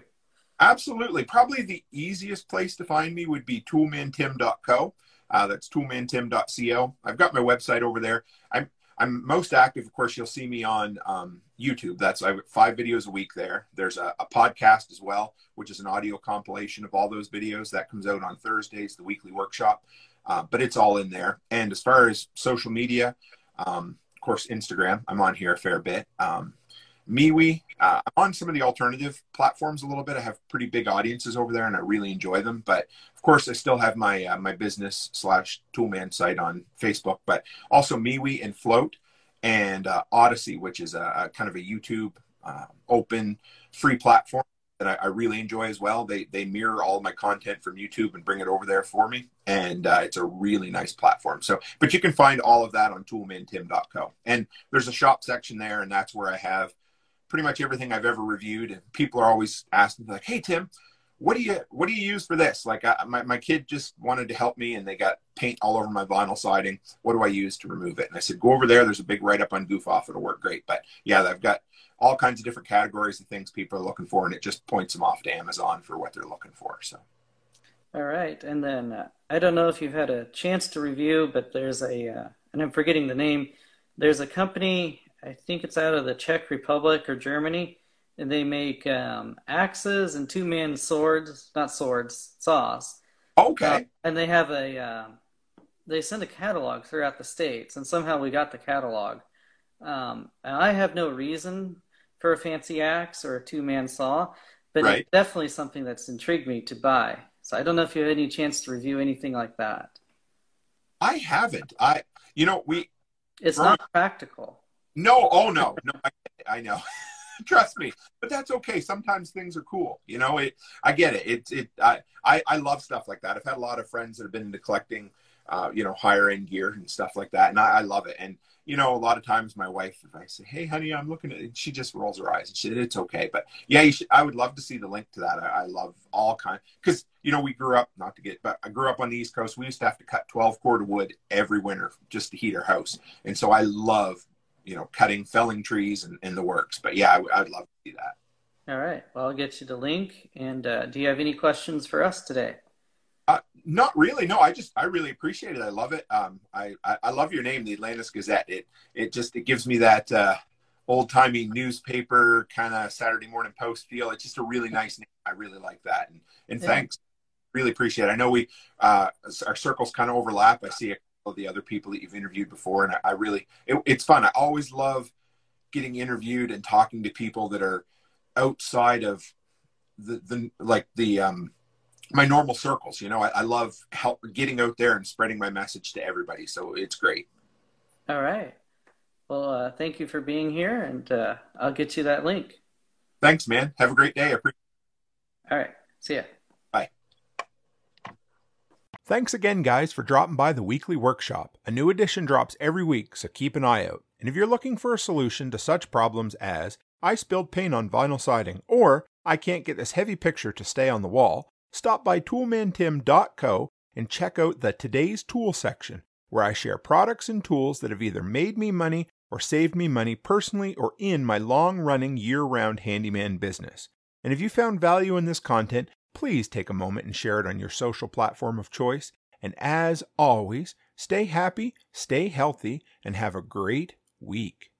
Absolutely. Probably the easiest place to find me would be toolmantim.co. Uh, that's toolmantim.co. I've got my website over there. I'm I'm most active, of course. You'll see me on um, YouTube. That's I five videos a week there. There's a, a, podcast as well, which is an audio compilation of all those videos that comes out on Thursdays, the weekly workshop uh, but it's all in there. And as far as social media, um, of course, Instagram, I'm on here a fair bit. Um, MeWe, uh, I'm on some of the alternative platforms a little bit. I have pretty big audiences over there, and I really enjoy them. But of course, I still have my uh, my business slash Toolman site on Facebook, but also MeWe and Flote and uh, Odysee, which is a, a, kind of a YouTube uh, open free platform that I, I, really enjoy as well. They they mirror all my content from YouTube and bring it over there for me, and uh, it's a really nice platform. So, but you can find all of that on toolmantim.co, and there's a shop section there, and that's where I have pretty much everything I've ever reviewed. And people are always asking like, "Hey Tim, what do you what do you use for this?" Like I, my my kid just wanted to help me, and they got paint all over my vinyl siding. What do I use to remove it? And I said, "Go over there. There's a big write up on Goof Off. It'll work great." But yeah, I've got all kinds of different categories of things people are looking for, and it just points them off to Amazon for what they're looking for. So. All right, and then uh, I don't know if you've had a chance to review, but there's a, uh, and I'm forgetting the name. There's a company, I think it's out of the Czech Republic or Germany, and they make um, axes and two-man swords, not swords, saws. Okay. Uh, and they have a, um, they send a catalog throughout the states, and somehow we got the catalog. Um, I have no reason for a fancy axe or a two man saw, but right. it's definitely something that's intrigued me to buy. So I don't know if you have any chance to review anything like that. I haven't. I, you know, we. It's not practical. No, oh no, no, I, I know. Trust me, but that's okay. Sometimes things are cool. You know, it. I get it. It. It. I. I, I love stuff like that. I've had a lot of friends that have been into collecting, uh, you know, higher end gear and stuff like that, and I, I love it. And you know, a lot of times my wife, if I say, "Hey, honey, I'm looking at," it, she just rolls her eyes and she said, "It's okay." But yeah, should, I would love to see the link to that. I, I love all kind because you know we grew up not to get, but I grew up on the East Coast. We used to have to cut 12 cord of wood every winter just to heat our house, and so I love you know cutting, felling trees and, in the works. But yeah, I, I'd love to see that. All right. Well, I'll get you the link. And uh, do you have any questions for us today? Uh, not really. No, I just I really appreciate it. I love it. Um, I, I, I love your name, the Atlantis Gazette. It it just it gives me that uh, old timey newspaper kind of Saturday Morning Post feel. It's just a really nice name. I really like that. And and yeah. thanks. Really appreciate it. I know we uh, our circles kind of overlap. I see a of the other people that you've interviewed before, and I, I really it, it's fun. I always love getting interviewed and talking to people that are outside of the the like the um my normal circles. You know, I, I love help getting out there and spreading my message to everybody. So it's great. All right. Well, uh, thank you for being here, and uh, I'll get you that link. Thanks, man. Have a great day. Appreciate- All right. See ya. Thanks again, guys, for dropping by the weekly workshop. A new edition drops every week, so keep an eye out. And if you're looking for a solution to such problems as I spilled paint on vinyl siding, or I can't get this heavy picture to stay on the wall, stop by toolmantim.co and check out the Today's Tool section, where I share products and tools that have either made me money or saved me money personally or in my long running year round handyman business. And if you found value in this content, please take a moment and share it on your social platform of choice. And as always, Stay happy, stay healthy, and have a great week.